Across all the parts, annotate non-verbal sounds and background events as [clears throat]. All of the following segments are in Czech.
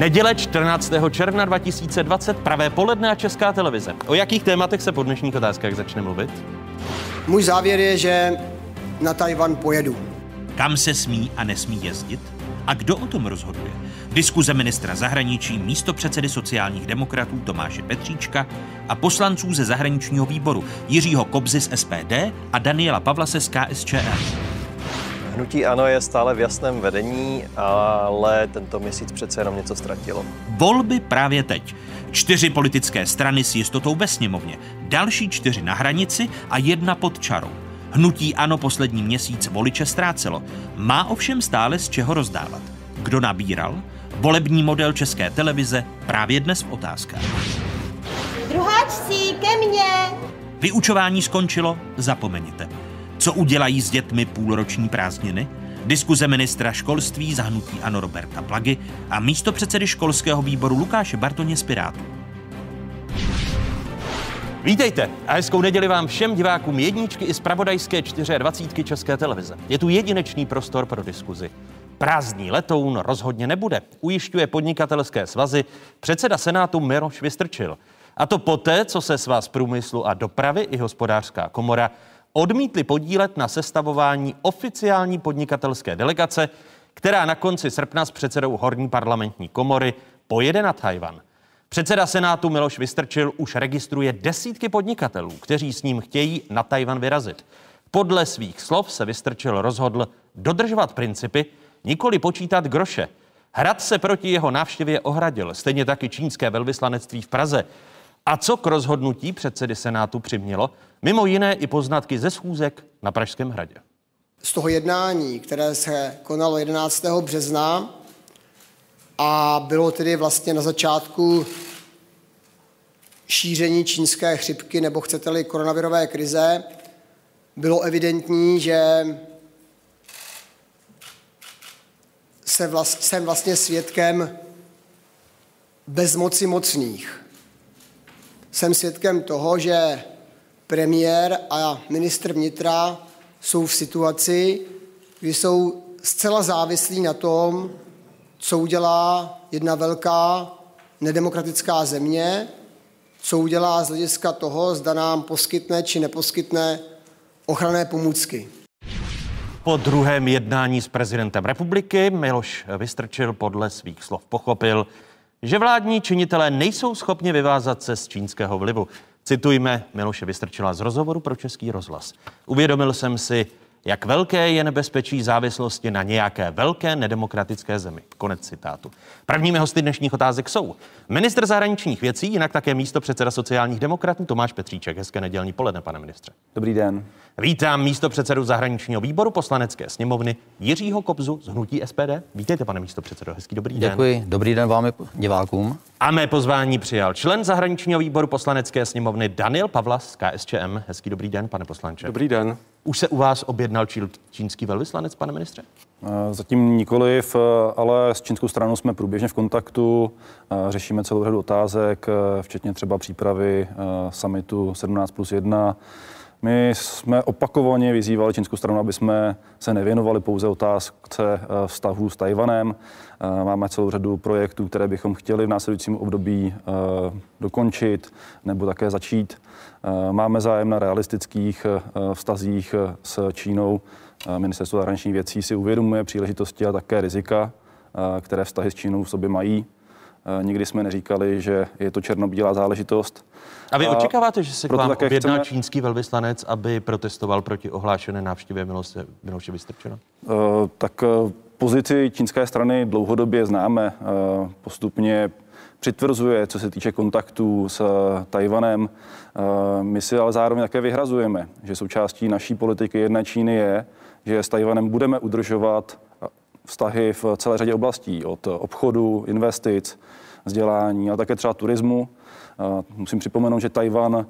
Neděle 14. června 2020, pravé poledne a Česká televize. O jakých tématech se po dnešních otázkách začne mluvit? Můj závěr je, že na Tajvan pojedu. Kam se smí a nesmí jezdit? A kdo o tom rozhoduje? Diskuze ministra zahraničí, místo předsedy sociálních demokratů Tomáše Petříčka a poslanců ze zahraničního výboru Jiřího Kobzy z SPD a Daniela Pavlase z KSČM. Hnutí ANO je stále v jasném vedení, ale tento měsíc přece jenom něco ztratilo. Volby právě teď. Čtyři politické strany s jistotou ve sněmovně, další čtyři na hranici a jedna pod čarou. Hnutí ANO poslední měsíc voliče ztrácelo. Má ovšem stále z čeho rozdávat. Kdo nabíral? Volební model České televize právě dnes v otázkách. Druháčci, ke mně! Vyučování skončilo, zapomeňte. Co udělají s dětmi půlroční prázdniny? Diskuze ministra školství zahnutí Ano Roberta Plagy a místo předsedy školského výboru Lukáše Bartoně z Pirátů. Vítejte a hezkou neděli vám všem divákům jedničky i z pravodajské 24 České televize. Je tu jedinečný prostor pro diskuzi. Prázdný letoun rozhodně nebude, ujišťuje podnikatelské svazy předseda Senátu Miroš Vystrčil. A to poté, co se svaz průmyslu a dopravy i hospodářská komora odmítli podílet na sestavování oficiální podnikatelské delegace, která na konci srpna s předsedou Horní parlamentní komory pojede na Tajvan. Předseda Senátu Miloš Vystrčil už registruje desítky podnikatelů, kteří s ním chtějí na Tajvan vyrazit. Podle svých slov se Vystrčil rozhodl dodržovat principy, nikoli počítat groše. Hrad se proti jeho návštěvě ohradil, stejně taky čínské velvyslanectví v Praze. A co k rozhodnutí předsedy Senátu přimělo? Mimo jiné i poznatky ze schůzek na Pražském hradě. Z toho jednání, které se konalo 11. března a bylo tedy vlastně na začátku šíření čínské chřipky nebo chcete-li koronavirové krize, bylo evidentní, že se vlast, jsem vlastně svědkem bezmoci mocných. Jsem svědkem toho, že premiér a ministr vnitra jsou v situaci, kdy jsou zcela závislí na tom, co udělá jedna velká nedemokratická země, co udělá z hlediska toho, zda nám poskytne či neposkytne ochranné pomůcky. Po druhém jednání s prezidentem republiky Miloš Vystrčil podle svých slov pochopil, že vládní činitelé nejsou schopni vyvázat se z čínského vlivu. Citujme Miloše Vystrčila z rozhovoru pro Český rozhlas. Uvědomil jsem si, jak velké je nebezpečí závislosti na nějaké velké nedemokratické zemi. Konec citátu. Prvními hosty dnešních otázek jsou ministr zahraničních věcí, jinak také místo předseda sociálních demokratů Tomáš Petříček. Hezké nedělní poledne, pane ministře. Dobrý den. Vítám místo předsedu zahraničního výboru poslanecké sněmovny Jiřího Kobzu z Hnutí SPD. Vítejte, pane místo předsedo. Hezký dobrý den. Děkuji. Dobrý den vám divákům. A mé pozvání přijal člen zahraničního výboru poslanecké sněmovny Daniel Pavlas z KSČM. Hezký dobrý den, pane poslanče. Dobrý den. Už se u vás objednal čínský velvyslanec, pane ministře? Eh, zatím nikoliv, eh, ale s čínskou stranou jsme průběžně v kontaktu, eh, řešíme celou řadu otázek, včetně třeba přípravy summitu 17 plus 1. My jsme opakovaně vyzývali čínskou stranu, aby jsme se nevěnovali pouze otázce vztahu s Tajvanem. Máme celou řadu projektů, které bychom chtěli v následujícím období dokončit nebo také začít. Máme zájem na realistických vztazích s Čínou Ministerstvo zahraničních věcí si uvědomuje příležitosti a také rizika, které vztahy s Čínou v sobě mají. Nikdy jsme neříkali, že je to černobílá záležitost. A vy očekáváte, že se k vám objedná chceme... čínský velvyslanec, aby protestoval proti ohlášené návštěvě Miloše, Miloše Vystrčena? Uh, tak uh, pozici čínské strany dlouhodobě známe. Uh, postupně přitvrzuje, co se týče kontaktů s Tajvanem. My si ale zároveň také vyhrazujeme, že součástí naší politiky jedné Číny je, že s Tajvanem budeme udržovat vztahy v celé řadě oblastí, od obchodu, investic, vzdělání, ale také třeba turismu. Musím připomenout, že Tajvan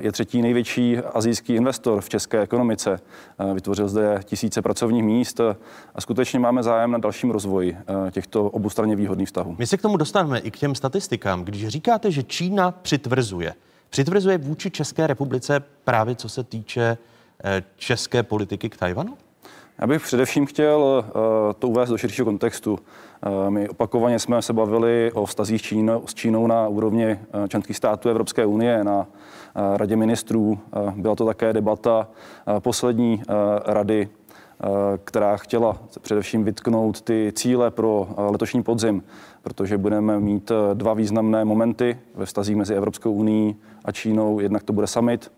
je třetí největší azijský investor v české ekonomice. Vytvořil zde tisíce pracovních míst a skutečně máme zájem na dalším rozvoji těchto obustranně výhodných vztahů. My se k tomu dostaneme i k těm statistikám. Když říkáte, že Čína přitvrzuje, přitvrzuje vůči České republice právě co se týče eh, české politiky k Tajvanu? Já bych především chtěl uh, to uvést do širšího kontextu. Uh, my opakovaně jsme se bavili o vztazích Číno, s Čínou na úrovni uh, členských států Evropské unie, na radě ministrů. Byla to také debata poslední rady která chtěla především vytknout ty cíle pro letošní podzim, protože budeme mít dva významné momenty ve vztazích mezi Evropskou unii a Čínou. Jednak to bude summit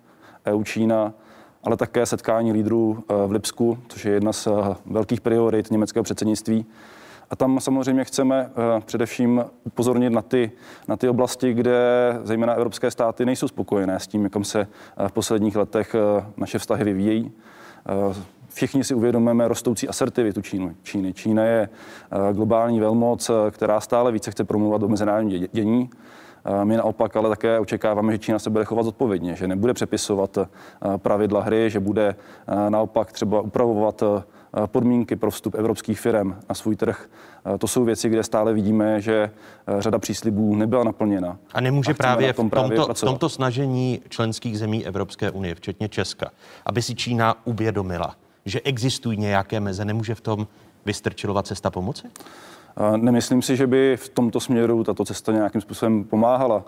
EU-Čína ale také setkání lídrů eh, v Lipsku, což je jedna z eh, velkých priorit německého předsednictví. A tam samozřejmě chceme eh, především upozornit na ty, na ty oblasti, kde zejména evropské státy nejsou spokojené s tím, jakom se v posledních letech naše vztahy vyvíjejí. Všichni si uvědomujeme rostoucí asertivitu Číny. Číny. Čína je globální velmoc, která stále více chce promluvat do mezinárodního dění. My naopak ale také očekáváme, že Čína se bude chovat zodpovědně, že nebude přepisovat eh, pravidla hry, že bude eh, naopak třeba upravovat eh, podmínky pro vstup evropských firm na svůj trh. To jsou věci, kde stále vidíme, že řada příslibů nebyla naplněna. A nemůže a právě, v, tomto, v tomto snažení členských zemí Evropské unie, včetně Česka, aby si Čína uvědomila, že existují nějaké meze, nemůže v tom vystrčilovat cesta pomoci? Nemyslím si, že by v tomto směru tato cesta nějakým způsobem pomáhala.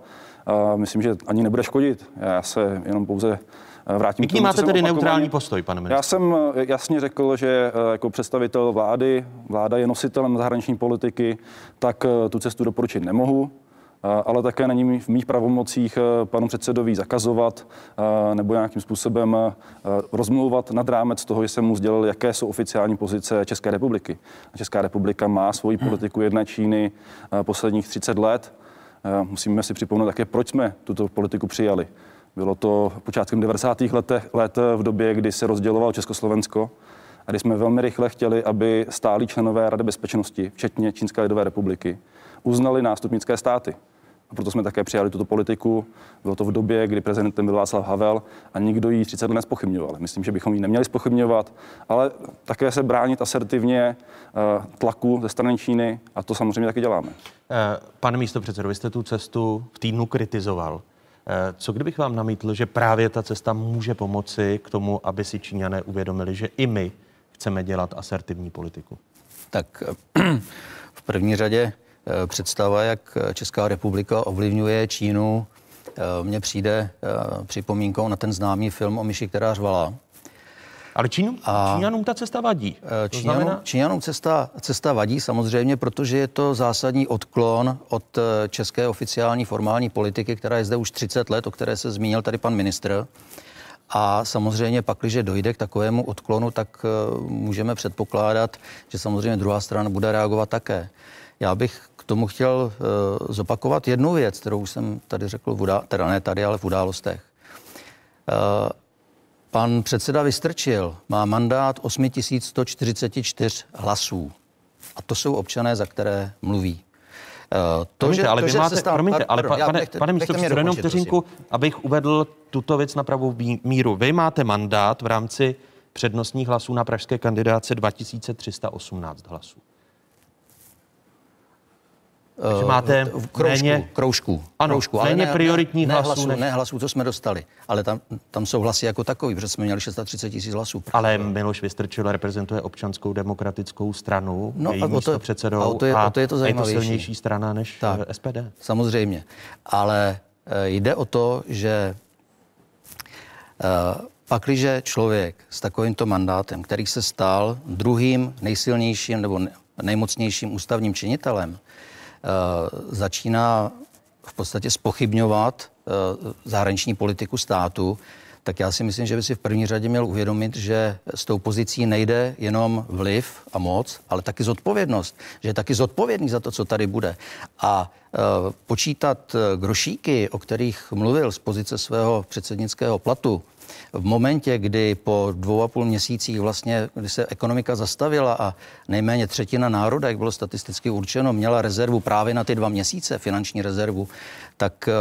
Myslím, že ani nebude škodit. Já se jenom pouze eh, vrátím Jaký máte tedy neutrální postoj, pane ministře? Já jsem eh, jasně řekl, že eh, jako představitel vlády, vláda je nositelem zahraniční politiky, tak tu cestu doporučit nemohu ale také není v mých pravomocích eh, panu předsedovi zakazovat eh, nebo nějakým způsobem eh, rozmlouvat nad rámec toho, že jsem mu sdělil, jaké jsou oficiální pozice České republiky. Česká republika má svoji politiku jedné Číny posledních 30 let. Musíme si připomenout také, proč jsme tuto politiku přijali. Bylo to počátkem 90. Letech, let v době, kdy se rozděloval Československo a kdy jsme velmi rychle chtěli, aby stálí členové Rady bezpečnosti, včetně Čínské lidové republiky, uznali nástupnické státy. A proto jsme také přijali tuto politiku. Bylo to v době, kdy prezidentem byl Václav Havel a nikdo ji 30 let nespochybňoval. Myslím, že bychom ji neměli spochybňovat, ale také se bránit asertivně eh, tlaku ze strany Číny a to samozřejmě taky děláme. Eh, pane místo předsedo, vy jste tu cestu v týdnu kritizoval. Eh, co kdybych vám namítl, že právě ta cesta může pomoci k tomu, aby si Číňané uvědomili, že i my chceme dělat asertivní politiku? Tak [clears throat] v první řadě představa, jak Česká republika ovlivňuje Čínu, eh, mně přijde eh, připomínkou na ten známý film o myši, která řvala. Ale Čínu, a Číňanům ta cesta vadí. Číňanům, znamená... Číňanům cesta, cesta vadí samozřejmě, protože je to zásadní odklon od české oficiální formální politiky, která je zde už 30 let, o které se zmínil tady pan ministr. A samozřejmě pak, když dojde k takovému odklonu, tak můžeme předpokládat, že samozřejmě druhá strana bude reagovat také. Já bych tomu chtěl uh, zopakovat jednu věc, kterou jsem tady řekl, v udá- teda ne tady, ale v událostech. Uh, pan předseda Vystrčil má mandát 8144 hlasů. A to jsou občané, za které mluví. Uh, to, promiňte, že, ale to, vy máte, stal, promiňte, ale pa, pane, nechte, pane místo předsedo, jenom vteřinku, abych uvedl tuto věc na pravou míru. Vy máte mandát v rámci přednostních hlasů na pražské kandidáce 2318 hlasů. Takže máte v kroužku, méně, kroužku, ano, kroužku, ale méně ne, prioritních ne, hlasů. hlasů než... Ne hlasů, co jsme dostali, ale tam, tam jsou hlasy jako takový, protože jsme měli 630 tisíc hlasů. Ale Miloš Vystrčil reprezentuje občanskou demokratickou stranu, no, její a to, předsedou, a, to je, a to je to zajímavější. je to silnější strana než tak, eh, SPD. Samozřejmě, ale e, jde o to, že e, pakliže člověk s takovýmto mandátem, který se stal druhým nejsilnějším nebo nejmocnějším ústavním činitelem, Eh, začíná v podstatě spochybňovat eh, zahraniční politiku státu, tak já si myslím, že by si v první řadě měl uvědomit, že s tou pozicí nejde jenom vliv a moc, ale taky zodpovědnost. Že je taky zodpovědný za to, co tady bude. A e, počítat grošíky, o kterých mluvil z pozice svého předsednického platu, v momentě, kdy po dvou a půl měsících vlastně, kdy se ekonomika zastavila a nejméně třetina národa, jak bylo statisticky určeno, měla rezervu právě na ty dva měsíce, finanční rezervu, tak eh,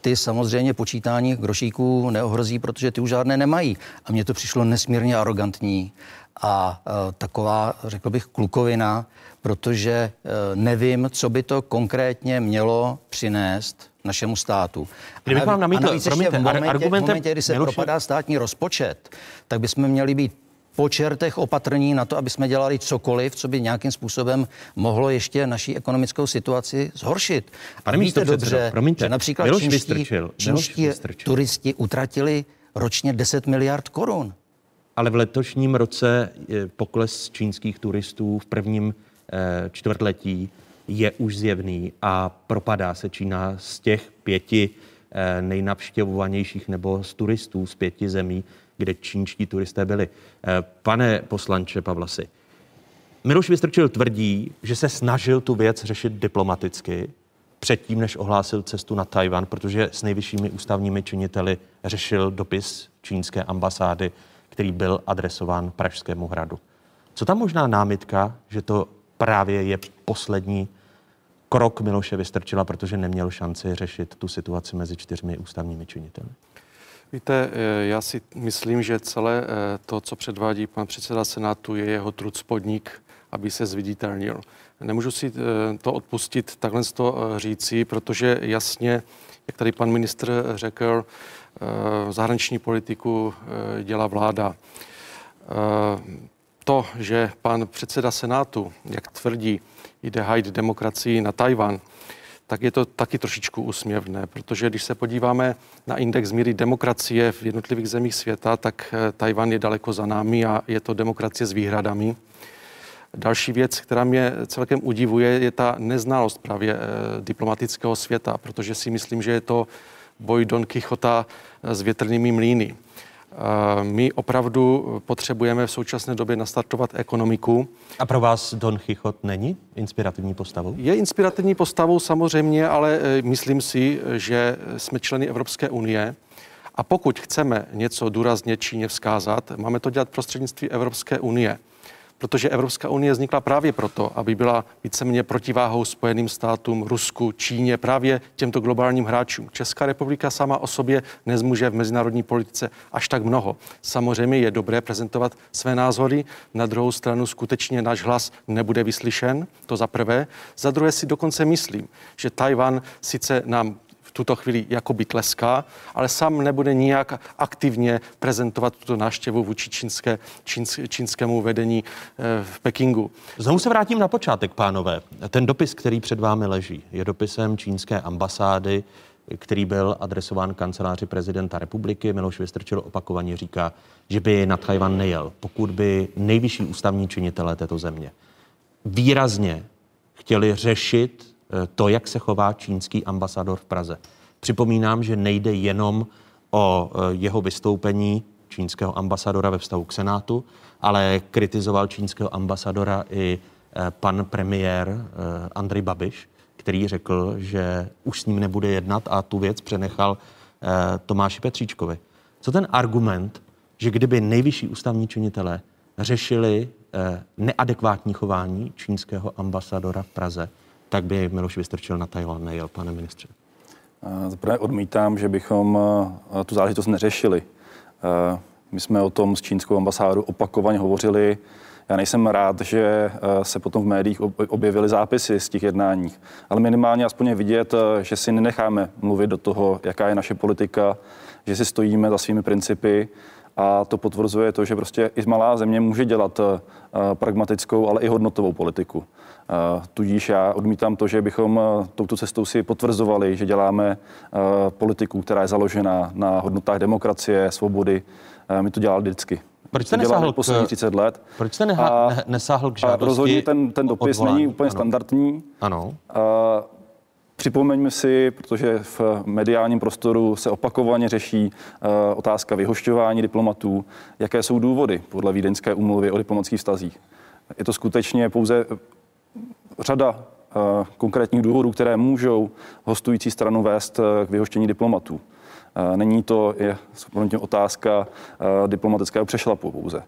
ty samozřejmě počítání grošíků neohrozí, protože ty už žádné nemají. A mně to přišlo nesmírně arrogantní a uh, taková, řekl bych, klukovina, protože uh, nevím, co by to konkrétně mělo přinést našemu státu. Kdybych vám namítl, promiňte, v momentě, argumentem, v momentě, kdy se Miluši... propadá státní rozpočet, tak bychom měli být po čertech opatrní na to, aby jsme dělali cokoliv, co by nějakým způsobem mohlo ještě naší ekonomickou situaci zhoršit. Pane místo dobře, promiňte, že například Miloš čínští, Vystrčil, čínští turisti utratili ročně 10 miliard korun. Ale v letošním roce je pokles čínských turistů v prvním eh, čtvrtletí je už zjevný a propadá se Čína z těch pěti eh, nejnavštěvovanějších nebo z turistů z pěti zemí, kde čínští turisté byli. Eh, Pane poslanče Pavlasi, Miloš Vystrčil tvrdí, že se snažil tu věc řešit diplomaticky předtím, než ohlásil cestu na Tajvan, protože s nejvyššími ústavními činiteli řešil dopis čínské ambasády, který byl adresován Pražskému hradu. Co tam možná námitka, že to právě je poslední krok Miloše Vystrčila, protože neměl šanci řešit tu situaci mezi čtyřmi ústavními činiteli? Víte, eh, já si myslím, že celé eh, to, co předvádí pan předseda Senátu, je jeho trud spodník, aby se zviditelnil. Nemůžu si eh, to odpustit takhle to říci, protože jasně, jak tady pan ministr řekl, zahraniční politiku dělá vláda. To, že pan předseda Senátu, jak tvrdí, jde hajit demokracii na Tajvan, tak je to taky trošičku úsměvné, protože když se podíváme na index míry demokracie v jednotlivých zemích světa, tak eh, Tajvan je daleko za námi a je to demokracie s výhradami. Další věc, která mě celkem udivuje, je ta neznalost právě eh, diplomatického světa, protože si myslím, že je to boj Don Quixota eh, s větrnými mlýny. My opravdu potřebujeme v současné době nastartovat ekonomiku. A pro vás Don Chichot není inspirativní postavou? Je inspirativní postavou samozřejmě, ale e, myslím si, že jsme členy Evropské unie a pokud chceme něco důrazně Číně vzkázat, máme to dělat prostřednictví Evropské unie protože Evropská unie vznikla právě proto, aby byla víceméně protiváhou Spojeným státům, Rusku, Číně, právě těmto globálním hráčům. Česká republika sama o sobě nezmůže v mezinárodní politice až tak mnoho. Samozřejmě je dobré prezentovat své názory, na druhou stranu skutečně náš hlas nebude vyslyšen, to za prvé. Za druhé si dokonce myslím, že Tajvan sice nám tuto chvíli jakoby tleská, ale sám nebude nijak aktivně prezentovat tuto návštěvu vůči čínské, číns, čínskému vedení eh, v Pekingu. Znovu se vrátím na počátek, pánové. Ten dopis, který před vámi leží, je dopisem čínské ambasády, který byl adresován kanceláři prezidenta republiky. Miloš Vystrčil opakovaně říká, že by na Tajvan nejel, pokud by nejvyšší ústavní činitelé této země výrazně chtěli řešit to, jak se chová čínský ambasador v Praze. Připomínám, že nejde jenom o eh, jeho vystoupení čínského ambasadora ve vztahu k Senátu, ale kritizoval čínského ambasadora i eh, pan premiér Andrej Babiš, který řekl, že už s ním nebude jednat a tu věc přenechal Tomáši Petříčkovi. Co ten argument, že kdyby nejvyšší ústavní činitelé řešili neadekvátní chování čínského ambasadora v Praze, tak by Miloš Vystrčil na Tajvan nejel, pane ministře? Zaprvé odmítám, že bychom tu záležitost neřešili. My jsme o tom s čínskou ambasádu opakovaně hovořili. Já nejsem rád, že se potom v médiích objevily zápisy z těch jednání, ale minimálně aspoň vidět, že si nenecháme mluvit do toho, jaká je naše politika, že si stojíme za svými principy a to potvrzuje to, že prostě i malá země může dělat pragmatickou, ale i hodnotovou politiku. Tudíž já odmítám to, že bychom touto cestou si potvrzovali, že děláme politiku, která je založena na hodnotách demokracie, svobody. My to dělali vždycky. Proč jste nesáhl poslední 30 let? Proč jste neha, a, nesáhl k žádosti? A rozhodně ten, ten dopis není úplně ano. standardní. Ano. A, Připomeňme si, protože v mediálním prostoru se opakovaně řeší uh, otázka vyhošťování diplomatů, jaké jsou důvody podle Vídeňské umluvy o diplomatických vztazích. Je to skutečně pouze řada uh, konkrétních důvodů, které můžou hostující stranu vést uh, k vyhoštění diplomatů. Není to je otázka diplomatického přešlapu pouze.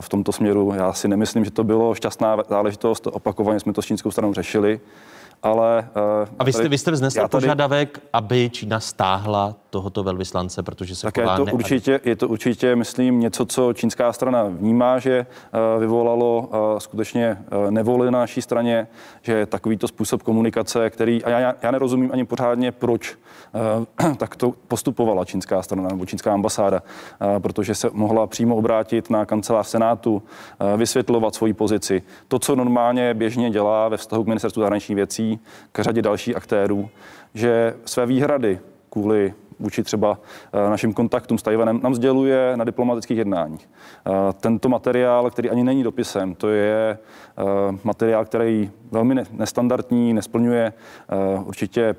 V tomto směru já si nemyslím, že to bylo šťastná záležitost. Opakovaně jsme to s čínskou stranou řešili ale... A vy jste, vy jste vznesl tady, požadavek, aby Čína stáhla tohoto velvyslance, protože se tak je to, určitě, je to určitě, myslím, něco, co čínská strana vnímá, že vyvolalo skutečně nevoli na naší straně, že takovýto způsob komunikace, který, a já, já nerozumím ani pořádně, proč [clears throat] tak to postupovala čínská strana nebo čínská ambasáda, protože se mohla přímo obrátit na kancelář Senátu, vysvětlovat svoji pozici. To, co normálně běžně dělá ve vztahu k ministerstvu zahraničních věcí, k řadě dalších aktérů, že své výhrady kvůli vůči třeba eh, našim kontaktům s Tajvanem nám sděluje na diplomatických jednáních. Eh, tento materiál, který ani není dopisem, to je eh, materiál, který velmi nestandardní, nesplňuje určitě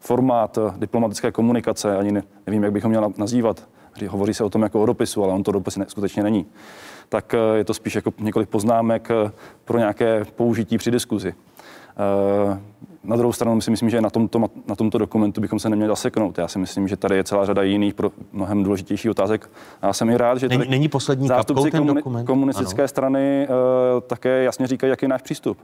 formát diplomatické komunikace, ani nevím, jak bychom měli nazývat. Hovoří se o tom jako o dopisu, ale on to dopis skutečně není. Tak je to spíš jako několik poznámek pro nějaké použití při diskuzi. Eh, na druhou stranu si myslím, že na tomto, na tomto dokumentu bychom se neměli zaseknout. Já si myslím, že tady je celá řada jiných pro mnohem důležitějších otázek. A já jsem i rád, že není, není poslední zástupci ten komuni- dokument? komunistické ano. strany uh, také jasně říkají, jaký je náš přístup.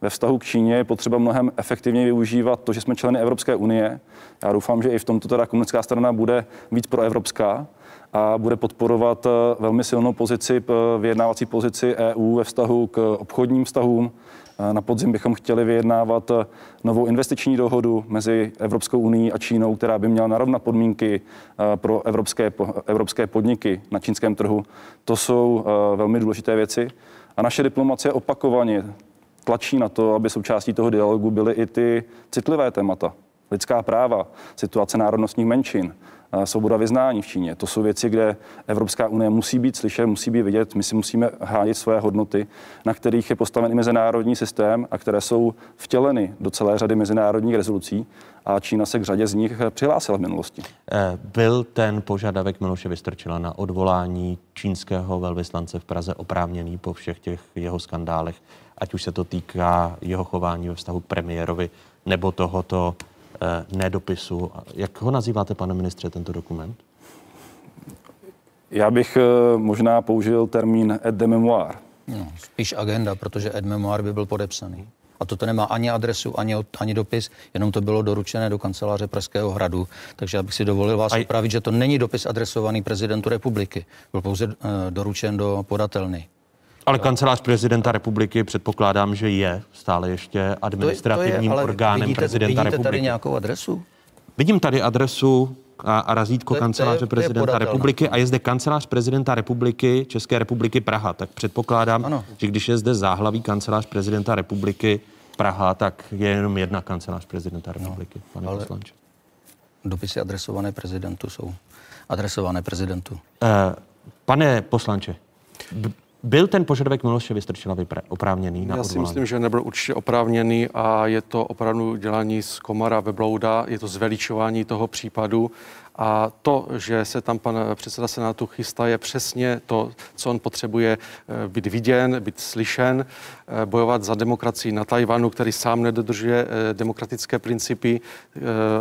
Ve vztahu k Číně je potřeba mnohem efektivněji využívat to, že jsme členy Evropské unie. Já doufám, že i v tomto teda komunistická strana bude víc proevropská a bude podporovat eh, velmi silnou pozici, vyjednávací pozici EU ve vztahu k obchodním vztahům, na podzim bychom chtěli vyjednávat eh, novou investiční dohodu mezi Evropskou unii a Čínou, která by měla narovnat podmínky eh, pro evropské, evropské podniky na čínském trhu. To jsou eh, velmi důležité věci. A naše diplomacie opakovaně tlačí na to, aby součástí toho dialogu byly i ty citlivé témata. Lidská práva, situace národnostních menšin, svoboda vyznání v Číně. To jsou věci, kde Evropská unie musí být slyšet, musí být vidět. My si musíme hájit své hodnoty, na kterých je postaven i mezinárodní systém a které jsou vtěleny do celé řady mezinárodních rezolucí a Čína se k řadě z nich přihlásila v minulosti. Eh, byl ten požadavek Miloše Vystrčila na odvolání čínského velvyslance v Praze oprávněný po všech těch jeho skandálech, ať už se to týká jeho chování ve vztahu k premiérovi nebo tohoto Eh, nedopisu. Jak ho nazýváte, pane ministře, tento dokument? Já bych eh, možná použil termín et de memoire. No, spíš agenda, protože et memoire by byl podepsaný. A toto nemá ani adresu, ani, ani dopis, jenom to bylo doručené do kanceláře Pražského hradu. Takže já bych si dovolil vás opravit, že to není dopis adresovaný prezidentu republiky. Byl pouze uh, doručen do podatelny. Ale kancelář prezidenta republiky předpokládám, že je stále ještě administrativním to je, to je, orgánem vidíte, prezidenta vidíte republiky. tady nějakou adresu? Vidím tady adresu a, a razítko to kanceláře to je, prezidenta to republiky a je zde kancelář prezidenta republiky České republiky Praha. Tak předpokládám, ano. že když je zde záhlaví kancelář prezidenta republiky Praha, tak je jenom jedna kancelář prezidenta no, republiky, no, pane ale poslanče. Dopisy adresované prezidentu jsou adresované prezidentu. Uh, pane poslanče, byl ten požadavek Miloše Vystrčila oprávněný na Já si myslím, že nebyl určitě oprávněný a je to opravdu dělání z komara veblouda, je to zveličování toho případu a to, že se tam pan předseda Senátu chystá, je přesně to, co on potřebuje eh, být viděn, být slyšen, eh, bojovat za demokracii na Tajvanu, který sám nedodržuje eh, demokratické principy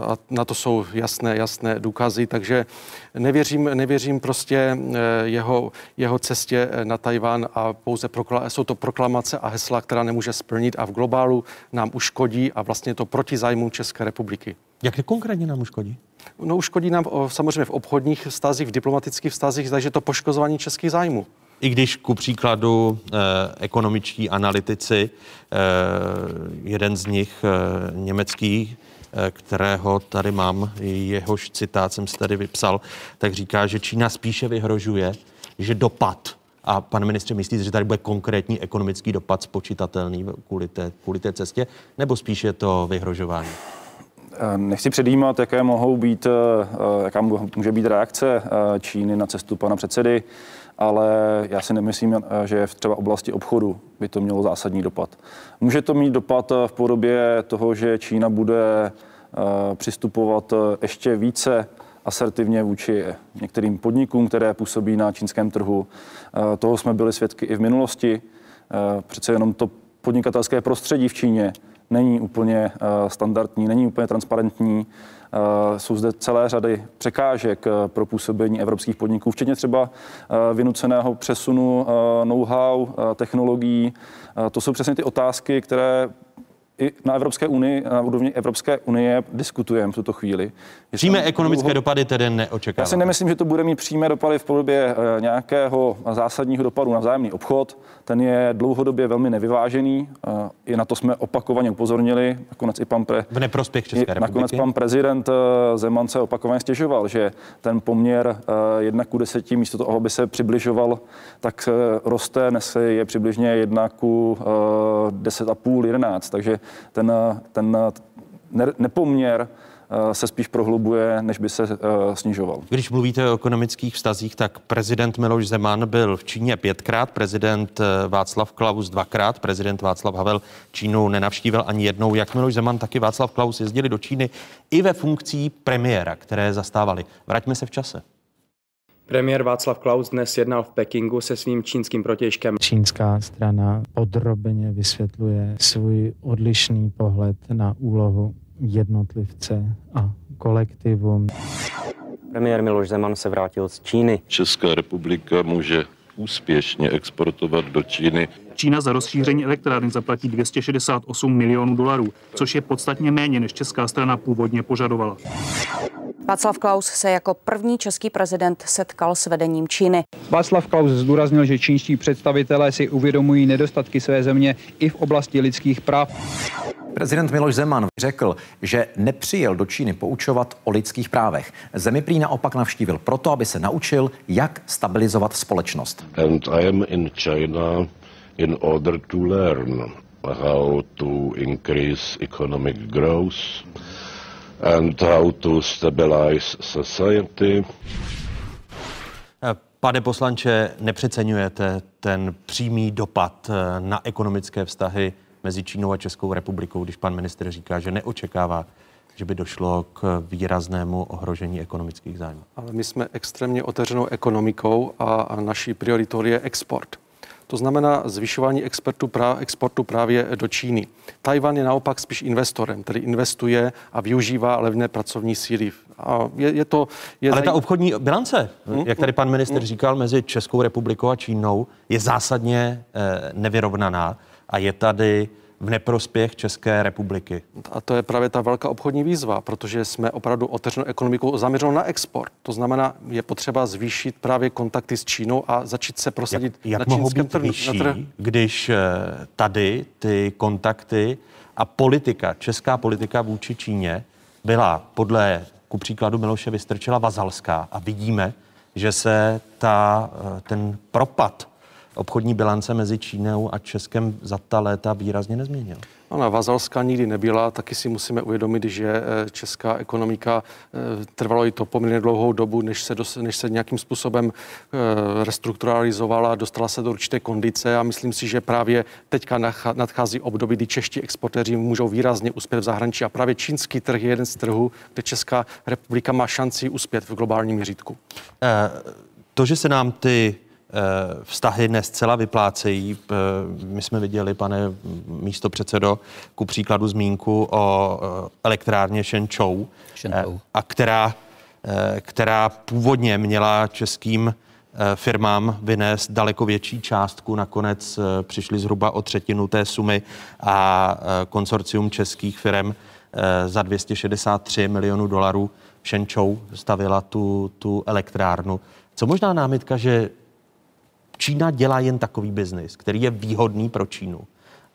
a na to jsou jasné, jasné důkazy, takže nevěřím, nevěřím prostě jeho, jeho cestě na Tajvan a pouze prokla, jsou to proklamace a hesla, která nemůže splnit a v globálu nám uškodí a vlastně to proti zájmům České republiky. Jak konkrétně nám uškodí? No uškodí nám samozřejmě v obchodních vztazích, v diplomatických vztazích, takže to poškozování českých zájmů. I když ku příkladu eh, ekonomičtí analytici, eh, jeden z nich eh, německý, eh, kterého tady mám, jehož citát jsem si tady vypsal, tak říká, že Čína spíše vyhrožuje, že dopad a pane ministře, myslíte, že tady bude konkrétní ekonomický dopad spočítatelný kvůli té, kvůli té cestě, nebo spíše to vyhrožování? Eh, nechci předjímat, jaké mohou být, eh, jaká může být reakce eh, Číny na cestu pana předsedy, ale já si nemyslím, že v třeba oblasti obchodu by to mělo zásadní dopad. Může to mít dopad v podobě toho, že Čína bude přistupovat ještě více asertivně vůči některým podnikům, které působí na čínském trhu. Toho jsme byli svědky i v minulosti. Přece jenom to podnikatelské prostředí v Číně není úplně eh, standardní, není úplně transparentní. Eh, jsou zde celé řady překážek eh, pro působení evropských podniků, včetně třeba vynuceného přesunu know-how, technologií. To jsou přesně ty otázky, které i na Evropské unii, na úrovni Evropské unie diskutujeme v tuto chvíli. Přímé ekonomické dlouho... dopady tedy neočekáváte? Já si nemyslím, že to bude mít přímé dopady v podobě eh, nějakého zásadního dopadu na vzájemný obchod. Ten je dlouhodobě velmi nevyvážený. Eh, I na to jsme opakovaně upozornili. Nakonec i pan, pre... v neprospěch České republiky. Nakonec pan prezident eh, Zeman se opakovaně stěžoval, že ten poměr 1 ku 10 místo toho, aby se přibližoval, tak roste. Dnes je přibližně 1 ku 10,5, 11. Takže ten, ten nepoměr eh, se spíš prohlubuje, než by se uh, snižoval. Když mluvíte o ekonomických vztazích, tak prezident Miloš Zeman byl v Číně pětkrát, prezident eh, Václav Klaus dvakrát, prezident Václav Havel Čínu nenavštívil ani jednou. Jak Miloš Zeman, tak i Václav Klaus jezdili do Číny i ve funkcí premiéra, které zastávali. Vraťme se v čase. Premiér Václav Klaus dnes jednal v Pekingu se svým čínským protěžkem. Čínská strana podrobně vysvětluje svůj odlišný pohled na úlohu jednotlivce a kolektivu. Premiér Miloš Zeman se vrátil z Číny. Česká republika může úspěšně exportovat do Číny. Čína za rozšíření elektrárny zaplatí 268 milionů dolarů, což je podstatně méně, než česká strana původně požadovala. Václav Klaus se jako první český prezident setkal s vedením Číny. Václav Klaus zdůraznil, že čínští představitelé si uvědomují nedostatky své země i v oblasti lidských práv. Prezident Miloš Zeman řekl, že nepřijel do Číny poučovat o lidských právech. Zemi prý naopak navštívil proto, aby se naučil, jak stabilizovat společnost. And I am in China in order to learn how to increase economic growth and how to stabilize society. Pane poslanče, nepřeceňujete ten přímý dopad eh, na ekonomické vztahy mezi Čínou a Českou republikou, když pan minister říká, že neočekává, že by došlo k výraznému ohrožení ekonomických zájmů. Ale my jsme extrémně otevřenou ekonomikou a, a naší prioritou je export. To znamená zvyšování exportu, prá, exportu právě do Číny. Tajvan je naopak spíš investorem, který investuje a využívá levné pracovní síly. A je, je to, je Ale ta obchodní bilance, hmm? jak tady pan minister hmm? říkal, mezi Českou republikou a Čínou je zásadně eh, nevyrovnaná a je tady v neprospěch České republiky. A to je právě ta velká obchodní výzva, protože jsme opravdu otevřenou ekonomikou zaměřenou na export. To znamená, je potřeba zvýšit právě kontakty s Čínou a začít se prosadit jak, jak na čínském trhu. Když eh, tady ty kontakty a politika, česká politika vůči Číně byla podle ku příkladu Miloše Vystrčila vazalská a vidíme, že se ta, eh, ten propad obchodní bilance mezi Čínou a Českem za ta léta výrazně nezměnil. Ona vazalská nikdy nebyla, taky si musíme uvědomit, že eh, česká ekonomika eh, trvalo i to poměrně dlouhou dobu, než se, dos, než se nějakým způsobem eh, restrukturalizovala, dostala se do určité kondice a myslím si, že právě teďka nadchází období, kdy čeští exportéři můžou výrazně uspět v zahraničí a právě čínský trh je jeden z trhů, kde Česká republika má šanci uspět v globálním měřítku. To, že se nám ty vztahy nescela vyplácejí. Eh, my jsme viděli, pane místo předsedo, ku příkladu zmínku o eh, elektrárně Shenzhou, Shenzhou. a která, která původně měla českým firmám vynést daleko větší částku. Nakonec přišli zhruba o třetinu té sumy a konsorcium českých firm za 263 milionů dolarů Shenzhou stavila tu, tu elektrárnu. Co možná námitka, že Čína dělá jen takový biznis, který je výhodný pro Čínu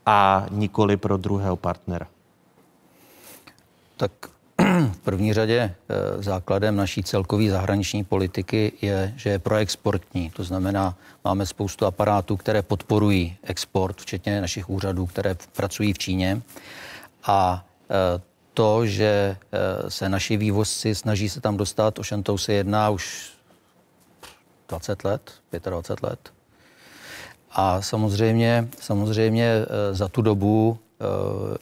a nikoli pro druhého partnera? Tak v první řadě eh, základem naší celkové zahraniční politiky je, že je proexportní. To znamená, máme spoustu aparátů, které podporují export, včetně našich úřadů, které pracují v Číně. A eh, to, že eh, se naši vývozci snaží se tam dostat, o se jedná už 20 let, 25 let, a samozřejmě, samozřejmě eh, za tu dobu eh,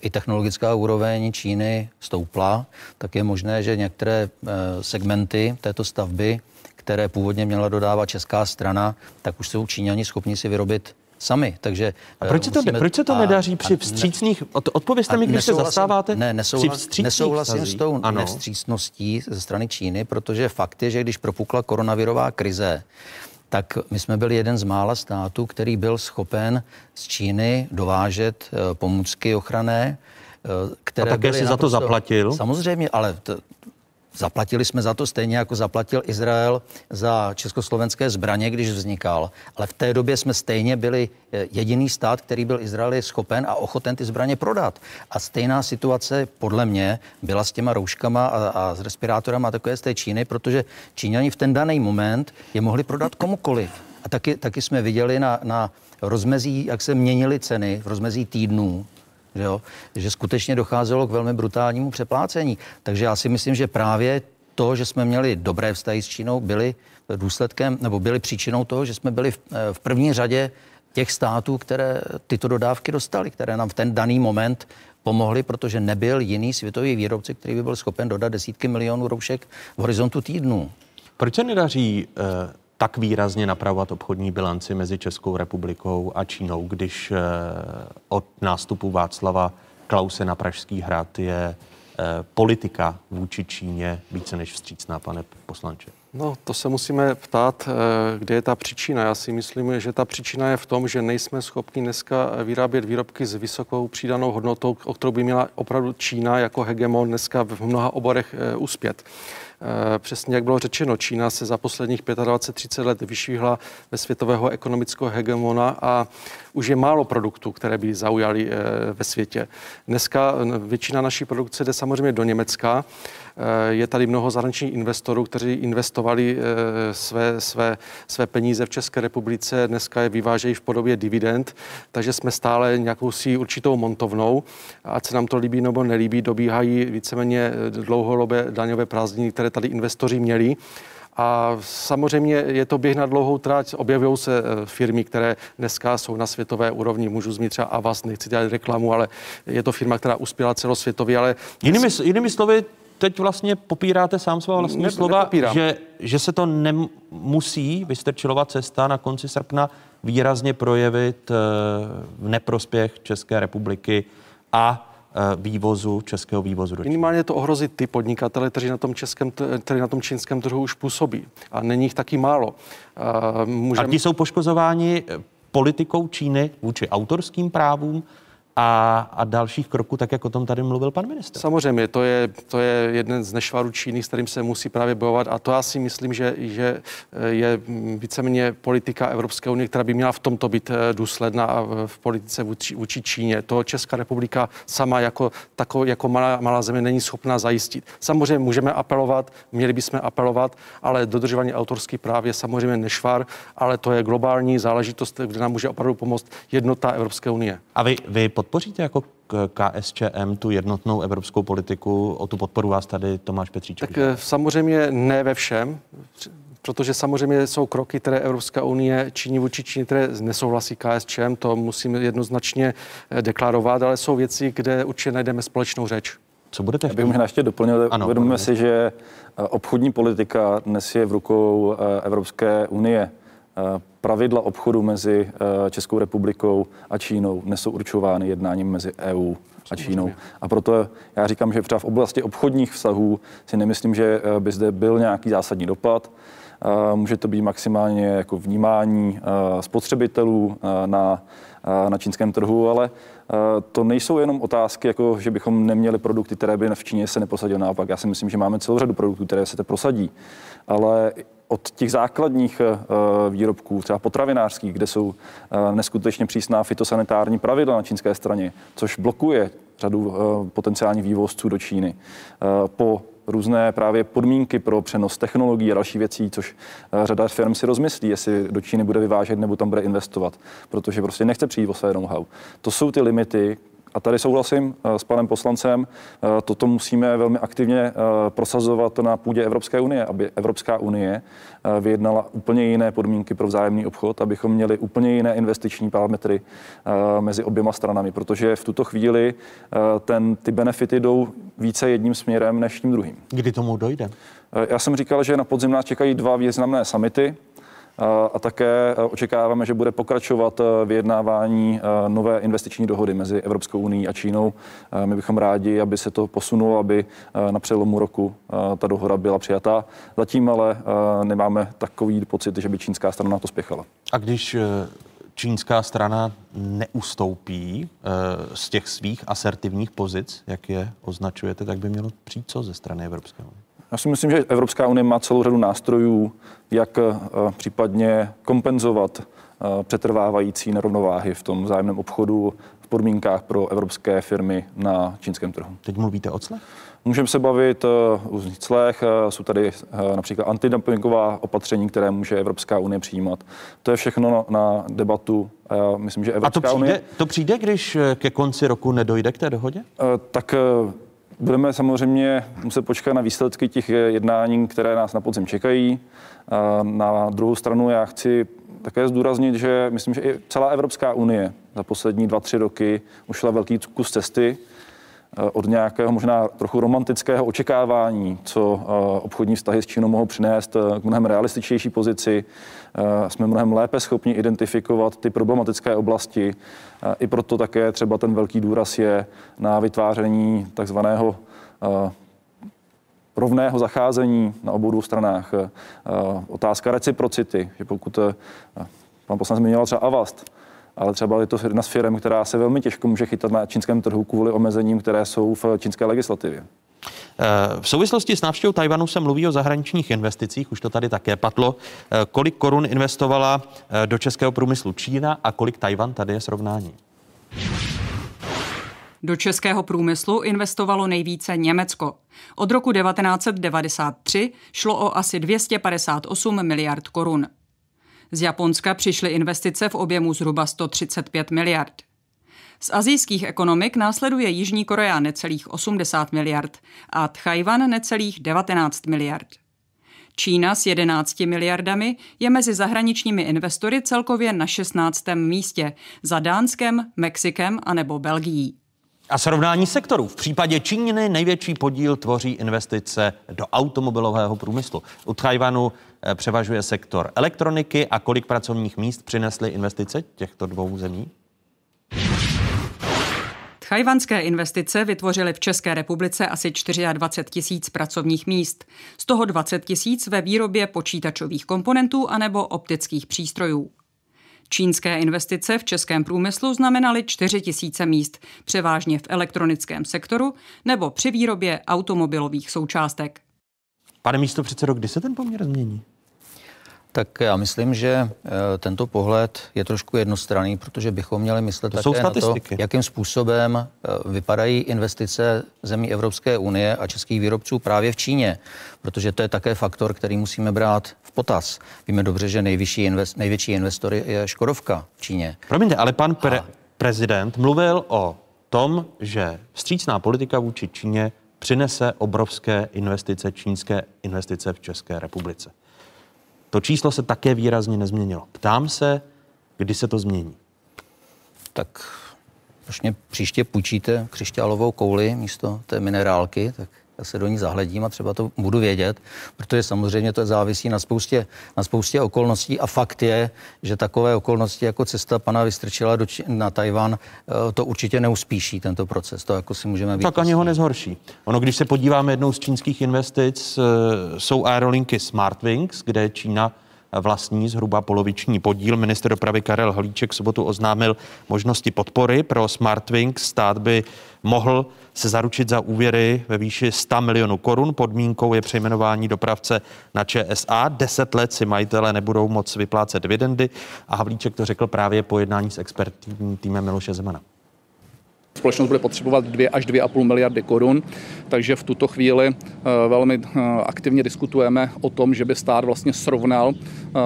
i technologická úroveň Číny stoupla, tak je možné, že některé eh, segmenty této stavby, které původně měla dodávat česká strana, tak už jsou Číňani schopni si vyrobit sami. Takže a proč se to, musíme, proč se to a, nedaří při vstřícných, od, odpovězte mi, když se zastáváte ne, nesouhlas, nesouhlasím s tou ano. nevstřícností ze strany Číny, protože fakt je, že když propukla koronavirová krize, tak my jsme byli jeden z mála států, který byl schopen z Číny dovážet eh, pomůcky ochranné které A také si za to zaplatil? Samozřejmě, ale t- Zaplatili jsme za to stejně, jako zaplatil Izrael za československé zbraně, když vznikal. Ale v té době jsme stejně byli eh, jediný stát, který byl Izraeli schopen a ochoten ty zbraně prodat. A stejná situace podle mě byla s těma rouškama a, a s respirátorama takové z té Číny, protože Číňani v ten daný moment je mohli prodat komukoliv. A taky, taky jsme viděli na, na rozmezí, jak se měnily ceny v rozmezí týdnů, že, jo? že skutečně docházelo k velmi brutálnímu přeplácení. Takže já si myslím, že právě to, že jsme měli dobré vztahy s Čínou, byly důsledkem nebo byly příčinou toho, že jsme byli v, eh, v první řadě těch států, které tyto dodávky dostali, které nám v ten daný moment pomohli, protože nebyl jiný světový výrobce, který by byl schopen dodat desítky milionů roušek v horizontu týdnů. Proč se nedaří eh, tak výrazně napravovat obchodní bilanci mezi Českou republikou a Čínou, když eh, od nástupu Václava Klause na Pražský hrad je eh, politika vůči Číně více než vstřícná, pane poslanče? No, to se musíme ptát, eh, kde je ta příčina. Já si myslím, že ta příčina je v tom, že nejsme schopni dneska vyrábět výrobky s vysokou přídanou hodnotou, o kterou by měla opravdu Čína jako hegemon dneska v mnoha oborech uspět. Eh, přesně jak bylo řečeno, Čína se za posledních 25-30 let vyšvihla ve světového ekonomického hegemona a už je málo produktů, které by zaujaly eh, ve světě. Dneska většina naší produkce jde samozřejmě do Německa. Eh, je tady mnoho zahraničních investorů, kteří investovali své, své, své peníze v České republice, dneska je vyvážejí v podobě dividend, takže jsme stále nějakou si určitou montovnou. Ať se nám to líbí nebo nelíbí, dobíhají víceméně dlouholobé daňové prázdniny, které tady investoři měli. A samozřejmě je to běh na dlouhou trať. Objevují se eh, firmy, které dneska jsou na světové úrovni. Můžu zmínit třeba Avast, nechci dělat reklamu, ale je to firma, která uspěla celosvětově. Ale... Jinými, jinými slovy, teď vlastně popíráte sám svá vlastní ne, slova, že, že se to nemusí vystrčilovat cesta na konci srpna výrazně projevit eh, v neprospěch České republiky a Eh, vývozu, českého vývozu do Číny. Minimálně to ohrozit ty podnikatele, kteří na tom, českém, kteří na tom čínském trhu už působí. A není jich taky málo. A, můžem... a ti jsou poškozováni eh, politikou Číny vůči autorským právům, a, a dalších kroků, tak jak o tom tady mluvil pan ministr. Samozřejmě, to je, to je jeden z nešvarů Číny, s kterým se musí právě bojovat a to já si myslím, že, že eh, je víceméně politika Evropské unie, která by měla v tomto být eh, důsledná v politice vůči, vůči Číně. To Česká republika sama jako, tako, jako malá, malá země není schopná zajistit. Samozřejmě můžeme apelovat, měli bychom apelovat, ale dodržování autorských práv je samozřejmě nešvar, ale to je globální záležitost, kde nám může opravdu pomoct jednota Evropské unie. A vy, vy podpoříte jako KSČM tu jednotnou evropskou politiku? O tu podporu vás tady Tomáš Petříček. Tak eh, samozřejmě ne ve všem, protože samozřejmě jsou kroky, které Evropská unie činí vůči Číně, které nesouhlasí KSČM, to musím jednoznačně eh, deklarovat, ale jsou věci, kde určitě najdeme společnou řeč. Co budete chtít? Já bych možná ještě doplnil. Ano, Uvědomíme si, že eh, obchodní politika dnes je v rukou Evropské unie. Pravidla obchodu mezi eh, Českou republikou a Čínou nesou určovány jednáním mezi EU a Čínou. A proto já říkám, že třeba v oblasti obchodních vztahů si nemyslím, že eh, by zde byl nějaký zásadní dopad. Eh, může to být maximálně jako vnímání spotřebitelů na, na čínském trhu, ale to nejsou jenom otázky, jako že bychom neměli produkty, které by v Číně se neprosadily. Naopak, já si myslím, že máme celou řadu produktů, které se te prosadí. Ale od těch základních eh, výrobků, třeba potravinářských, kde jsou eh, neskutečně přísná fitosanitární pravidla na čínské straně, což blokuje řadu eh, potenciálních vývozců do Číny, po různé právě podmínky pro přenos technologií a další věcí, což řada firm si rozmyslí, jestli do Číny bude vyvážet nebo tam bude investovat, protože prostě nechce přijít o své know-how. To jsou ty limity, a tady souhlasím eh, s panem poslancem, eh, toto musíme velmi aktivně eh, prosazovat na půdě Evropské unie, aby Evropská unie vyjednala úplně jiné podmínky pro vzájemný obchod, abychom měli úplně jiné investiční parametry mezi oběma stranami, protože v tuto chvíli ten, ty benefity jdou více jedním směrem než tím druhým. Kdy tomu dojde? Já jsem říkal, že na podzim nás čekají dva významné samity a také očekáváme, že bude pokračovat vyjednávání nové investiční dohody mezi Evropskou unii a Čínou. My bychom rádi, aby se to posunulo, aby na přelomu roku ta dohoda byla přijatá. Zatím ale nemáme takový pocit, že by čínská strana na to spěchala. A když e, čínská strana neustoupí z těch svých asertivních pozic, jak je označujete, tak by mělo přijít co ze strany Evropské unie? Já si myslím, že Evropská unie má celou řadu nástrojů, jak eh, případně kompenzovat přetrvávající nerovnováhy v tom vzájemném obchodu v podmínkách pro evropské firmy na čínském trhu. Teď mluvíte o clech? Můžeme se bavit o různých clech, jsou tady například antidumpingová opatření, které může Evropská unie přijímat. To je všechno na debatu. Myslím, že Evropská A to přijde, unie... to přijde, když eh, ke konci roku nedojde k té dohodě? Tak budeme samozřejmě muset počkat na výsledky těch jednání, které nás na podzim čekají. Na druhou stranu já chci také zdůraznit, že myslím, že i celá Evropská unie za poslední dva, tři roky ušla velký kus cesty Eh, od nějakého možná trochu romantického očekávání, co eh, obchodní vztahy s Čínou mohou přinést eh, k mnohem realističtější pozici. Jsme mnohem lépe schopni identifikovat ty problematické oblasti. I proto také třeba ten velký důraz je na vytváření takzvaného rovného zacházení na obou dvou stranách. Otázka reciprocity, že pokud pan poslanec zmiňoval třeba Avast, ale třeba je to jedna z firm, která se velmi těžko může chytat na čínském trhu kvůli omezením, které jsou v čínské legislativě. Eh, v souvislosti s návštěvou Tajvanu se mluví o zahraničních investicích, už to tady také patlo. Eh, kolik korun investovala eh, do českého průmyslu Čína a kolik Tajvan tady je srovnání? Do českého průmyslu investovalo nejvíce Německo. Od roku 1993 šlo o asi 258 miliard korun. Z Japonska přišly investice v objemu zhruba 135 miliard. Z azijských ekonomik následuje Jižní Korea necelých 80 miliard a Tchajvan necelých 19 miliard. Čína s 11 miliardami je mezi zahraničními investory celkově na 16. místě za Dánskem, Mexikem a nebo Belgií. A srovnání sektorů. V případě Číny největší podíl tvoří investice do automobilového průmyslu. U Tchajvanu eh, převažuje sektor elektroniky a kolik pracovních míst přinesly investice těchto dvou zemí? Tchajvanské investice vytvořily v České republice asi 24 tisíc pracovních míst, z toho 20 tisíc ve výrobě počítačových komponentů anebo optických přístrojů. Čínské investice v českém průmyslu znamenaly 4 tisíce míst, převážně v elektronickém sektoru nebo při výrobě automobilových součástek. Pane místo předsedo, kdy se ten poměr změní? Tak já myslím, že eh, tento pohled je trošku jednostranný, protože bychom měli myslet to také na to, jakým způsobem eh, vypadají investice zemí Evropské unie a českých výrobců právě v Číně, protože to je také faktor, který musíme brát v potaz. Víme dobře, že nejvyšší invest, největší investor je Škodovka v Číně. Promiňte, ale pan pre- a... prezident mluvil o tom, že vstřícná politika vůči Číně přinese obrovské investice, čínské investice v České republice. To číslo se také výrazně nezměnilo. Ptám se, kdy se to změní. Tak když mě příště půjčíte křišťálovou kouli místo té minerálky, tak já se do ní zahledím a třeba to budu vědět, protože samozřejmě to závisí na spoustě, na spoustě okolností a fakt je, že takové okolnosti jako cesta pana Vystrčila do, na Tajvan eh, to určitě neuspíší tento proces. To jako si můžeme být. Tak ani ho nezhorší. Ono, když se podíváme jednou z čínských investic, eh, jsou aerolinky Smartwings, kde Čína vlastní zhruba poloviční podíl. Minister dopravy Karel Halíček sobotu oznámil možnosti podpory pro Smartwings. Stát by mohl se zaručit za úvěry ve výši 100 milionů korun. Podmínkou je přejmenování dopravce na ČSA. Deset let si majitele nebudou moc vyplácet dividendy a Havlíček to řekl právě po jednání s expertním týmem Miloše Zemana. Společnost bude potřebovat 2 až 2,5 miliardy korun, takže v tuto chvíli eh, velmi eh, aktivně diskutujeme o tom, že by stát vlastně srovnal eh,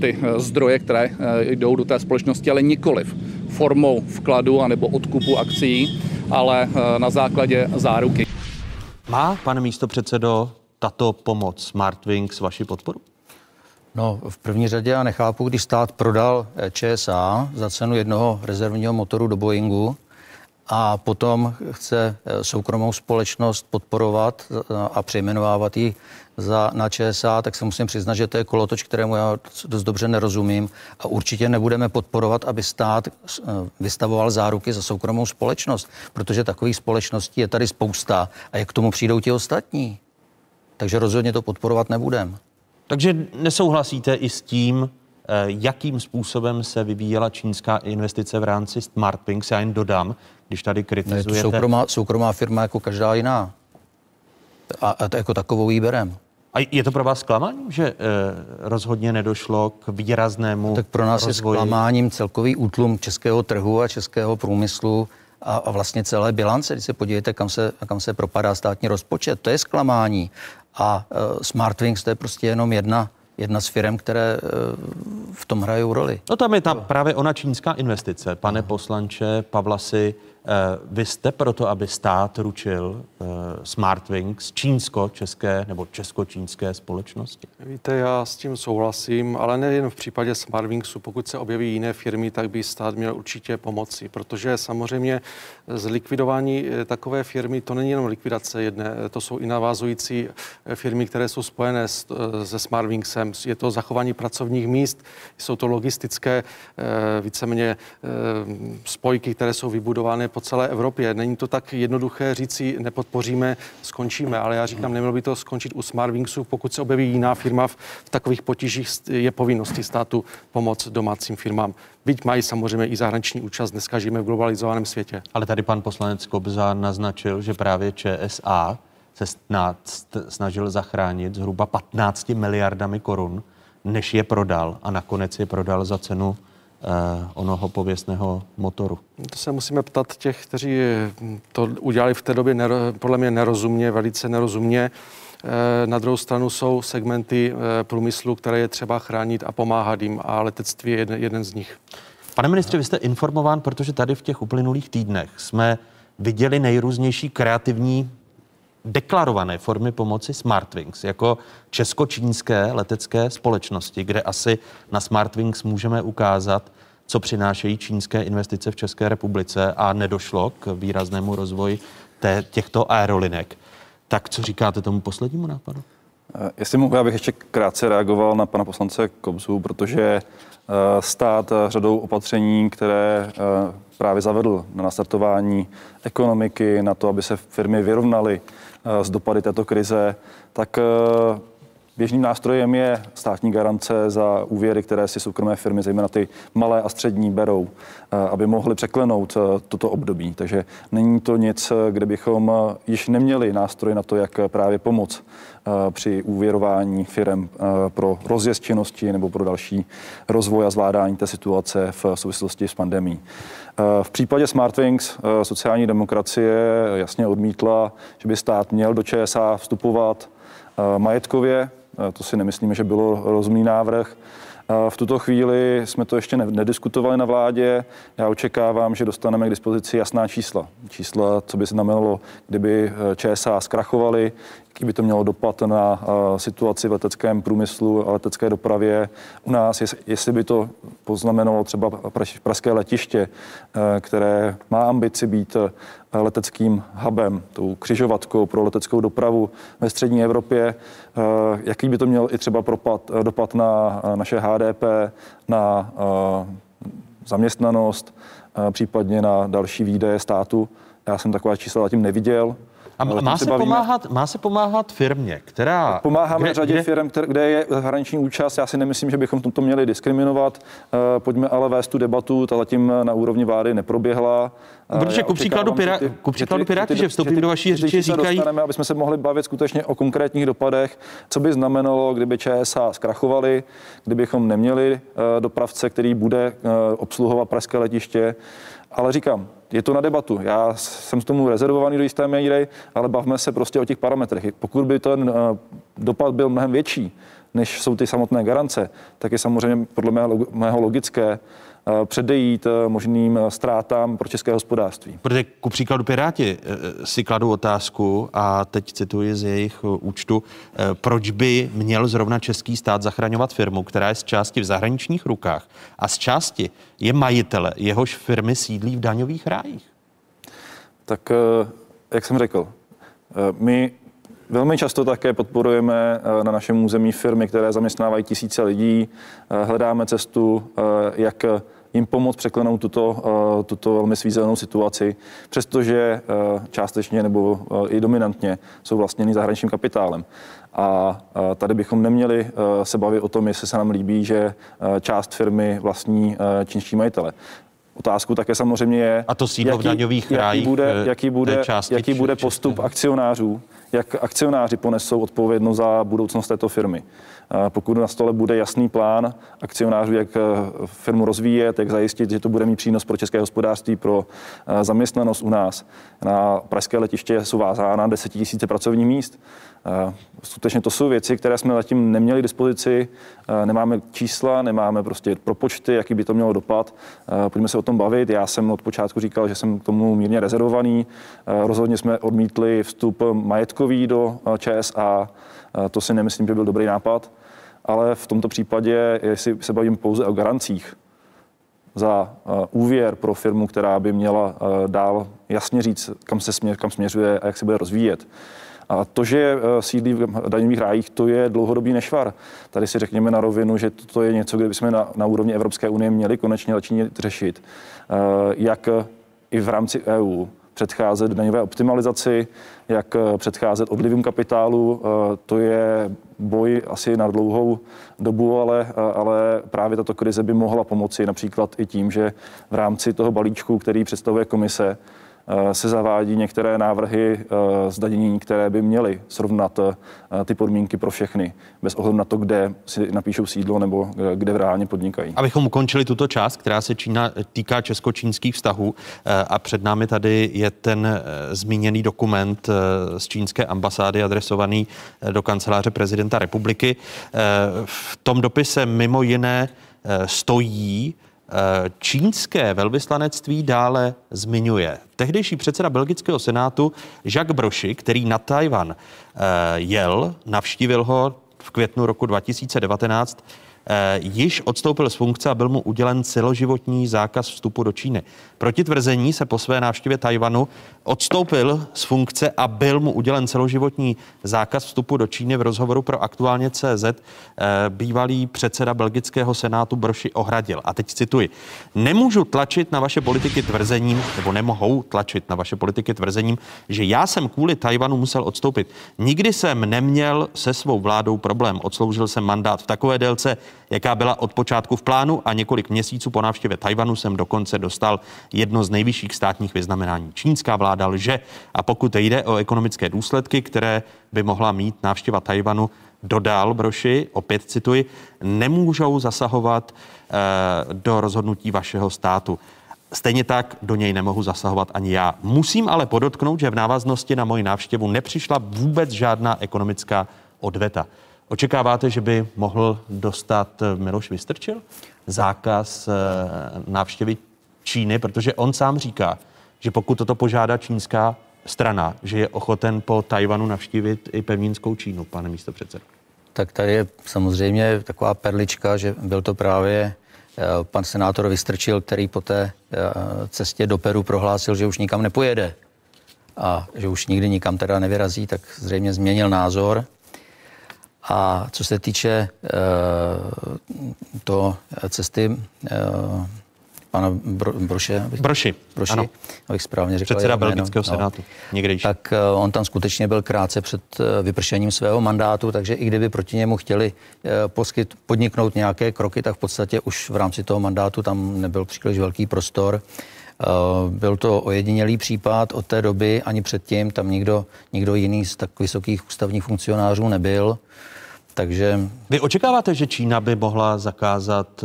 ty zdroje, které jdou do té společnosti, ale nikoliv formou vkladu anebo odkupu akcí, ale na základě záruky. Má, pane místo předsedo, tato pomoc Smartwings vaši podporu? No, v první řadě já nechápu, když stát prodal eh, ČSA za cenu jednoho rezervního motoru do Boeingu a potom chce eh, soukromou společnost podporovat eh, a přejmenovávat ji za, na ČSA, tak se musím přiznat, že to je kolotoč, kterému já dost dobře nerozumím a určitě nebudeme podporovat, aby stát vystavoval záruky za soukromou společnost, protože takových společností je tady spousta a jak k tomu přijdou ti ostatní. Takže rozhodně to podporovat nebudeme. Takže nesouhlasíte i s tím, jakým způsobem se vyvíjela čínská investice v rámci Smartwings. Já jen dodám, když tady kritizujete... Ne, je to soukromá, soukromá firma jako každá jiná. A, a to jako takovou výberem. A je to pro vás zklamáním, že e, rozhodně nedošlo k výraznému no, Tak pro nás rozvoji? je zklamáním celkový útlum českého trhu a českého průmyslu a, a vlastně celé bilance. Když se podívejte, kam se, kam se propadá státní rozpočet, to je zklamání. A e, Smartwings to je prostě jenom jedna, jedna z firm, které e, v tom hrajou roli. No tam je ta právě ona čínská investice. Pane poslanče Pavlasi, Eh, vy jste proto, aby stát ručil eh, Smartwings čínsko-české nebo česko-čínské společnosti? Víte, já s tím souhlasím, ale nejen v případě Smartwingsu. Pokud se objeví jiné firmy, tak by stát měl určitě pomoci, protože samozřejmě zlikvidování eh, takové firmy, to není jenom likvidace jedné, to jsou i navázující firmy, které jsou spojené se Smartwingsem. Je to zachování pracovních míst, jsou to logistické víceméně spojky, které jsou vybudovány po celé Evropě. Není to tak jednoduché říci, nepodpoříme, skončíme, ale já říkám, nemělo by to skončit u Smartwingsu. Pokud se objeví jiná firma v, v takových potížích, je povinností státu pomoct domácím firmám. Byť mají samozřejmě i zahraniční účast, dneska žijeme v globalizovaném světě. Ale tady pan poslanec Kobza naznačil, že právě ČSA se snažil zachránit zhruba 15 miliardami korun, než je prodal a nakonec je prodal za cenu onoho pověstného motoru. To se musíme ptat těch, kteří to udělali v té době nero, podle mě nerozumně, velice nerozumně. Eh, na druhou stranu jsou segmenty eh, průmyslu, které je třeba chránit a pomáhat jim a letectví je jeden, jeden z nich. Pane ministře, vy jste informován, protože tady v těch uplynulých týdnech jsme viděli nejrůznější kreativní deklarované formy pomoci Smartwings jako česko-čínské letecké společnosti, kde asi na Smartwings můžeme ukázat, co přinášejí čínské investice v České republice a nedošlo k výraznému rozvoji té, těchto aerolinek. Tak co říkáte tomu poslednímu nápadu? Eh, jestli mohu, já bych ještě krátce reagoval na pana poslance Kobzu, protože eh, stát řadou opatření, které eh, právě zavedl na nastartování ekonomiky, na to, aby se firmy vyrovnaly s dopady této krize, tak Běžným nástrojem je státní garance za úvěry, které si soukromé firmy, zejména ty malé a střední, berou, eh, aby mohly překlenout eh, toto období. Takže není to nic, kde bychom eh, již neměli nástroj na to, jak právě pomoct při úvěrování firm pro rozjezd činnosti nebo pro další rozvoj a zvládání té situace v souvislosti s pandemí. V případě Smartwings sociální demokracie jasně odmítla, že by stát měl do ČSA vstupovat majetkově, to si nemyslíme, že bylo rozumný návrh. V tuto chvíli jsme to ještě nediskutovali na vládě. Já očekávám, že dostaneme k dispozici jasná čísla. Čísla, co by znamenalo, kdyby eh, ČSA zkrachovali, jaký by to mělo dopad na uh, situaci v leteckém průmyslu a letecké dopravě u nás, jestli by to poznamenalo třeba pražské letiště, uh, které má ambici být leteckým hubem, tou křižovatkou pro leteckou dopravu ve střední Evropě, jaký by to mělo i třeba propad, dopad na naše HDP, na zaměstnanost, případně na další výdaje státu. Já jsem taková čísla zatím neviděl. A má se, pomáhat, má se pomáhat firmě, která... Pomáháme kde, řadě kde... firm, které, kde je zahraniční účast. Já si nemyslím, že bychom to měli diskriminovat. Uh, pojďme ale vést tu debatu, ta zatím na úrovni vlády neproběhla. Uh, Protože ku příkladu, Pirá, ty, ku příkladu Piráti, že vstoupí do vaší řeči, říkají... Dostaneme, aby jsme se mohli bavit skutečně o konkrétních dopadech, co by znamenalo, kdyby ČSA zkrachovali, kdybychom neměli uh, dopravce, který bude uh, obsluhovat pražské letiště. Ale říkám, je to na debatu. Já jsem s tomu rezervovaný do jisté míry, ale bavme se prostě o těch parametrech. Pokud by ten eh, dopad byl mnohem větší, než jsou ty samotné garance, tak je samozřejmě podle mého logické předejít eh, možným eh, ztrátám pro české hospodářství. Protože ku příkladu Piráti si kladou otázku, a teď cituji z jejich účtu, proč by měl zrovna český stát zachraňovat firmu, která je z části v zahraničních rukách a z části je majitele, jehož firmy sídlí v daňových rájích? Tak, jak jsem řekl, my Velmi často také podporujeme na našem území firmy, které zaměstnávají tisíce lidí. Hledáme cestu, jak jim pomoct překlenout tuto, tuto velmi svízelnou situaci, přestože částečně nebo i dominantně jsou vlastněny zahraničním kapitálem. A tady bychom neměli se bavit o tom, jestli se nám líbí, že část firmy vlastní čínští majitele. Otázku také samozřejmě je, a to jaký, v daňových jaký bude, jaký bude, jaký bude postup akcionářů, jak akcionáři ponesou odpovědnost za budoucnost této firmy. Pokud na stole bude jasný plán akcionářů, jak firmu rozvíjet, jak zajistit, že to bude mít přínos pro české hospodářství, pro zaměstnanost u nás. Na pražské letiště jsou vázána 10 000 pracovních míst. Skutečně to jsou věci, které jsme zatím neměli k dispozici. Nemáme čísla, nemáme prostě propočty, jaký by to mělo dopad. Pojďme se o tom bavit. Já jsem od počátku říkal, že jsem k tomu mírně rezervovaný. Rozhodně jsme odmítli vstup majetkový do ČSA. To si nemyslím, že byl dobrý nápad. Ale v tomto případě, jestli se bavím pouze o garancích, za úvěr pro firmu, která by měla dál jasně říct, kam se směř, kam směřuje a jak se bude rozvíjet, a to, že sídlí v daňových rájích, to je dlouhodobý nešvar. Tady si řekněme na rovinu, že to je něco, kde bychom na, na úrovni Evropské unie měli konečně začít řešit. Jak i v rámci EU předcházet daňové optimalizaci, jak předcházet odlivům kapitálu. To je boj asi na dlouhou dobu, ale, ale právě tato krize by mohla pomoci například i tím, že v rámci toho balíčku, který představuje komise, se zavádí některé návrhy zdanění, které by měly srovnat ty podmínky pro všechny, bez ohledu na to, kde si napíšou sídlo nebo kde v reálně podnikají. Abychom ukončili tuto část, která se Čína týká česko-čínských vztahů a před námi tady je ten zmíněný dokument z čínské ambasády adresovaný do kanceláře prezidenta republiky. V tom dopise mimo jiné stojí, Čínské velvyslanectví dále zmiňuje. Tehdejší předseda belgického senátu Jacques Broši, který na Tajvan jel, navštívil ho v květnu roku 2019, již odstoupil z funkce a byl mu udělen celoživotní zákaz vstupu do Číny. Proti tvrzení se po své návštěvě Tajvanu odstoupil z funkce a byl mu udělen celoživotní zákaz vstupu do Číny v rozhovoru pro aktuálně CZ. Bývalý předseda belgického senátu Broši ohradil. A teď cituji. Nemůžu tlačit na vaše politiky tvrzením, nebo nemohou tlačit na vaše politiky tvrzením, že já jsem kvůli Tajvanu musel odstoupit. Nikdy jsem neměl se svou vládou problém. Odsloužil jsem mandát v takové délce, jaká byla od počátku v plánu a několik měsíců po návštěvě Tajvanu jsem dokonce dostal jedno z nejvyšších státních vyznamenání. Čínská vláda lže a pokud jde o ekonomické důsledky, které by mohla mít návštěva Tajvanu, dodal Broši, opět cituji, nemůžou zasahovat e, do rozhodnutí vašeho státu. Stejně tak do něj nemohu zasahovat ani já. Musím ale podotknout, že v návaznosti na moji návštěvu nepřišla vůbec žádná ekonomická odveta. Očekáváte, že by mohl dostat Miloš Vystrčil zákaz e, návštěvy Číny, protože on sám říká, že pokud toto požádá čínská strana, že je ochoten po Tajvanu navštívit i pevninskou Čínu, pane místo předsedo. Tak tady je samozřejmě taková perlička, že byl to právě eh, pan senátor Vystrčil, který po té eh, cestě do Peru prohlásil, že už nikam nepojede a že už nikdy nikam teda nevyrazí, tak zřejmě změnil názor. A co se týče uh, to cesty uh, pana Bro, Broše. Abych, Broši, Broši, ano. abych správně řekl. Předseda belgického no, senátu, někdejší. Tak uh, on tam skutečně byl krátce před uh, vypršením svého mandátu, takže i kdyby proti němu chtěli uh, poskyt, podniknout nějaké kroky, tak v podstatě už v rámci toho mandátu tam nebyl příliš velký prostor. Uh, byl to ojedinělý případ od té doby, ani předtím tam nikdo, nikdo jiný z tak vysokých ústavních funkcionářů nebyl. Takže... Vy očekáváte, že Čína by mohla zakázat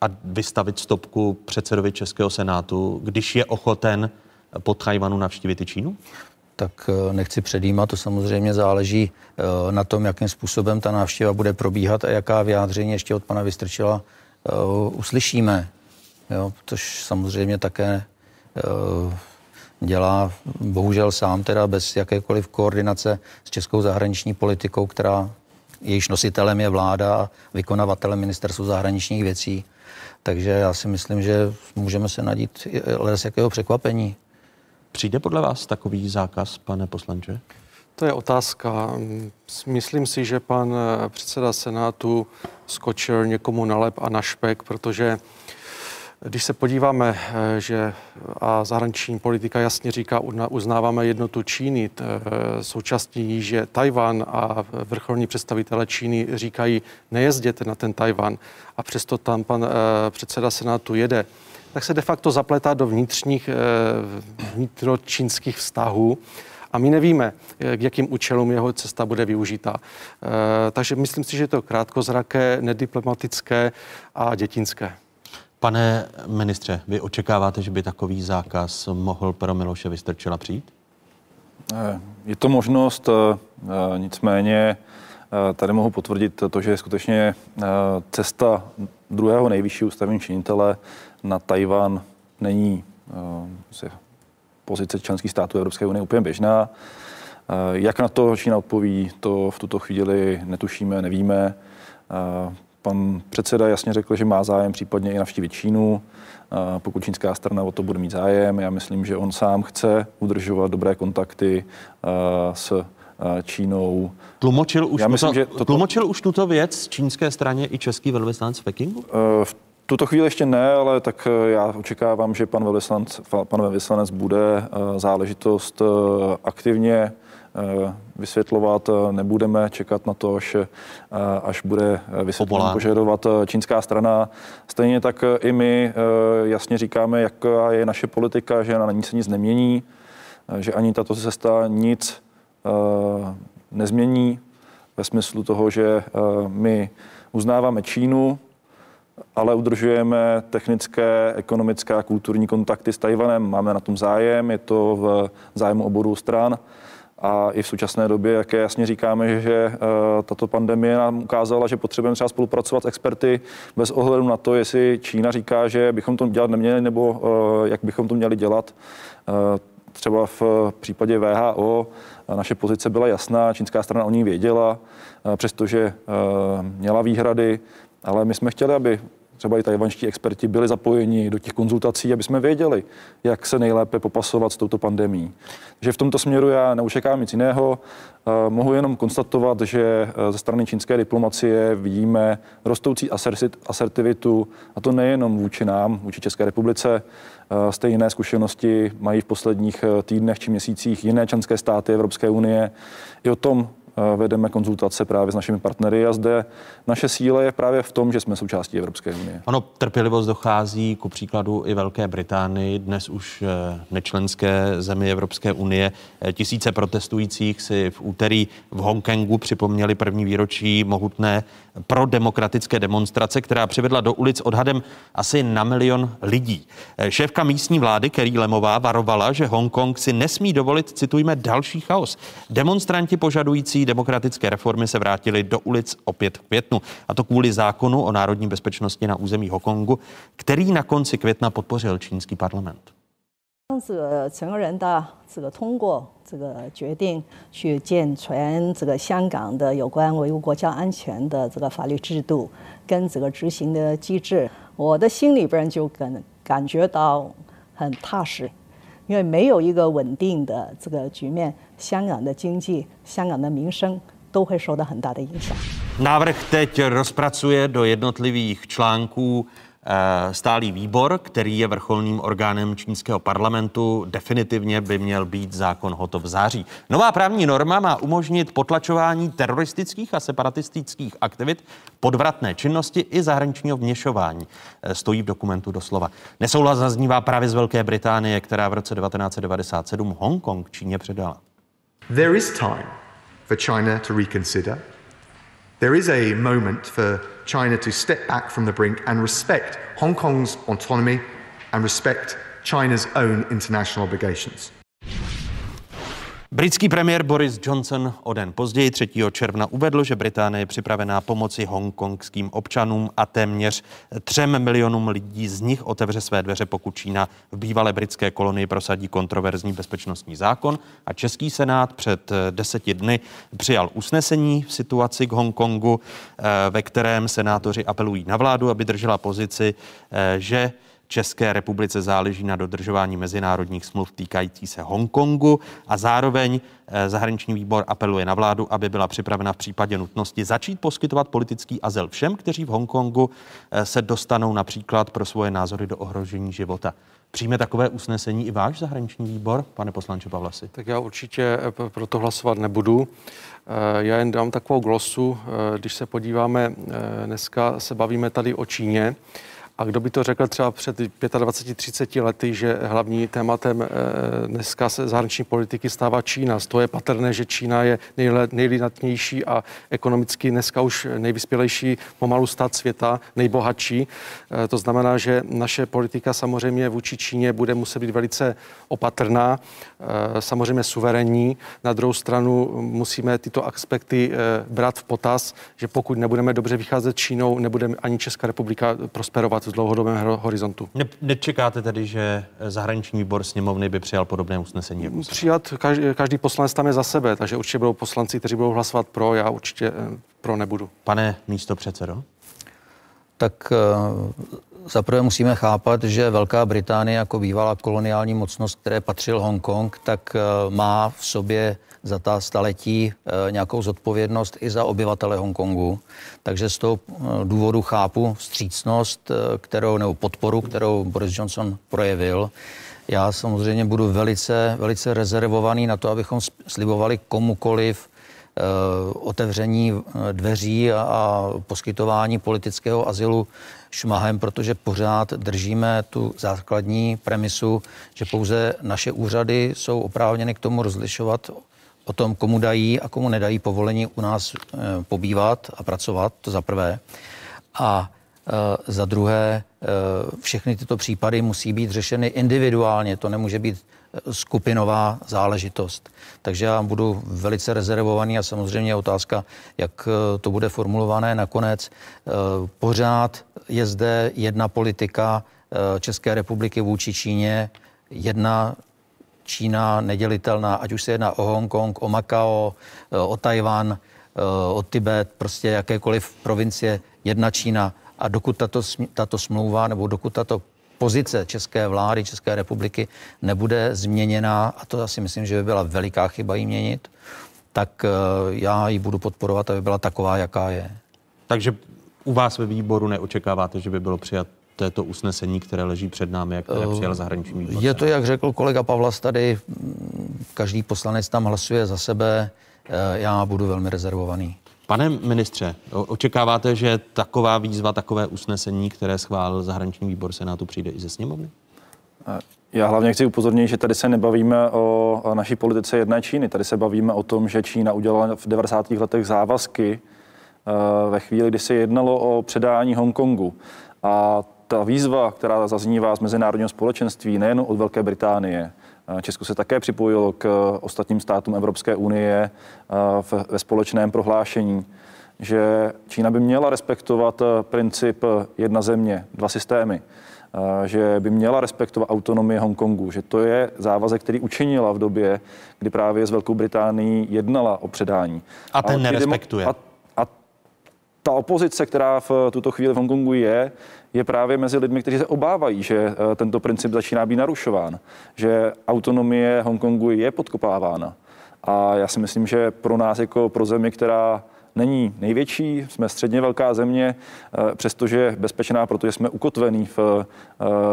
a vystavit stopku předsedovi Českého senátu, když je ochoten po Tajvanu navštívit i Čínu? Tak nechci předjímat, to samozřejmě záleží na tom, jakým způsobem ta návštěva bude probíhat a jaká vyjádření ještě od pana Vystrčila uslyšíme. Jo, což samozřejmě také dělá bohužel sám, teda bez jakékoliv koordinace s českou zahraniční politikou, která jejíž nositelem je vláda a vykonavatelem ministerstvu zahraničních věcí. Takže já si myslím, že můžeme se nadít z jakého překvapení. Přijde podle vás takový zákaz, pane poslanče? To je otázka. Myslím si, že pan předseda Senátu skočil někomu na lep a na špek, protože Když se podíváme, eh, že a zahraniční politika jasně říká, uznáváme jednotu Číny, eh, současně, že Tajvan a vrcholní představitelé Číny říkají, nejezděte na ten Tajvan a přesto tam pan eh, předseda Senátu jede, tak se de facto zapletá do vnitřních vnitročínských vztahů a my nevíme, k jakým účelům jeho cesta bude využita. Takže myslím si, že je to krátkozraké, nediplomatické a dětinské. Pane ministře, vy očekáváte, že by takový zákaz mohl pro Miloše Vystrčila přijít? Eh, je to možnost, eh, eh, nicméně tady mohu potvrdit to, že je skutečně cesta druhého nejvyššího ústavního činitele na Tajvan není pozice členských států Evropské unie úplně běžná. Jak na to Čína odpoví, to v tuto chvíli netušíme, nevíme. Pan předseda jasně řekl, že má zájem případně i navštívit Čínu, pokud čínská strana o to bude mít zájem. Já myslím, že on sám chce udržovat dobré kontakty s Čínou. Tlumočil už, Já myslím, tuto, že toto... tlumočil už tuto věc čínské straně i český velvyslanec v Pekingu? V tuto chvíli ještě ne, ale tak e, já očekávám, že pan velvyslanec, pan velvyslanec bude e, záležitost e, aktivně vysvětlovat, eh, nebudeme čekat na to, až, eh, až bude vysvětlení požadovat čínská strana. Stejně tak i my jasně říkáme, jaká je naše politika, že na ní se nic nemění, že ani tato cesta nic nezmění ve smyslu toho, že my uznáváme Čínu, ale udržujeme technické, ekonomické a kulturní kontakty s Tajvanem. Máme na tom zájem, je to v zájmu obou stran. A i v současné době, jak jasně říkáme, že eh, tato pandemie nám ukázala, že potřebujeme třeba spolupracovat s experty bez ohledu na to, jestli Čína říká, že bychom to dělat neměli, nebo eh, jak bychom to měli dělat. Eh, třeba v případě VHO naše pozice byla jasná, čínská strana o ní věděla, přestože měla výhrady, ale my jsme chtěli, aby třeba i tajvanští experti byli zapojeni do těch konzultací, aby jsme věděli, jak se nejlépe popasovat s touto pandemí. Takže v tomto směru já neučekám nic jiného. Eh, mohu jenom konstatovat, že eh, ze strany čínské diplomacie vidíme rostoucí asertivitu, a to nejenom vůči nám, vůči České republice. Eh, stejné zkušenosti mají v posledních týdnech či měsících jiné členské státy Evropské unie. I o tom vedeme konzultace právě s našimi partnery a zde naše síla je právě v tom, že jsme součástí Evropské unie. Ano, trpělivost dochází ku příkladu i Velké Británii, dnes už eh, nečlenské zemi Evropské unie. Eh, tisíce protestujících si v úterý v Hongkongu připomněli první výročí mohutné pro demokratické demonstrace, která přivedla do ulic odhadem asi na milion lidí. Eh, šéfka místní vlády Kerry Lemová varovala, že Hongkong si nesmí dovolit, citujme, další chaos. Demonstranti požadující demokratické reformy se vrátili do ulic opět v květnu. A to kvůli zákonu o národní bezpečnosti na území Hongkongu, který na konci května podpořil čínský parlament. 这个全国人大这个通过 这个决定，去健全这个香港的有关维护国家安全的这个法律制度跟这个执行的机制，我的心里边就感感觉到很踏实，因为没有一个稳定的这个局面，香港的经济、香港的民生都会受到很大的影响。Návrh teď rozpracuje do jednotlivých článků stálý výbor, který je vrcholným orgánem čínského parlamentu. Definitivně by měl být zákon hotov v září. Nová právní norma má umožnit potlačování teroristických a separatistických aktivit, podvratné činnosti i zahraničního vněšování. Eh, stojí v dokumentu doslova. Nesouhlas zaznívá právě z Velké Británie, která v roce 1997 Hongkong Číně předala. There is time for China to reconsider. There is a moment for China to step back from the brink and respect Hong Kong's autonomy and respect China's own international obligations. Britský premiér Boris Johnson o den později 3. června uvedl, že Británie je připravená pomoci hongkongským občanům a téměř třem milionům lidí z nich otevře své dveře, pokud Čína v bývalé britské kolonii prosadí kontroverzní bezpečnostní zákon a Český senát před deseti dny přijal usnesení v situaci k Hongkongu, eh, ve kterém senátoři apelují na vládu, aby držela pozici, eh, že České republice záleží na dodržování mezinárodních smluv týkající se Hongkongu a zároveň eh, zahraniční výbor apeluje na vládu, aby byla připravena v případě nutnosti začít poskytovat politický azyl všem, kteří v Hongkongu eh, se dostanou například pro svoje názory do ohrožení života. Přijme takové usnesení i váš zahraniční výbor, pane poslanče Pavlasi? Tak já určitě eh, pro to hlasovat nebudu. Já jen dám takovou glosu, když se podíváme, dneska se bavíme tady o Číně. A kdo by to řekl třeba před 25-30 lety, že hlavní tématem eh, dneska se zahraniční politiky stává Čína. Z toho je patrné, že Čína je nejlidnatnější a ekonomicky dneska už nejvyspělejší pomalu stát světa, nejbohatší. Eh, to znamená, že naše politika samozřejmě vůči Číně bude muset být velice opatrná, eh, samozřejmě suverénní. Na druhou stranu musíme tyto aspekty brát v potaz, že pokud nebudeme dobře vycházet Čínou, nebude ani Česká republika prosperovat v dlouhodobém horizontu. Ne, nečekáte tedy, že zahraniční výbor sněmovny by přijal podobné usnesení? Jako Přijat, každý, každý poslanec tam je za sebe, takže určitě budou poslanci, kteří budou hlasovat pro, já určitě eh, pro nebudu. Pane místo předsedo? Tak eh, zaprvé musíme chápat, že Velká Británie jako bývalá koloniální mocnost, které patřil Hongkong, tak eh, má v sobě za ta staletí eh, nějakou zodpovědnost i za obyvatele Hongkongu. Takže z toho eh, důvodu chápu vstřícnost, eh, kterou, nebo podporu, kterou Boris Johnson projevil. Já samozřejmě budu velice, velice rezervovaný na to, abychom slibovali komukoliv otevření dveří a, poskytování politického azylu šmahem, protože pořád držíme tu základní premisu, že pouze naše úřady jsou oprávněny k tomu rozlišovat o tom, komu dají a komu nedají povolení u nás e, pobývat a pracovat, to za prvé. A e, za druhé, e, všechny tyto případy musí být řešeny individuálně, to nemůže být skupinová záležitost. Takže já budu velice rezervovaný a samozřejmě je otázka, jak to bude formulované nakonec. Pořád je zde jedna politika České republiky vůči Číně, jedna Čína nedělitelná, ať už se jedná o Hongkong, o Makao, eh, o Tajvan, eh, o Tibet, prostě jakékoliv provincie, jedna Čína. A dokud tato, tato smlouva nebo dokud tato pozice České vlády, České republiky nebude změněná, a to asi myslím, že by byla veliká chyba ji měnit, tak eh, já ji budu podporovat, aby byla taková, jaká je. Takže u vás ve výboru neočekáváte, že by bylo přijat této usnesení, které leží před námi, jak které přijal zahraniční výbor? Je to, jak řekl kolega Pavlas tady, každý poslanec tam hlasuje za sebe, eh, já budu velmi rezervovaný. Pane ministře, očekáváte, že taková výzva, takové usnesení, které schválil zahraniční výbor Senátu, přijde i ze sněmovny? Eh, já hlavně chci upozornit, že tady se nebavíme o naší politice jedné Číny. Tady se bavíme o tom, že Čína udělala v 90. letech závazky eh, ve chvíli, kdy se jednalo o předání Hongkongu. A ta výzva, která zaznívá z mezinárodního společenství, nejen od Velké Británie, Česko se také připojilo k ostatním státům Evropské unie ve společném prohlášení, že Čína by měla respektovat princip jedna země, dva systémy, že by měla respektovat autonomii Hongkongu, že to je závazek, který učinila v době, kdy právě s Velkou Británií jednala o předání. A ten nerespektuje. A, a ta opozice, která v tuto chvíli v Hongkongu je, je právě mezi lidmi, kteří se obávají, že eh, tento princip začíná být narušován, že autonomie Hongkongu je podkopávána. A já si myslím, že pro nás jako pro zemi, která není největší, jsme středně velká země, eh, přestože bezpečná, protože jsme ukotvení v, eh,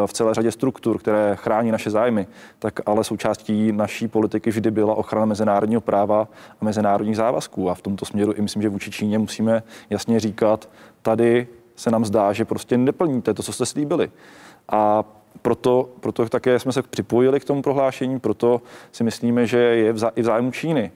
v celé řadě struktur, které chrání naše zájmy, tak ale součástí naší politiky vždy byla ochrana mezinárodního práva a mezinárodních závazků. A v tomto směru i myslím, že vůči Číně musíme jasně říkat, tady se nám zdá, že prostě neplníte to, co jste slíbili. A proto, proto také jsme se připojili k tomu prohlášení, proto si myslíme, že je v, i v zájmu Číny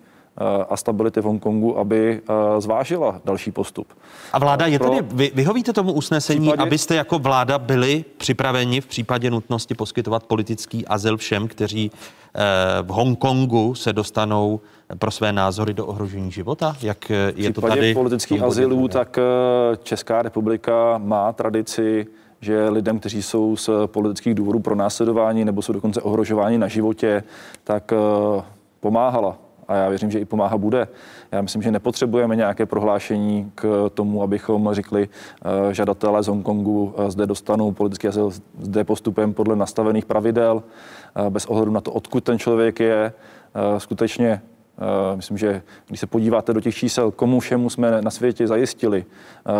a stability v Hongkongu, aby eh, zvážila další postup. A vláda je tedy, vy, vyhovíte tomu usnesení, případě, abyste jako vláda byli připraveni v případě nutnosti poskytovat politický azyl všem, kteří eh, v Hongkongu se dostanou pro své názory do ohrožení života? Jak je to tady? politických azylů, tak Česká republika má tradici že lidem, kteří jsou z politických důvodů pro následování nebo jsou dokonce ohrožováni na životě, tak pomáhala a já věřím, že i pomáhat bude. Já myslím, že nepotřebujeme nějaké prohlášení k tomu, abychom řekli, uh, žadatelé z Hongkongu uh, zde dostanou politický azyl, zde postupem podle nastavených pravidel, uh, bez ohledu na to, odkud ten člověk je. Skutečně Myslím, že když se podíváte do těch čísel, komu všemu jsme na světě zajistili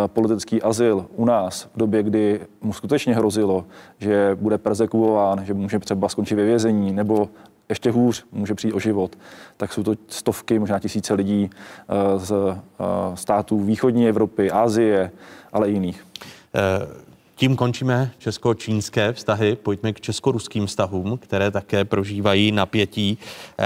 politický azyl u nás v době, kdy mu skutečně hrozilo, že bude persekuován, že může třeba skončit ve vězení nebo ještě hůř, může přijít o život, tak jsou to stovky, možná tisíce lidí eh, z eh, států východní Evropy, Asie, ale i jiných. Eh, tím končíme česko-čínské vztahy. Pojďme k česko-ruským vztahům, které také prožívají napětí.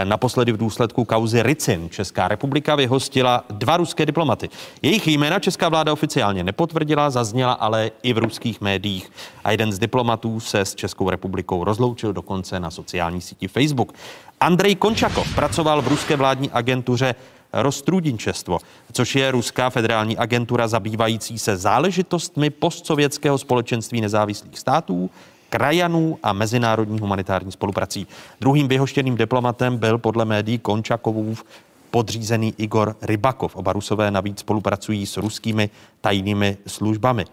Naposledy v důsledku kauzy Ricin Česká republika vyhostila dva ruské diplomaty. Jejich jména česká vláda oficiálně nepotvrdila, zazněla ale i v ruských médiích. A jeden z diplomatů se s Českou republikou rozloučil dokonce na sociální síti Facebook. Andrej Končakov pracoval v ruské vládní agentuře Rostrudinčestvo, což je ruská federální agentura zabývající se záležitostmi postsovětského společenství nezávislých států, krajanů a mezinárodní humanitární spoluprací. Druhým vyhoštěným diplomatem byl podle médií Končakovův podřízený Igor Rybakov. Oba rusové navíc spolupracují s ruskými tajnými službami.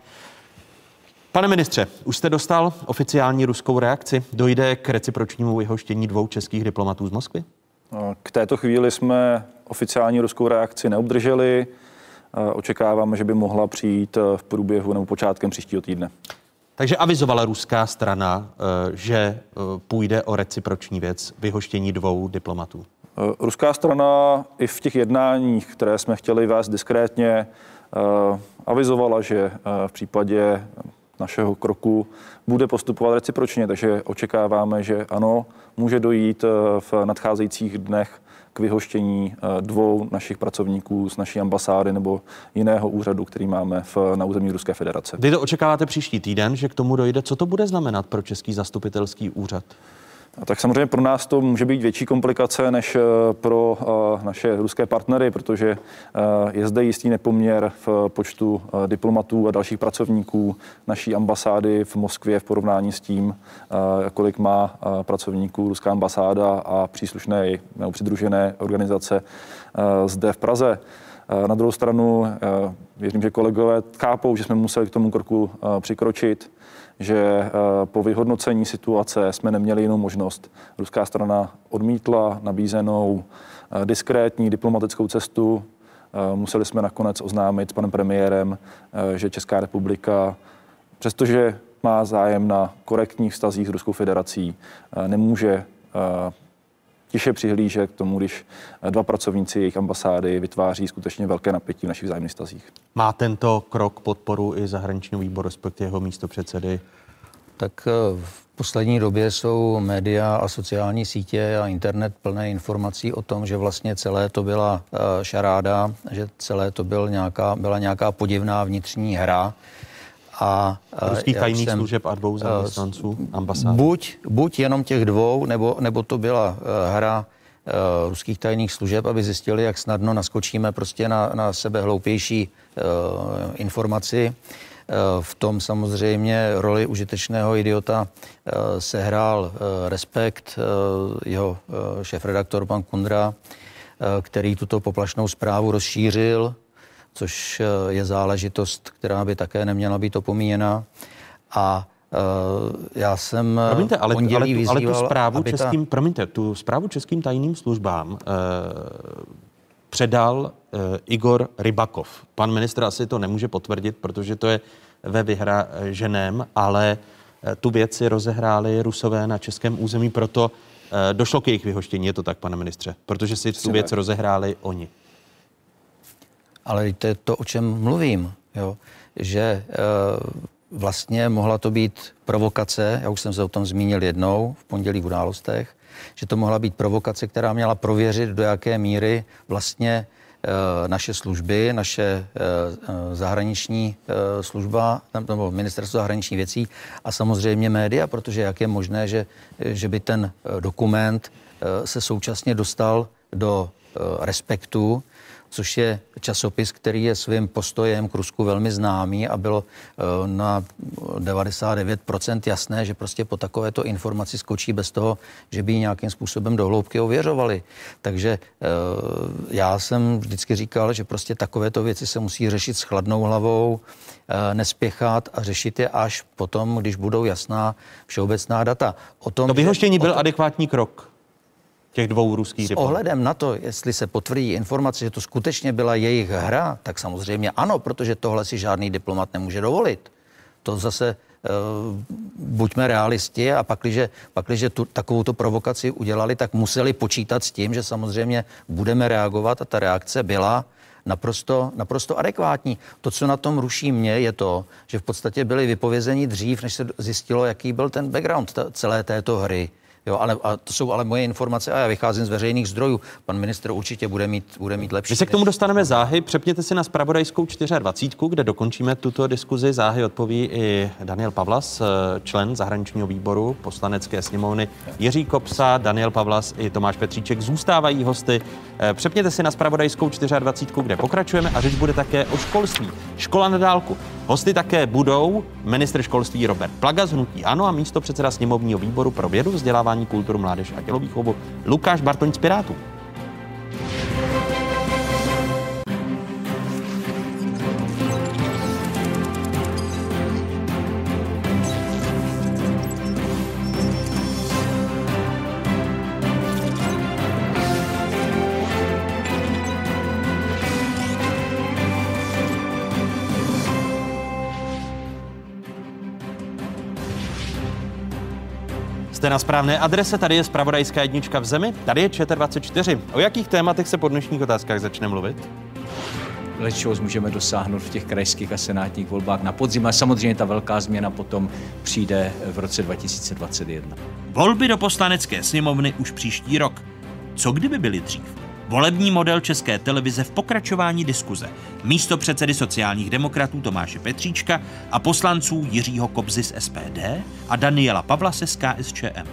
Pane ministře, už jste dostal oficiální ruskou reakci? Dojde k recipročnímu vyhoštění dvou českých diplomatů z Moskvy? K této chvíli jsme oficiální ruskou reakci neobdrželi. Očekáváme, že by mohla přijít v průběhu nebo počátkem příštího týdne. Takže avizovala ruská strana, eh, že eh, půjde o reciproční věc vyhoštění dvou diplomatů. Ruská strana i v těch jednáních, které jsme chtěli vést diskrétně, avizovala, že v případě našeho kroku bude postupovat recipročně, takže očekáváme, že ano, může dojít v nadcházejících dnech k vyhoštění eh, dvou našich pracovníků z naší ambasády nebo jiného úřadu, který máme v, na území Ruské federace. Vy to očekáváte příští týden, že k tomu dojde. Co to bude znamenat pro Český zastupitelský úřad? Tak samozřejmě pro nás to může být větší komplikace než eh, pro eh, naše ruské partnery, protože eh, je zde jistý nepoměr v počtu diplomatů a dalších pracovníků naší ambasády v Moskvě v porovnání s tím, kolik má pracovníků ruská ambasáda a příslušné nebo přidružené organizace zde v Praze. Na druhou stranu věřím, že kolegové chápou, že jsme museli k tomu kroku přikročit že eh, po vyhodnocení situace jsme neměli jinou možnost. Ruská strana odmítla nabízenou eh, diskrétní diplomatickou cestu. Eh, museli jsme nakonec oznámit s panem premiérem, že Česká republika, přestože má zájem na korektních vztazích s Ruskou federací, nemůže tiše přihlíže k tomu, když dva pracovníci jejich ambasády vytváří skutečně velké napětí v našich vzájemných stazích. Má tento krok podporu i zahraničního výboru, respektive jeho místo předsedy? Tak eh, v poslední době jsou média a sociální sítě a internet plné informací o tom, že vlastně celé to byla eh, šaráda, že celé to byl nějaká, byla nějaká podivná vnitřní hra, a Ruských tajných jsem, služeb a dvou zaměstnanců ambasády? Buď, buď jenom těch dvou, nebo, nebo to byla uh, hra ruských tajných služeb, aby zjistili, jak snadno naskočíme prostě na, na sebe hloupější uh, informaci. V tom samozřejmě roli užitečného idiota sehrál Respekt, jeho šéf-redaktor pan Kundra, který tuto poplašnou zprávu rozšířil což eh, je záležitost, která by také neměla být opomíjena. A Uh, já jsem eh, promiňte, ale, ale, tu, ale tu zprávu českým, ta... promiňte, tu zprávu českým tajným službám uh, předal uh, Igor Rybakov. Pan ministr asi to nemůže potvrdit, protože to je ve vyhraženém, ale uh, tu věci rozehráli rusové na českém území, proto uh, došlo k jejich vyhoštění, je to tak, pane ministře, protože si tu věc rozehráli oni. Ale to je to, o čem mluvím, jo? že e, vlastně mohla to být provokace, já už jsem se o tom zmínil jednou v pondělí v událostech, že to mohla být provokace, která měla prověřit, do jaké míry vlastně e, naše služby, naše e, zahraniční služba, nebo ministerstvo zahraničních věcí a samozřejmě média, protože jak je možné, že, že by ten dokument se současně dostal do respektu což je časopis, který je svým postojem k Rusku velmi známý a bylo eh, na 99% jasné, že prostě po takovéto informaci skočí bez toho, že by ji nějakým způsobem do hloubky ověřovali. Takže eh, já jsem vždycky říkal, že prostě takovéto věci se musí řešit s chladnou hlavou, eh, nespěchat a řešit je až potom, když budou jasná všeobecná data. O tom, to vyhoštění byl tom, adekvátní krok těch dvou ruských S ohledem na to, jestli se potvrdí informace, že to skutečně byla jejich hra, tak samozřejmě ano, protože tohle si žádný diplomat nemůže dovolit. To zase uh, buďme realisti a pakliže, pakliže tu, takovouto provokaci udělali, tak museli počítat s tím, že samozřejmě budeme reagovat a ta reakce byla naprosto, naprosto adekvátní. To, co na tom ruší mě, je to, že v podstatě byli vypovězení dřív, než se zjistilo, jaký byl ten background celé této hry. Jo, ale a to jsou ale moje informace a já vycházím z veřejných zdrojů. Pan ministr určitě bude mít, bude mít lepší. My se k tomu dostaneme záhy. Přepněte si na spravodajskou 24, kde dokončíme tuto diskuzi. Záhy odpoví i Daniel Pavlas, eh, člen zahraničního výboru poslanecké sněmovny. Jiří Kopsa, Daniel Pavlas i Tomáš Petříček zůstávají hosty. Eh, přepněte si na spravodajskou 24, kde pokračujeme a řeč bude také o školství. Škola na dálku. Hosty také budou ministr školství Robert Plaga z Hnutí Ano a místo předseda sněmovního výboru pro vědu, vzdělávání, kulturu, mládež a tělovýchovu Lukáš Bartoň z Pirátů. Jste na správné adrese, tady je Spravodajská jednička v zemi, tady je ČT24. O jakých tématech se po dnešních otázkách začne mluvit? Lečos můžeme dosáhnout v těch krajských a senátních volbách na podzim. A samozřejmě ta velká změna potom přijde v roce 2021. Volby do poslanecké sněmovny už příští rok. Co kdyby byly dřív? Volební model České televize v pokračování diskuze. Místo předsedy sociálních demokratů Tomáše Petříčka a poslanců Jiřího Kobzy z SPD a Daniela Pavlase z KSČM.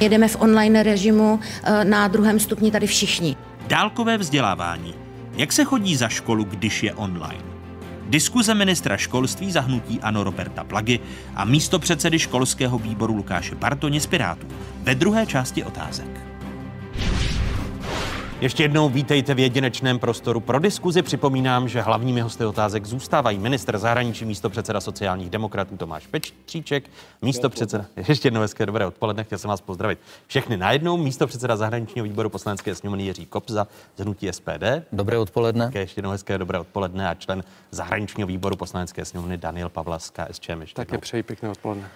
Jedeme v online režimu eh, na druhém stupni tady všichni. Dálkové vzdělávání. Jak se chodí za školu, když je online? Diskuze ministra školství zahnutí Ano Roberta Plagy a místo předsedy školského výboru Lukáše Bartoně z Pirátů ve druhé části otázek. Ještě jednou vítejte v jedinečném prostoru pro diskuzi. Připomínám, že hlavními hosty otázek zůstávají minister zahraničí, místo předseda sociálních demokratů Tomáš Petříček, místo předseda, ještě jednou hezké dobré odpoledne, chtěl jsem vás pozdravit všechny najednou, místo předseda zahraničního výboru poslanecké sněmovny Jiří Kopza z hnutí SPD. Dobré odpoledne. Také ještě jednou hezké dobré odpoledne a člen zahraničního výboru poslanecké sněmovny Daniel Pavla z KSČM. Také přeji pěkné odpoledne.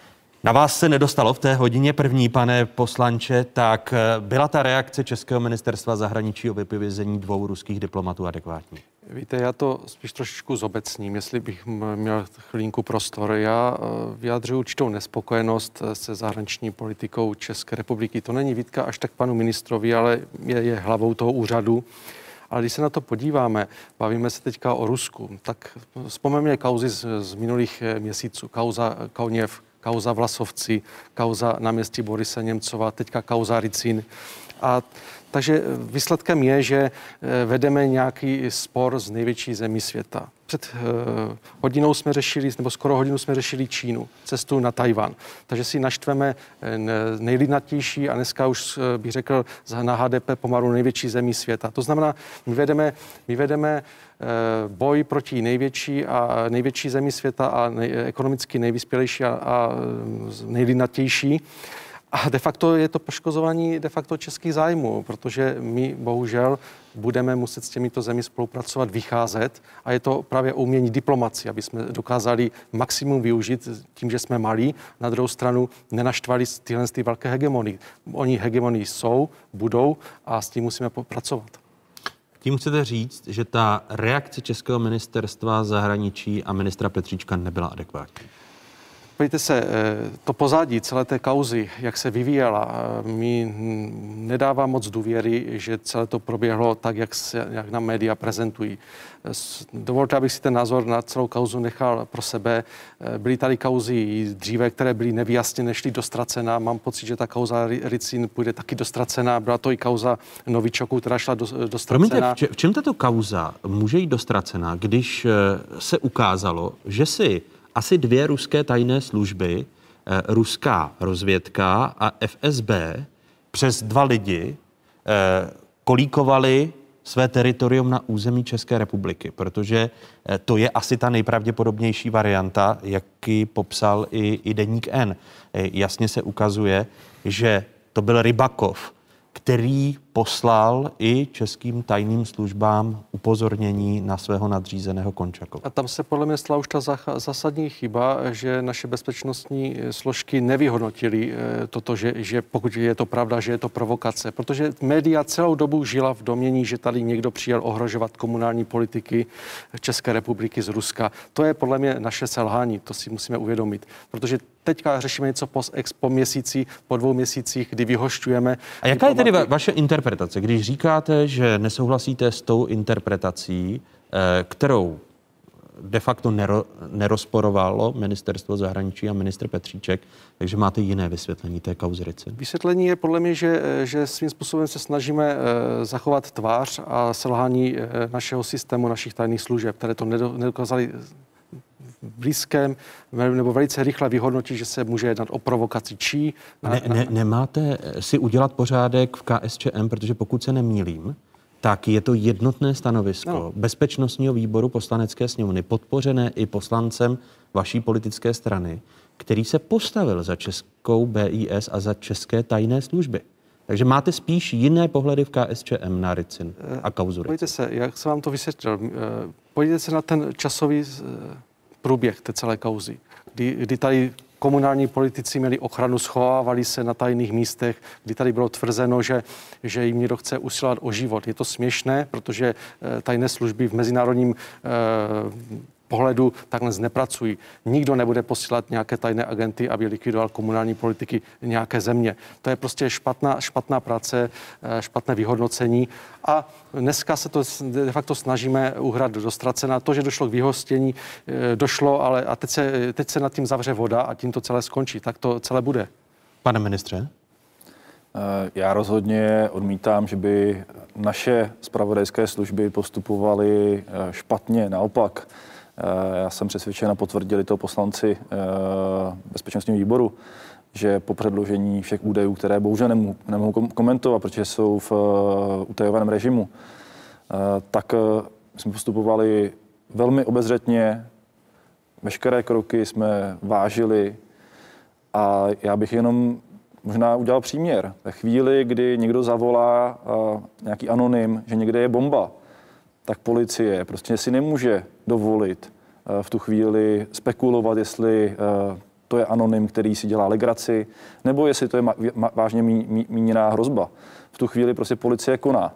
Na vás se nedostalo v té hodině první, pane poslanče, tak eh, byla ta reakce Českého ministerstva zahraničí o vypovězení dvou ruských diplomatů adekvátní? Víte, já to spíš trošičku zobecním, jestli bych měl chvilinku prostor. Já eh, vyjadřuji určitou nespokojenost eh, se zahraniční politikou České republiky. To není výtka až tak panu ministrovi, ale je, je hlavou toho úřadu. Ale když se na to podíváme, bavíme se teďka o Rusku, tak vzpomeňme kauzy z, z minulých měsíců. Kauza Kauněv, kauza Vlasovci, kauza na městí Borise Němcova, teďka kauza Ricin. A takže výsledkem je, že eh, vedeme nějaký spor z největší zemí světa. Před uh, hodinou jsme řešili, nebo skoro hodinu jsme řešili Čínu, cestu na Tajvan. Takže si naštveme eh, nejlidnatější a dneska už bych řekl na HDP pomalu největší zemí světa. To znamená, my vedeme, my vedeme boj proti největší a největší zemí světa a nej, ekonomicky nejvyspělejší a, a nejlidnatější. A de facto je to poškozování de facto českých zájmů, protože my bohužel budeme muset s těmito zemi spolupracovat, vycházet a je to právě umění diplomaci, aby jsme dokázali maximum využít tím, že jsme malí, na druhou stranu nenaštvali tyhle ty velké hegemonie. Oni hegemonii jsou, budou a s tím musíme pracovat. Tím chcete říct, že ta reakce Českého ministerstva zahraničí a ministra Petříčka nebyla adekvátní? Pojďte se, to pozadí celé té kauzy, jak se vyvíjela, mi nedává moc důvěry, že celé to proběhlo tak, jak, se, jak nám média prezentují. Dovolte, abych si ten názor na celou kauzu nechal pro sebe. Byly tady kauzy dříve, které byly nevyjasněné, šly dostracená. Mám pocit, že ta kauza Ricin půjde taky dostracená. Byla to i kauza Novičoku, která šla dostracená. Promiňte, v čem tato kauza může jít dostracená, když eh, se ukázalo, že si asi dvě ruské tajné služby, eh, ruská rozvědka a FSB, přes dva lidi eh, kolíkovali své teritorium na území České republiky, protože eh, to je asi ta nejpravděpodobnější varianta, jaký popsal i, i deník N. Jasně se ukazuje, že to byl Rybakov, který poslal i českým tajným službám upozornění na svého nadřízeného Končakova. A tam se podle mě stala už ta zásadní chyba, že naše bezpečnostní složky nevyhodnotili eh, toto, že, že pokud je to pravda, že je to provokace. Protože média celou dobu žila v domění, že tady někdo přijel ohrožovat komunální politiky České republiky z Ruska. To je podle mě naše selhání, to si musíme uvědomit. Protože teďka řešíme něco po, ex, po měsíci, po dvou měsících, kdy vyhošťujeme. A jaká je tedy vaše interpretace? Když říkáte, že nesouhlasíte s tou interpretací, eh, kterou de facto nero, nerozporovalo ministerstvo zahraničí a ministr Petříček, takže máte jiné vysvětlení té kauzy Ricin. Vysvětlení je podle mě, že, že svým způsobem se snažíme eh, zachovat tvář a selhání eh, našeho systému, našich tajných služeb, které to nedokázali blízkém nebo velice rychle vyhodnotí, že se může jednat o provokaci čí. Ne, ne, nemáte si udělat pořádek v KSČM, protože pokud se nemýlím, tak je to jednotné stanovisko no. Bezpečnostního výboru poslanecké sněmovny, podpořené i poslancem vaší politické strany, který se postavil za českou BIS a za české tajné služby. Takže máte spíš jiné pohledy v KSČM na Ricin a kauzu Ricin. Pojďte se, jak jsem vám to vysvětlil, eh, pojďte se na ten časový eh, průběh té celé kauzy, kdy, kdy tady komunální politici měli ochranu, schovávali se na tajných místech, kdy tady bylo tvrzeno, že, že jim někdo chce usilovat o život. Je to směšné, protože eh, tajné služby v mezinárodním eh, pohledu takhle nepracují. Nikdo nebude posílat nějaké tajné agenty, aby likvidoval komunální politiky nějaké země. To je prostě špatná, špatná práce, eh, špatné vyhodnocení. A dneska se to de facto snažíme uhrát do ztracena. To, že došlo k vyhostění, eh, došlo, ale a teď se, teď se nad tím zavře voda a tím to celé skončí. Tak to celé bude. Pane ministře? Eh, já rozhodně odmítám, že by naše spravodajské služby postupovaly špatně. Naopak, já jsem přesvědčen a potvrdili to poslanci eh, bezpečnostního výboru, že po předložení všech údajů, které bohužel nemohu, nemohu komentovat, protože jsou v eh, utajovaném režimu, tak jsme postupovali velmi obezřetně, veškeré kroky jsme vážili a já bych jenom možná udělal příměr. Ve chvíli, kdy někdo zavolá nějaký anonym, že někde je bomba, tak policie prostě si nemůže dovolit eh, v tu chvíli spekulovat, jestli eh, to je anonym, který si dělá legraci, nebo jestli to je vážně míněná hrozba. V tu chvíli prostě policie koná.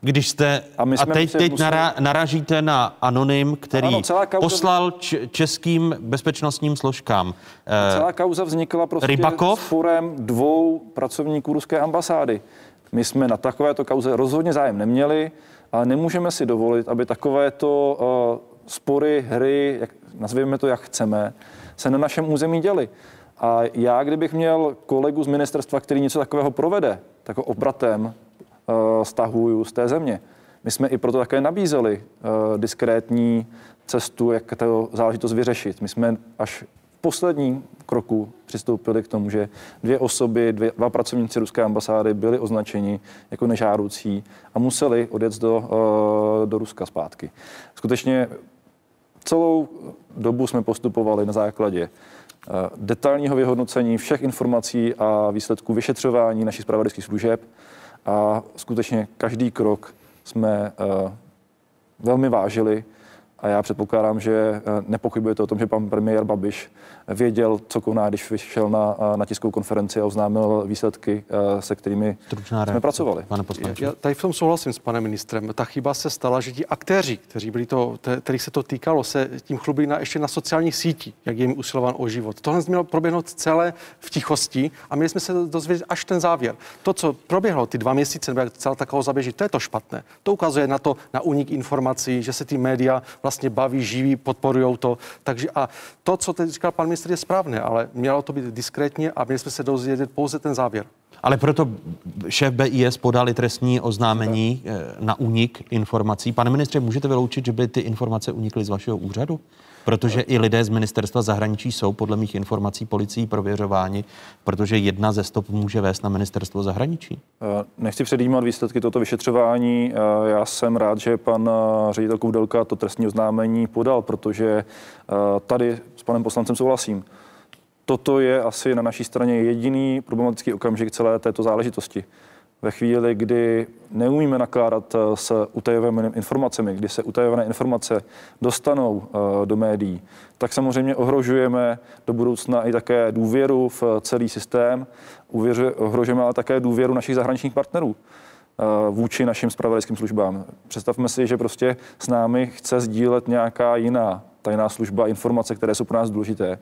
Když jste, a, my jsme a teď, teď museli... naražíte na anonym, který ano, kauza... poslal č- českým bezpečnostním složkám. A celá kauza vznikla prostě Rybakov? s forem dvou pracovníků ruské ambasády. My jsme na takovéto kauze rozhodně zájem neměli ale nemůžeme si dovolit, aby takovéto uh, spory, hry, jak, nazvěme to, jak chceme, se na našem území děly. A já, kdybych měl kolegu z ministerstva, který něco takového provede, tak ho obratem uh, stahuju z té země. My jsme i proto také nabízeli uh, diskrétní cestu, jak to záležitost vyřešit. My jsme až posledním kroku přistoupili k tomu, že dvě osoby, dvě, dva pracovníci ruské ambasády byli označeni jako nežádoucí a museli odjet do, eh, do Ruska zpátky. Skutečně celou dobu jsme postupovali na základě eh, detailního vyhodnocení všech informací a výsledků vyšetřování našich spravodajských služeb a skutečně každý krok jsme eh, velmi vážili A já předpokládám, že eh, nepochybujete o tom, že pan premiér Babiš věděl, co koná, když vyšel na, eh, na tiskovou konferenci a oznámil výsledky, eh, se kterými Stručná jsme pracovali. Pane poslanče. Já tady v tom souhlasím s panem ministrem. Ta chyba se stala, že ti aktéři, kteří byli to, kterých se to týkalo, se tím chlubili na, ještě na sociálních sítích, jak je jim usilován o život. Tohle mělo proběhnout celé v tichosti a měli jsme se dozvědět až ten závěr. To, co proběhlo ty dva měsíce, nebo jak celá takovou zaběží, to je to špatné. To ukazuje na to, na unik informací, že se ty média vlastně baví, živí, podporují to. Takže a to, co teď říkal pan ministr, je správné, ale mělo to být diskrétně a měli jsme se dozvědět pouze ten závěr. Ale proto šéf BIS podali trestní oznámení eh, na únik informací. Pane ministře, můžete vyloučit, že by ty informace unikly z vašeho úřadu? Protože i lidé z ministerstva zahraničí jsou podle mých informací policií prověřováni, protože jedna ze stop může vést na ministerstvo zahraničí. Eh, nechci předjímat výsledky tohoto vyšetřování. Eh, já jsem rád, že pan ředitel Koudelka to trestní oznámení podal, protože tady s panem poslancem souhlasím toto je asi na naší straně jediný problematický okamžik celé této záležitosti. Ve chvíli, kdy neumíme nakládat eh, s utajovanými informacemi, kdy se utajované informace dostanou eh, do médií, tak samozřejmě ohrožujeme do budoucna i také důvěru v celý systém, ohrožujeme ale také důvěru našich zahraničních partnerů eh, vůči našim spravodajským službám. Představme si, že prostě s námi chce sdílet nějaká jiná tajná služba informace, které jsou pro nás důležité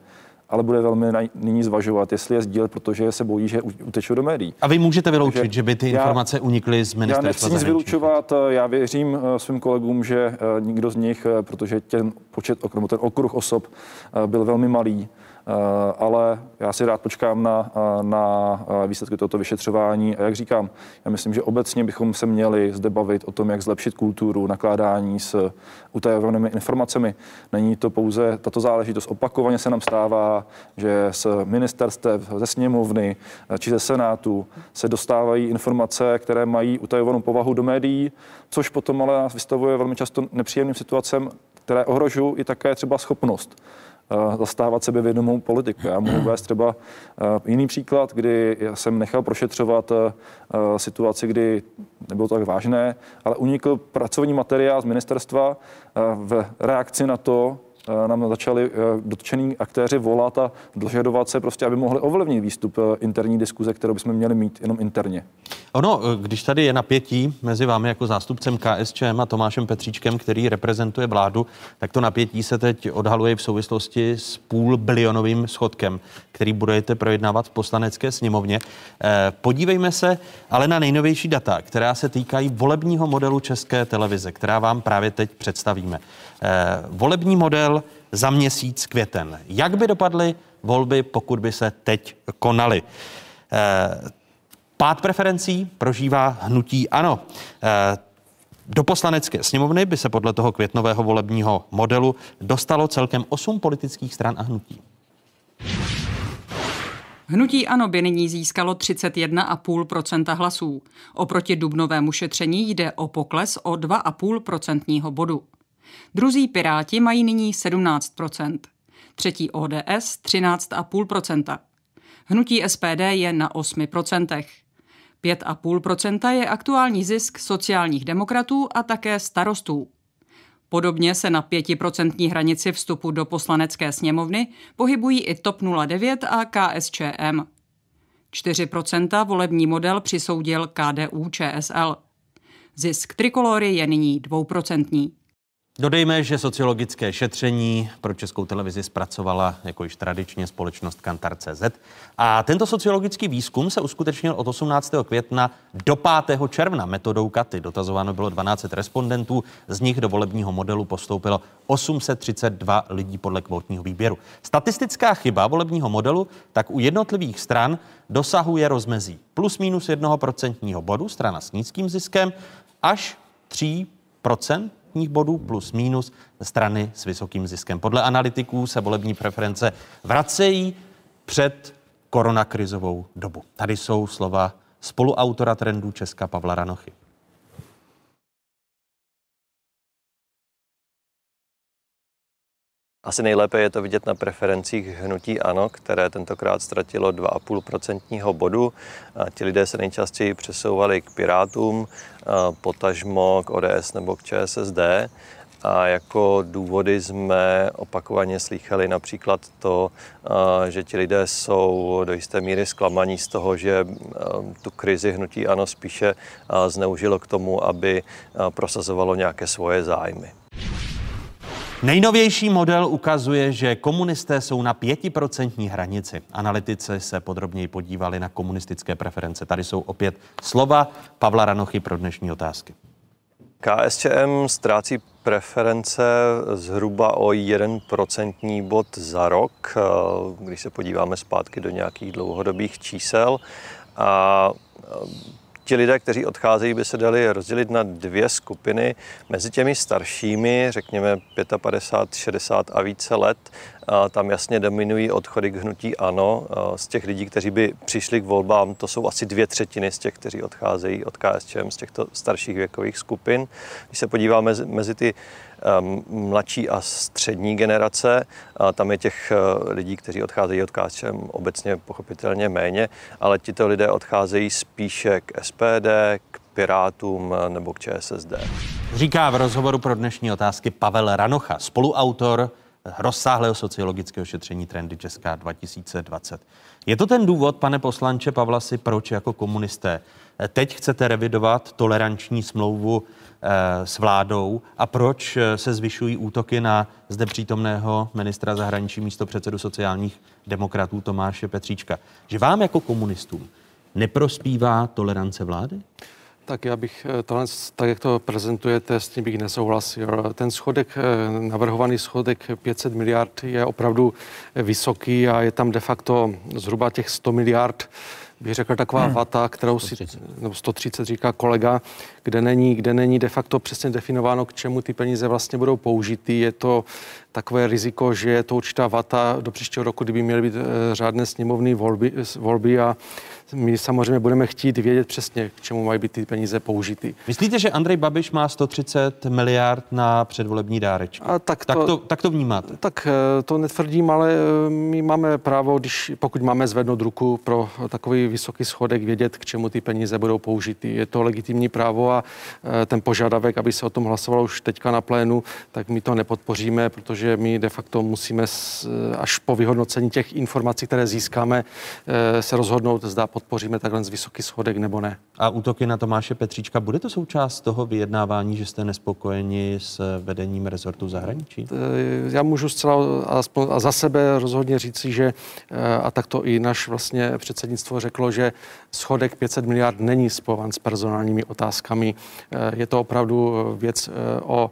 ale bude velmi nyní zvažovat, jestli je sdílet, protože se bojí, že utečou do médií. A vy můžete vyloučit, Takže že by ty informace já, unikly z ministerstva Já nechci nic vylučovat, já věřím eh, svým kolegům, že eh, nikdo z nich, eh, protože ten počet, ten okruh osob byl velmi malý, ale já si rád počkám na, eh, na eh, výsledky tohoto vyšetřování. A jak říkám, já myslím, že obecně bychom se měli zde bavit o tom, jak zlepšit kulturu nakládání s utajovanými informacemi. Není to pouze tato záležitost. Opakovaně se nám stává, že z ministerstev, ze sněmovny či ze senátu se dostávají informace, které mají utajovanou povahu do médií, což potom ale nás vystavuje velmi často nepříjemným situacem, které ohrožují i také třeba schopnost zastávat sebevědomou politiku. Já mohu [clears throat] vést třeba jiný příklad, kdy jsem nechal prošetřovat situaci, kdy nebylo to tak vážné, ale unikl pracovní materiál z ministerstva v reakci na to, nám začali eh, dotčení aktéři volat a dožadovat se prostě, aby mohli ovlivnit výstup eh, interní diskuze, kterou bychom měli mít jenom interně. Ono, když tady je napětí mezi vámi jako zástupcem KSČM a Tomášem Petříčkem, který reprezentuje vládu, tak to napětí se teď odhaluje v souvislosti s půl bilionovým schodkem, který budete projednávat v poslanecké sněmovně. Podívejme se ale na nejnovější data, která se týkají volebního modelu České televize, která vám právě teď představíme. Volební model za měsíc květen. Jak by dopadly volby, pokud by se teď konaly? Eh, pád preferencí prožívá hnutí ano. Eh, do poslanecké sněmovny by se podle toho květnového volebního modelu dostalo celkem 8 politických stran a hnutí. Hnutí ANO by nyní získalo 31,5% hlasů. Oproti dubnovému šetření jde o pokles o 2,5% bodu. Druzí Piráti mají nyní 17% třetí ODS 13,5% Hnutí SPD je na 8% 5,5% je aktuální zisk sociálních demokratů a také starostů. Podobně se na 5% hranici vstupu do poslanecké sněmovny pohybují i TOP 09 a KSČM. 4% volební model přisoudil KDU ČSL. Zisk trikolory je nyní dvouprocentní. Dodejme, že sociologické šetření pro českou televizi zpracovala jako již tradičně společnost Kantar.cz a tento sociologický výzkum se uskutečnil od 18. května do 5. června metodou Katy. Dotazováno bylo 12 respondentů, z nich do volebního modelu postoupilo 832 lidí podle kvotního výběru. Statistická chyba volebního modelu tak u jednotlivých stran dosahuje rozmezí plus minus 1% bodu, strana s nízkým ziskem, až 3 procentních bodů plus minus strany s vysokým ziskem. Podle analytiků se volební preference vracejí před koronakrizovou dobu. Tady jsou slova spoluautora trendů Česka Pavla Ranochy. Asi nejlépe je to vidět na preferencích hnutí ANO, které tentokrát ztratilo 2,5% bodu. Ti lidé se nejčastěji přesouvali k Pirátům, potažmo k ODS nebo k ČSSD. A jako důvody jsme opakovaně slýchali například to, že ti lidé jsou do jisté míry zklamaní z toho, že tu krizi hnutí ano spíše zneužilo k tomu, aby prosazovalo nějaké svoje zájmy. Nejnovější model ukazuje, že komunisté jsou na pětiprocentní hranici. Analytici se podrobněji podívali na komunistické preference. Tady jsou opět slova Pavla Ranochy pro dnešní otázky. KSČM ztrácí preference zhruba o 1% bod za rok, když se podíváme zpátky do nějakých dlouhodobých čísel. A Ti lidé, kteří odcházejí, by se dali rozdělit na dvě skupiny. Mezi těmi staršími, řekněme 55, 60 a více let, tam jasně dominují odchody k hnutí ANO. Z těch lidí, kteří by přišli k volbám, to jsou asi dvě třetiny z těch, kteří odcházejí od KSČM z těchto starších věkových skupin. Když se podíváme mezi ty mladší a střední generace, tam je těch uh, lidí, kteří odcházejí od KSČM obecně pochopitelně méně, ale tito lidé odcházejí spíše k SPD, k Pirátům nebo k ČSSD. Říká v rozhovoru pro dnešní otázky Pavel Ranocha, spoluautor rozsáhlého sociologického šetření Trendy Česká 2020. Je to ten důvod, pane poslanče Pavlasi, proč jako komunisté teď chcete revidovat toleranční smlouvu eh, s vládou a proč eh, se zvyšují útoky na zde přítomného ministra zahraničí místo předsedu sociálních demokratů Tomáše Petříčka? Že vám jako komunistům neprospívá tolerance vlády? Tak já bych eh, tohle, tak jak to prezentujete, s tím bych nesouhlasil. Ten schodek, eh, navrhovaný schodek 500 miliard je opravdu vysoký a je tam de facto zhruba těch 100 miliard bych řekl, taková hmm. vata, kterou 130. si, nebo 130 říká kolega, kde není, kde není de facto přesně definováno, k čemu ty peníze vlastně budou použity. Je to takové riziko, že je to určitá vata do příštího roku, kdyby měly být e, řádné sněmovní volby, volby a my samozřejmě budeme chtít vědět přesně, k čemu mají být ty peníze použity. Myslíte, že Andrej Babiš má 130 miliard na předvolební dárečky? A tak, to, tak, to, tak to vnímáte? Tak eh, to netvrdím, ale eh, my máme právo, když, pokud máme zvednout ruku pro takový vysoký schodek, vědět, k čemu ty peníze budou použity. Je to legitimní právo a eh, ten požadavek, aby se o tom hlasovalo už teďka na plénu, tak my to nepodpoříme, protože my de facto musíme až po vyhodnocení těch informací, které získáme, se rozhodnout, zda podpoříme takhle z vysoký schodek nebo ne. A útoky na Tomáše Petříčka, bude to součást toho vyjednávání, že jste nespokojeni s vedením rezortu zahraničí? Já můžu zcela aspoň, a za sebe rozhodně říci, že eh, a tak to i naš vlastně předsednictvo řeklo, že schodek 500 miliard není spojovan s personálními otázkami. Eh, je to opravdu věc eh, o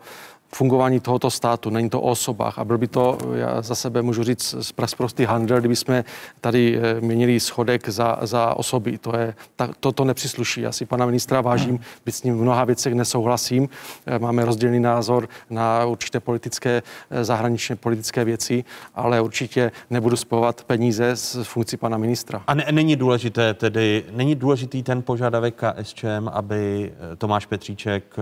fungování tohoto státu, není to o osobách. A byl by to, já za sebe můžu říct, prostý handel, kdyby jsme tady eh, měnili schodek za, za osoby. To, je, ta, to, to nepřisluší. Já si pana ministra vážím, byť s ním v mnoha věcech nesouhlasím. Eh, máme rozdílný názor na určité politické, eh, zahraničně politické věci, ale určitě nebudu spojovat peníze s funkcí pana ministra. A ne, není důležité tedy, není důležitý ten požadavek KSČM, aby Tomáš Petříček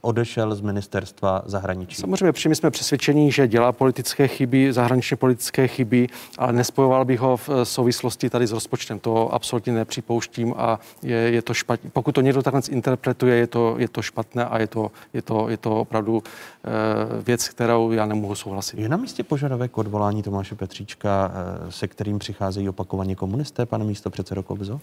odešel z ministerstva zahraničí. Samozřejmě, protože my jsme přesvědčení, že dělá politické chyby, zahraničně politické chyby, ale nespojoval bych ho v eh, souvislosti tady s rozpočtem. To absolutně nepřipouštím a je, je to špatně. Pokud to někdo takhle interpretuje, je to, je to špatné a je to, je to, je to opravdu e, věc, kterou já nemohu souhlasit. Je na místě požadavek odvolání Tomáše Petříčka, e, se kterým přicházejí opakovaně komunisté, pane místo předsedo Kobzo?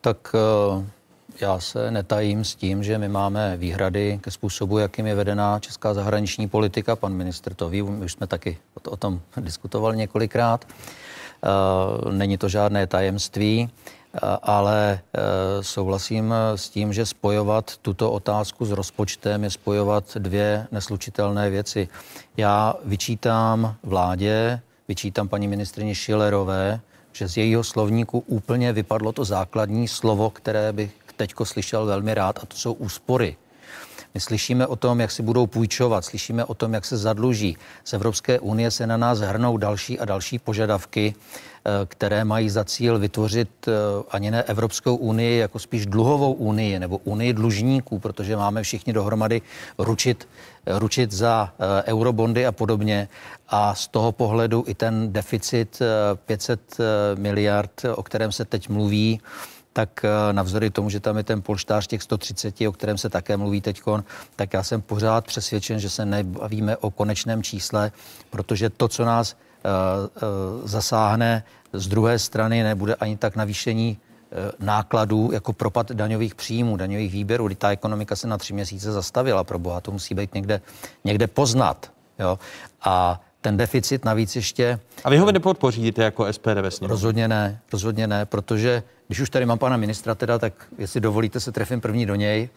Tak e já se netajím s tím, že my máme výhrady ke způsobu, jakým je vedená česká zahraniční politika. Pan ministr to ví, už jsme taky o tom diskutovali několikrát. Eh, není to žádné tajemství, eh, ale eh, souhlasím s tím, že spojovat tuto otázku s rozpočtem je spojovat dvě neslučitelné věci. Já vyčítám vládě, vyčítám paní ministrině Šilerové, že z jejího slovníku úplně vypadlo to základní slovo, které bych teďko slyšel velmi rád, a to jsou úspory. My slyšíme o tom, jak si budou půjčovat, slyšíme o tom, jak se zadluží. Z Evropské unie se na nás hrnou další a další požadavky, eh, které mají za cíl vytvořit eh, ani ne Evropskou unii, jako spíš dluhovou unii nebo unii dlužníků, protože máme všichni dohromady ručit, ručit za eh, eurobondy a podobně. A z toho pohledu i ten deficit 500 miliard, o kterém se teď mluví, tak navzory tomu, že tam je ten polštář těch 130, o kterém se také mluví teď, tak já jsem pořád přesvědčen, že se nebavíme o konečném čísle, protože to, co nás zasáhne z druhé strany, nebude ani tak navýšení Eh, nákladů jako propad daňových příjmů, daňových výběrů. Ta ekonomika se na tři měsíce zastavila, pro boha, to musí být někde, někde poznat. Jo? A ten deficit navíc ještě... A vy ho nepodpoříte jako SPD ve sněmu? Rozhodně ne, rozhodně ne, protože když už tady mám pana ministra teda, tak jestli dovolíte se trefím první do něj,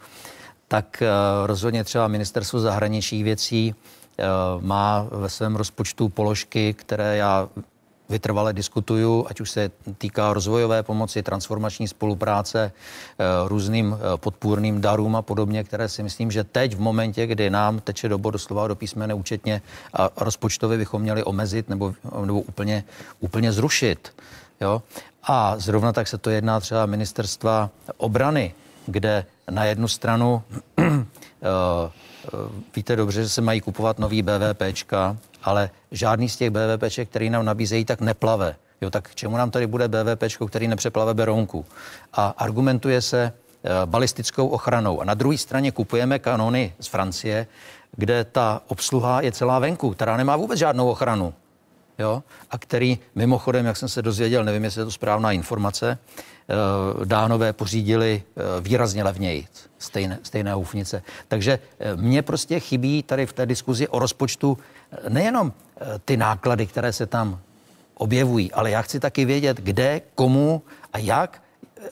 tak uh, rozhodně třeba ministerstvo zahraničních věcí uh, má ve svém rozpočtu položky, které já vytrvale diskutuju, ať už se týká rozvojové pomoci, transformační spolupráce, eh, různým eh, podpůrným darům a podobně, které si myslím, že teď v momentě, kdy nám teče dobo doslova do písmene účetně a rozpočtově bychom měli omezit nebo, nebo úplně, úplně zrušit. Jo? A zrovna tak se to jedná třeba ministerstva obrany, kde na jednu stranu [clears throat] eh, víte dobře, že se mají kupovat nový BVPčka, ale žádný z těch BVP, který nám nabízejí, tak neplave. Jo, tak k čemu nám tady bude BVP, který nepřeplave Berounku? A argumentuje se e, balistickou ochranou. A na druhé straně kupujeme kanony z Francie, kde ta obsluha je celá venku, která nemá vůbec žádnou ochranu. Jo? A který mimochodem, jak jsem se dozvěděl, nevím, jestli je to správná informace, Eh, dánové pořídili eh, výrazně levněji stejné, stejné houfnice. Takže eh, mně prostě chybí tady v té diskuzi o rozpočtu nejenom ty náklady, které se tam objevují, ale já chci taky vědět, kde, komu a jak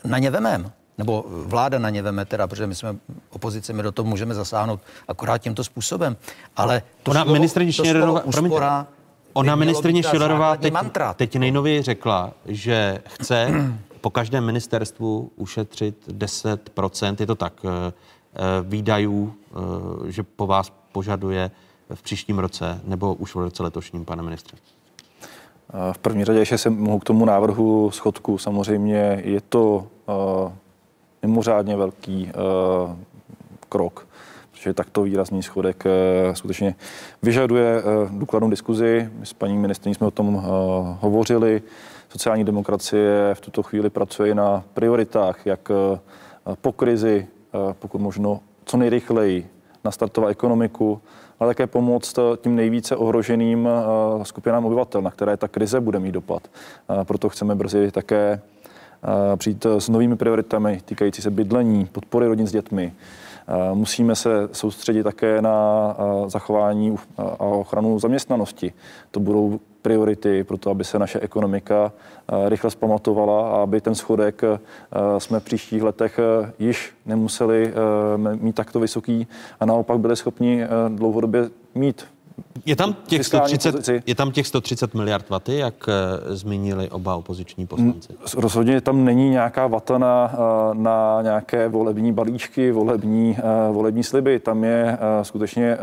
na ně vemem. Nebo vláda na ně veme, teda, protože my jsme opozice, my do toho můžeme zasáhnout akorát tímto způsobem. Ale to Ona ministrině Šilerová, Ona ministrině Šilerová teď, teď nejnověji řekla, že chce po každém ministerstvu ušetřit 10%, je to tak, eh, eh, výdajů, eh, že po vás požaduje v příštím roce nebo už v roce letošním, pane ministře? V první řadě ještě se mohu k tomu návrhu schodku. Samozřejmě je to uh, mimořádně velký uh, krok, protože takto výrazný schodek uh, skutečně vyžaduje důkladnou diskuzi. My s paní ministrní jsme o tom hovořili. Sociální demokracie v tuto chvíli pracuje na prioritách, jak eh, po krizi, eh, pokud možno co nejrychleji nastartovat ekonomiku, ale také pomoct eh, tím nejvíce ohroženým skupinám obyvatel, na které ta krize bude mít dopad. Proto chceme brzy také přijít s novými prioritami týkající se bydlení, podpory rodin s dětmi. Musíme se soustředit také na zachování a ochranu zaměstnanosti. To budou priority pro to, aby se naše ekonomika eh, rychle zpamatovala a aby ten schodek eh, jsme v příštích letech eh, již nemuseli mít takto vysoký a naopak byli schopni dlouhodobě mít je tam, těch 130, je tam těch 130 miliard vaty, jak uh, zmínili oba opoziční poslanci? Rozhodně tam není nějaká vata na, uh, na nějaké volební balíčky, volební, uh, volební sliby. Tam je skutečně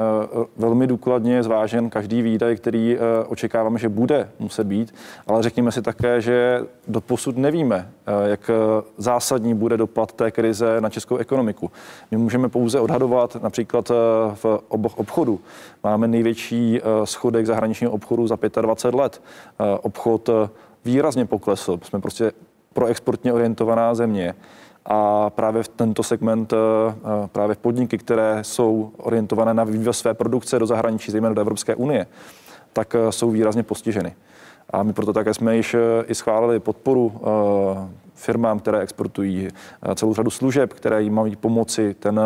velmi důkladně zvážen každý výdaj, který očekáváme, že bude muset být. Ale řekněme si také, že do posud nevíme, jak zásadní bude dopad té krize na českou ekonomiku. My můžeme pouze odhadovat například v obchodu. Máme největší největší eh, schodek zahraničního obchodu za 25 let. Eh, obchod eh, výrazně poklesl. Jsme prostě proexportně orientovaná země. A právě v tento segment, právě podniky, které jsou orientované na vývoz své produkce do zahraničí, zejména do Evropské unie, tak jsou výrazně postiženy. A my proto také jsme již i schválili podporu firmám, které exportují celou řadu služeb, které jim mají pomoci ten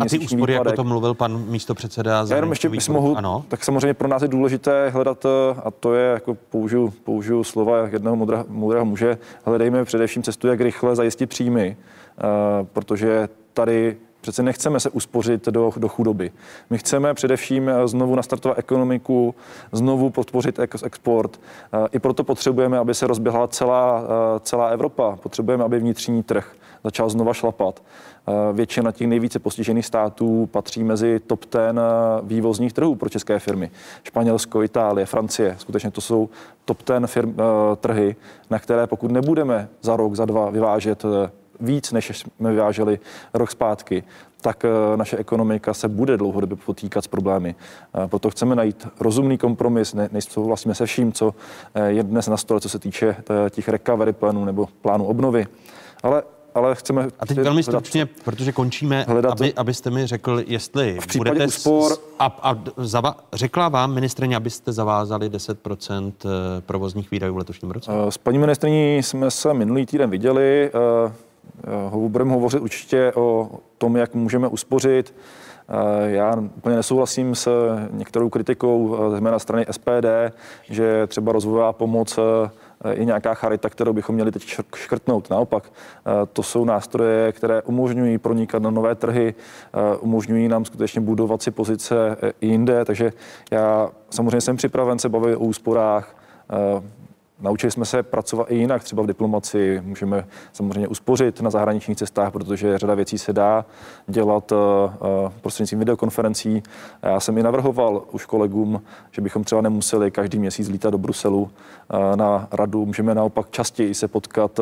a ty úspory, výpadek. jako to mluvil pan místo předseda. Já jenom ještě, jestli mohu, ano. tak samozřejmě pro nás je důležité hledat, eh, a to je, jako použiju, použiju slova jednoho moudrého, moudrého muže, hledejme především cestu, jak rychle zajistit příjmy, uh, protože tady Přece nechceme se uspořit do, do chudoby. My chceme především eh, znovu nastartovat ekonomiku, znovu podpořit export. I proto potřebujeme, aby se rozběhla celá, celá Evropa. Potřebujeme, aby vnitřní trh začal znova šlapat. Většina těch nejvíce postižených států patří mezi top ten vývozních trhů pro české firmy. Španělsko, Itálie, Francie, skutečně to jsou top ten firm, trhy, na které pokud nebudeme za rok, za dva vyvážet víc, než jsme vyváželi rok zpátky, tak naše ekonomika se bude dlouhodobě potýkat s problémy. Proto chceme najít rozumný kompromis, ne, vlastně se vším, co je dnes na stole, co se týče těch recovery plánů nebo plánu obnovy. Ale ale chceme... A teď velmi stručně, protože končíme, hledat, aby, abyste mi řekl, jestli v budete... Úspor... S, a, a zava, řekla vám ministrině, abyste zavázali 10% eh, provozních výdajů v letošním roce? Eh, s paní ministriní jsme se minulý týden viděli. Budeme hovořit určitě o tom, jak můžeme uspořit. Já úplně nesouhlasím s některou kritikou, zejména strany SPD, že třeba rozvojová pomoc i nějaká charita, kterou bychom měli teď škrtnout. Naopak, to jsou nástroje, které umožňují pronikat na nové trhy, umožňují nám skutečně budovat si pozice i jinde, takže já samozřejmě jsem připraven se bavit o úsporách, Naučili jsme se pracovat i jinak, třeba v diplomaci. Můžeme samozřejmě uspořit na zahraničních cestách, protože řada věcí se dá dělat uh, prostřednictvím videokonferencí. Já jsem i navrhoval už kolegům, že bychom třeba nemuseli každý měsíc lítat do Bruselu uh, na radu. Můžeme naopak častěji se potkat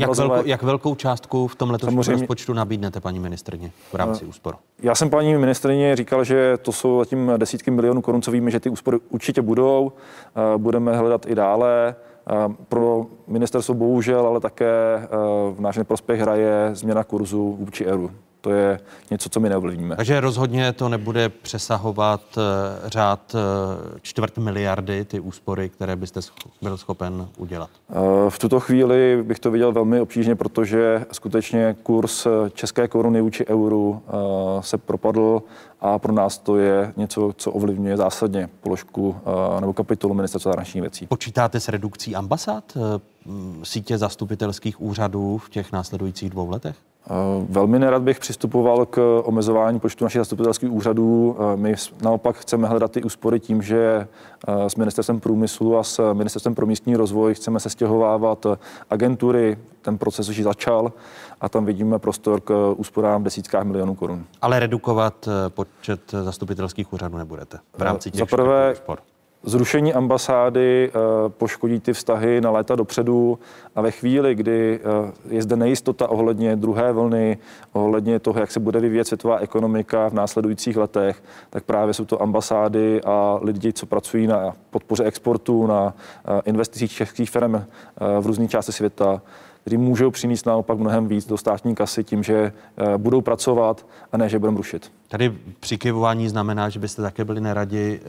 jak velkou, jak velkou částku v tom letošním Samozřejmě, rozpočtu nabídnete, paní ministrně, v rámci uh, úspor? Já jsem paní ministrině říkal, že to jsou zatím desítky milionů korun, co víme, že ty úspory určitě budou. Uh, budeme hledat i dále. Uh, pro ministerstvo bohužel, ale také v náš neprospěch hraje změna kurzu vůči euru to je něco, co my neovlivníme. Takže rozhodně to nebude přesahovat uh, řád uh, čtvrt miliardy, ty úspory, které byste byl schopen udělat? Uh, v tuto chvíli bych to viděl velmi obtížně, protože skutečně kurz české koruny vůči euru se propadl a pro nás to je něco, co ovlivňuje zásadně položku nebo kapitolu ministerstva zahraničních věcí. Počítáte s redukcí ambasád, sítě zastupitelských úřadů v těch následujících dvou letech? Eh, velmi nerad bych přistupoval k omezování počtu našich zastupitelských úřadů. Eh, my naopak chceme hledat ty úspory tím, že eh, s ministerstvem průmyslu a s ministerstvem pro místní rozvoj chceme se stěhovávat agentury. Ten proces už začal a tam vidíme prostor k úsporám v desítkách milionů korun. Ale redukovat počet zastupitelských úřadů nebudete v rámci těch Za prvé, Zrušení ambasády eh, poškodí ty vztahy na léta dopředu a ve chvíli, kdy eh, je zde nejistota ohledně druhé vlny, ohledně toho, jak se bude vyvíjet světová ekonomika v následujících letech, tak právě jsou to ambasády a lidi, co pracují na podpoře exportu, na eh, investicích českých firm v různých částech světa, kteří můžou přinést naopak mnohem víc do státní kasy tím, že budou pracovat a ne, že budeme rušit. Tady přikyvování znamená, že byste také byli neradi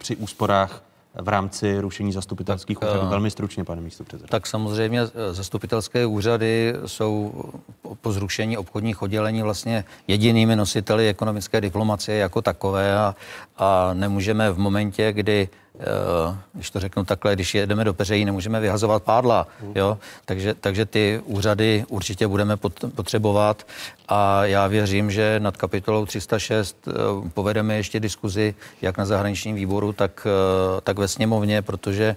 při úsporách v rámci rušení zastupitelských tak, úřadů. Velmi stručně, pane místo předsedo. Tak samozřejmě zastupitelské úřady jsou po zrušení obchodních oddělení vlastně jedinými nositeli ekonomické diplomacie jako takové a, a nemůžeme v momentě, kdy Eh, když to řeknu takhle, když jedeme do peřejí, nemůžeme vyhazovat pádla, jo? Takže, takže ty úřady určitě budeme potřebovat a já věřím, že nad kapitolou 306 eh, povedeme ještě diskuzi jak na zahraničním výboru, tak, eh, tak ve sněmovně, protože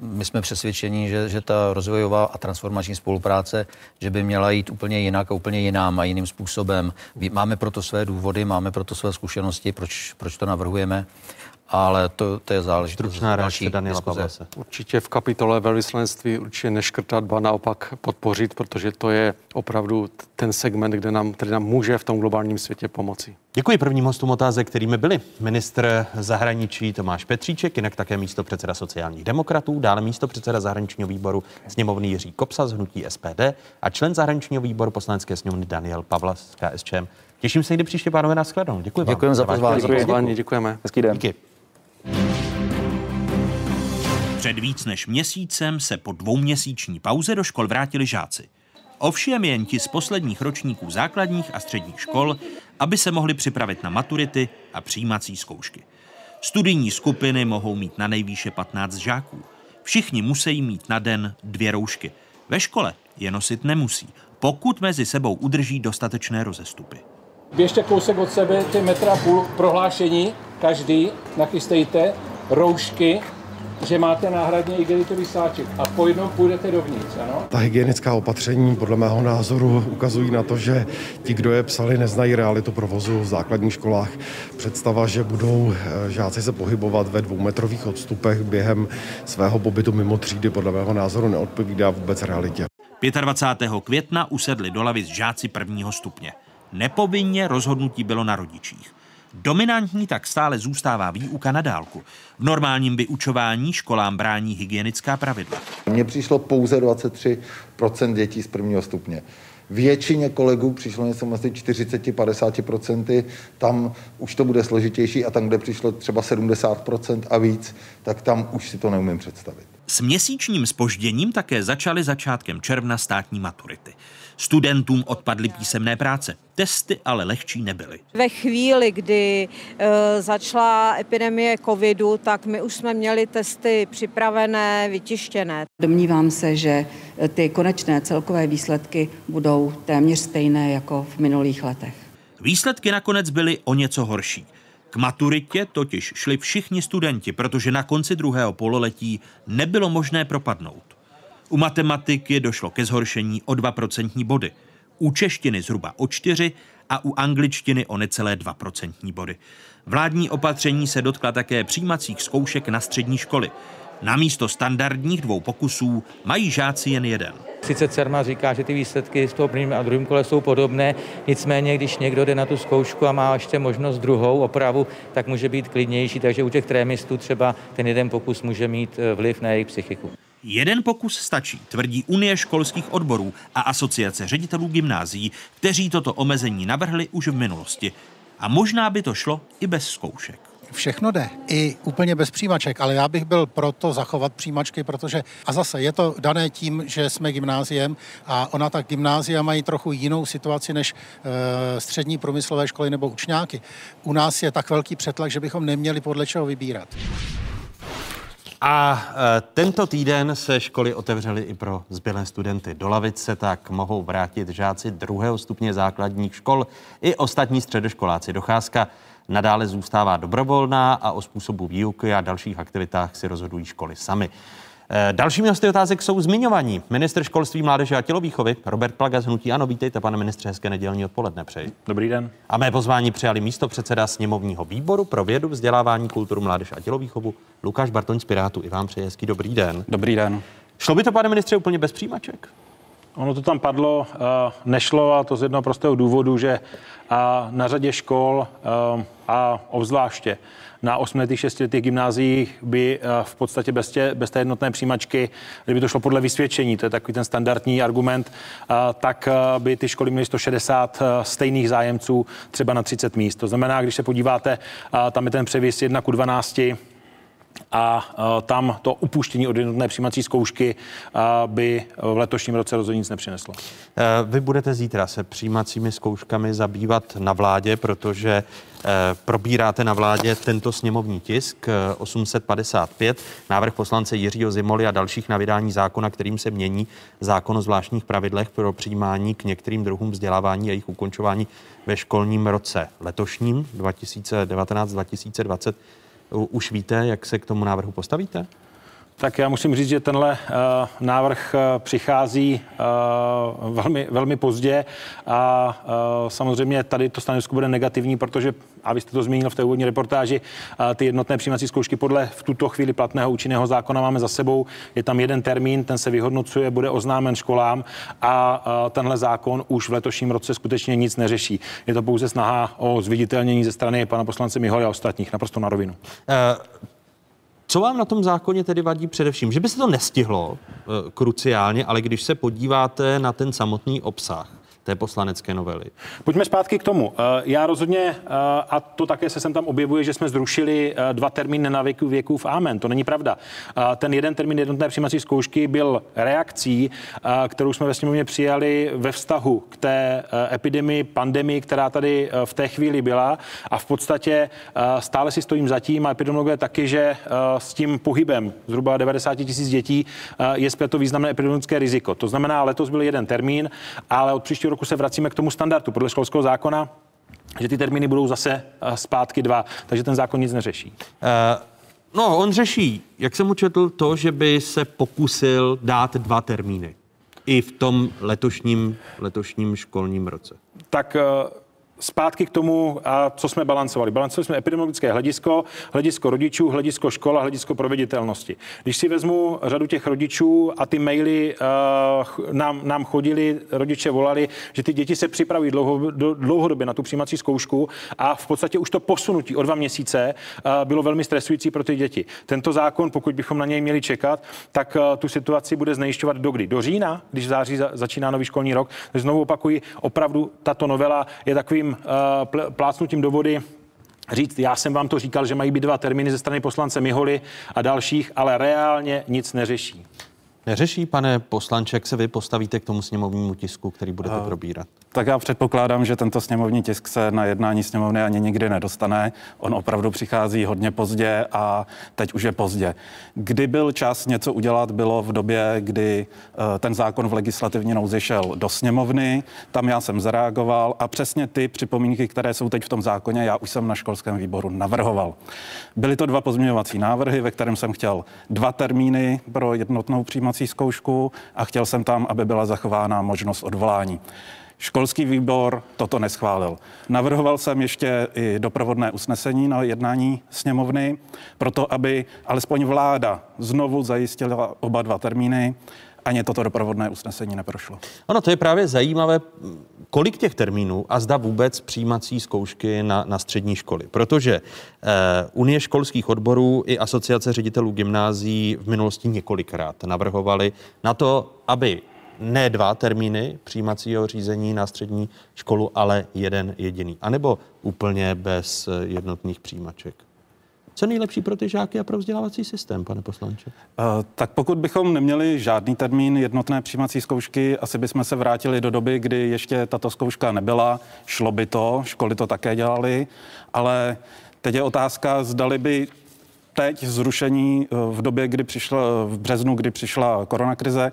my jsme přesvědčeni, že, že ta rozvojová a transformační spolupráce, že by měla jít úplně jinak a úplně jinám a jiným způsobem. Máme proto své důvody, máme proto své zkušenosti, proč, proč to navrhujeme ale to, to je záležitost. Stručná reakce Daniela Pavlase. Určitě v kapitole velvyslanectví určitě neškrtat, ba naopak podpořit, protože to je opravdu ten segment, kde nám, který nám může v tom globálním světě pomoci. Děkuji prvním hostům otázek, kterými byli ministr zahraničí Tomáš Petříček, jinak také místo předseda sociálních demokratů, dále místo předseda zahraničního výboru sněmovny Jiří Kopsa z hnutí SPD a člen zahraničního výboru poslanecké sněmovny Daniel Pavlas z KSČM. Těším se někdy příště, pánové, na shledanou. Děkuji vám. Děkujeme za pozvání. Děkujeme. Hezký den. Díky. Před víc než měsícem se po dvouměsíční pauze do škol vrátili žáci. Ovšem jen ti z posledních ročníků základních a středních škol, aby se mohli připravit na maturity a přijímací zkoušky. Studijní skupiny mohou mít na nejvýše 15 žáků. Všichni musí mít na den dvě roušky. Ve škole je nosit nemusí, pokud mezi sebou udrží dostatečné rozestupy. Běžte kousek od sebe, ty metra půl prohlášení, každý, nachystejte, roušky, že máte náhradně igelitový sáček a po jednom půjdete dovnitř, ano? Ta hygienická opatření podle mého názoru ukazují na to, že ti, kdo je psali, neznají realitu provozu v základních školách. Představa, že budou eh, žáci se pohybovat ve dvoumetrových odstupech během svého pobytu mimo třídy, podle mého názoru neodpovídá vůbec realitě. 25. května usedli do lavic žáci prvního stupně. Nepovinně rozhodnutí bylo na rodičích. Dominantní tak stále zůstává výuka na dálku. V normálním vyučování školám brání hygienická pravidla. Mně přišlo pouze 23% dětí z prvního stupně. Většině kolegů přišlo něco mezi 40-50%, tam už to bude složitější a tam, kde přišlo třeba 70% a víc, tak tam už si to neumím představit. S měsíčním spožděním také začaly začátkem června státní maturity. Studentům odpadly písemné práce. Testy ale lehčí nebyly. Ve chvíli, kdy e, začala epidemie covidu, tak my už jsme měli testy připravené, vytištěné. Domnívám se, že ty konečné celkové výsledky budou téměř stejné jako v minulých letech. Výsledky nakonec byly o něco horší. K maturitě totiž šli všichni studenti, protože na konci druhého pololetí nebylo možné propadnout. U matematiky došlo ke zhoršení o 2% body, u češtiny zhruba o 4 a u angličtiny o necelé 2% body. Vládní opatření se dotkla také přijímacích zkoušek na střední školy. Na místo standardních dvou pokusů mají žáci jen jeden. Sice CERMA říká, že ty výsledky z toho prvním a druhém kole jsou podobné, nicméně, když někdo jde na tu zkoušku a má ještě možnost druhou opravu, tak může být klidnější, takže u těch trémistů třeba ten jeden pokus může mít eh, vliv na jejich psychiku. Jeden pokus stačí, tvrdí Unie školských odborů a asociace ředitelů gymnázií, kteří toto omezení navrhli už v minulosti. A možná by to šlo i bez zkoušek. Všechno jde, i úplně bez přijímaček, ale já bych byl proto zachovat přijímačky, protože a zase je to dané tím, že jsme gymnáziem a ona tak gymnázia mají trochu jinou situaci než e, střední průmyslové školy nebo učňáky. U nás je tak velký přetlak, že bychom neměli podle čeho vybírat. A e, tento týden se školy otevřely i pro zbylé studenty. Do lavic se tak mohou vrátit žáci druhého stupně základních škol i ostatní středoškoláci. Docházka nadále zůstává dobrovolná a o způsobu výuky a dalších aktivitách si rozhodují školy sami. Eh, dalšími hosty otázek jsou zmiňovaní. Minister školství, mládeže a tělovýchovy Robert Plaga z Hnutí Ano. Vítejte, pane ministře, hezké nedělní odpoledne přeji. Dobrý den. A mé pozvání přijali místo předseda sněmovního výboru pro vědu, vzdělávání, kulturu, mládež a tělovýchovu Lukáš Bartoň z Pirátu. I vám přeji hezký dobrý den. Dobrý den. Šlo by to, pane ministře, úplně bez přijímaček? Ono to tam padlo, eh, nešlo a to z jednoho prostého důvodu, že na řadě škol eh, a obzvláště na 8 letých, 6 letých gymnáziích by eh, v podstatě bez, tě, bez té jednotné přijímačky, kdyby to šlo podle vysvědčení, to je takový ten standardní argument, tak by ty školy měly 160 stejných zájemců třeba na 30 míst. To znamená, když se podíváte, tam je ten převis 1 ku 12, a tam to upuštění od jednotné přijímací zkoušky by v letošním roce rozhodně nic nepřineslo. Eh, vy budete zítra se přijímacími zkouškami zabývat na vládě, protože probíráte na vládě tento sněmovní tisk 855, eh, návrh poslance Jiřího Zimoli a dalších na vydání zákona, kterým se mění zákon o zvláštních pravidlech pro přijímání k některým druhům vzdělávání a jejich ukončování ve školním roce letošním 2019-2020. Už víte, jak se k tomu návrhu postavíte? Tak já musím říct, že tenhle uh, návrh uh, přichází uh, velmi, velmi pozdě a samozřejmě tady to stanovisko bude negativní, protože, a vy jste to zmínil v té úvodní reportáži, ty jednotné přijímací zkoušky podle v tuto chvíli platného účinného zákona máme za sebou. Je tam jeden termín, ten se vyhodnocuje, bude oznámen školám a tenhle zákon už v letošním roce skutečně nic neřeší. Je to pouze snaha o zviditelnění ze strany pana poslance Miholy a ostatních, naprosto na rovinu. Uh, co vám na tom zákoně tedy vadí především? Že by se to nestihlo e, kruciálně, ale když se podíváte na ten samotný obsah, té poslanecké novely. Pojďme zpátky k tomu. Eh, já rozhodně, eh, a to také se sem tam objevuje, že jsme zrušili eh, dva termíny na věku, věku v Amen. To není pravda. Ten jeden termín jednotné přijímací zkoušky byl reakcí, kterou jsme ve sněmovně přijali ve vztahu k té epidemii, pandemii, která tady v té chvíli byla. A v podstatě stále si stojím za tím, a epidemiologové taky, že s tím pohybem zhruba 90 tisíc dětí je zpěto významné epidemiologické riziko. To znamená, letos byl jeden termín, ale od příštího roku se vracíme k tomu standardu podle školského zákona, že ty termíny budou zase eh, zpátky dva, takže ten zákon nic neřeší. Uh... No, on řeší, jak jsem učetl, to, že by se pokusil dát dva termíny i v tom letošním, letošním školním roce. Tak uh zpátky k tomu, a co jsme balancovali. Balancovali jsme epidemiologické hledisko, hledisko rodičů, hledisko škol a hledisko proveditelnosti. Když si vezmu řadu těch rodičů a ty maily uh, nám, nám chodili, rodiče volali, že ty děti se připravují dlouho, dlouhodobě na tu přijímací zkoušku a v podstatě už to posunutí o dva měsíce uh, bylo velmi stresující pro ty děti. Tento zákon, pokud bychom na něj měli čekat, tak uh, tu situaci bude znejišťovat do kdy? Do října, když v září za, začíná nový školní rok. Znovu opakuji, opravdu tato novela je takovým uh, plácnutím do vody říct, já jsem vám to říkal, že mají být dva termíny ze strany poslance Miholy a dalších, ale reálně nic neřeší. Neřeší, pane poslanče, jak se vy postavíte k tomu sněmovnímu tisku, který budete probírat? Tak já předpokládám, že tento sněmovní tisk se na jednání sněmovny ani nikdy nedostane. On opravdu přichází hodně pozdě a teď už je pozdě. Kdy byl čas něco udělat, bylo v době, kdy uh, ten zákon v legislativní nouzi šel do sněmovny. Tam já jsem zareagoval a přesně ty připomínky, které jsou teď v tom zákoně, já už jsem na školském výboru navrhoval. Byly to dva pozměňovací návrhy, ve kterém jsem chtěl dva termíny pro jednotnou přijímací přijímací zkoušku a chtěl jsem tam, aby byla zachována možnost odvolání. Školský výbor toto neschválil. Navrhoval jsem ještě i doprovodné usnesení na jednání sněmovny, proto aby alespoň vláda znovu zajistila oba dva termíny ani toto doprovodné usnesení neprošlo. Ano, to je právě zajímavé, kolik těch termínů a zda vůbec přijímací zkoušky na, na střední školy. Protože eh, Unie školských odborů i asociace ředitelů gymnází v minulosti několikrát navrhovali na to, aby ne dva termíny přijímacího řízení na střední školu, ale jeden jediný. A nebo úplně bez jednotných přijímaček. Co nejlepší pro ty žáky a pro vzdělávací systém, pane poslanče? Uh, tak pokud bychom neměli žádný termín jednotné přijímací zkoušky, asi bychom se vrátili do doby, kdy ještě tato zkouška nebyla. Šlo by to, školy to také dělali, ale teď je otázka, zdali by teď zrušení eh, v době, kdy přišla, v březnu, kdy přišla koronakrize,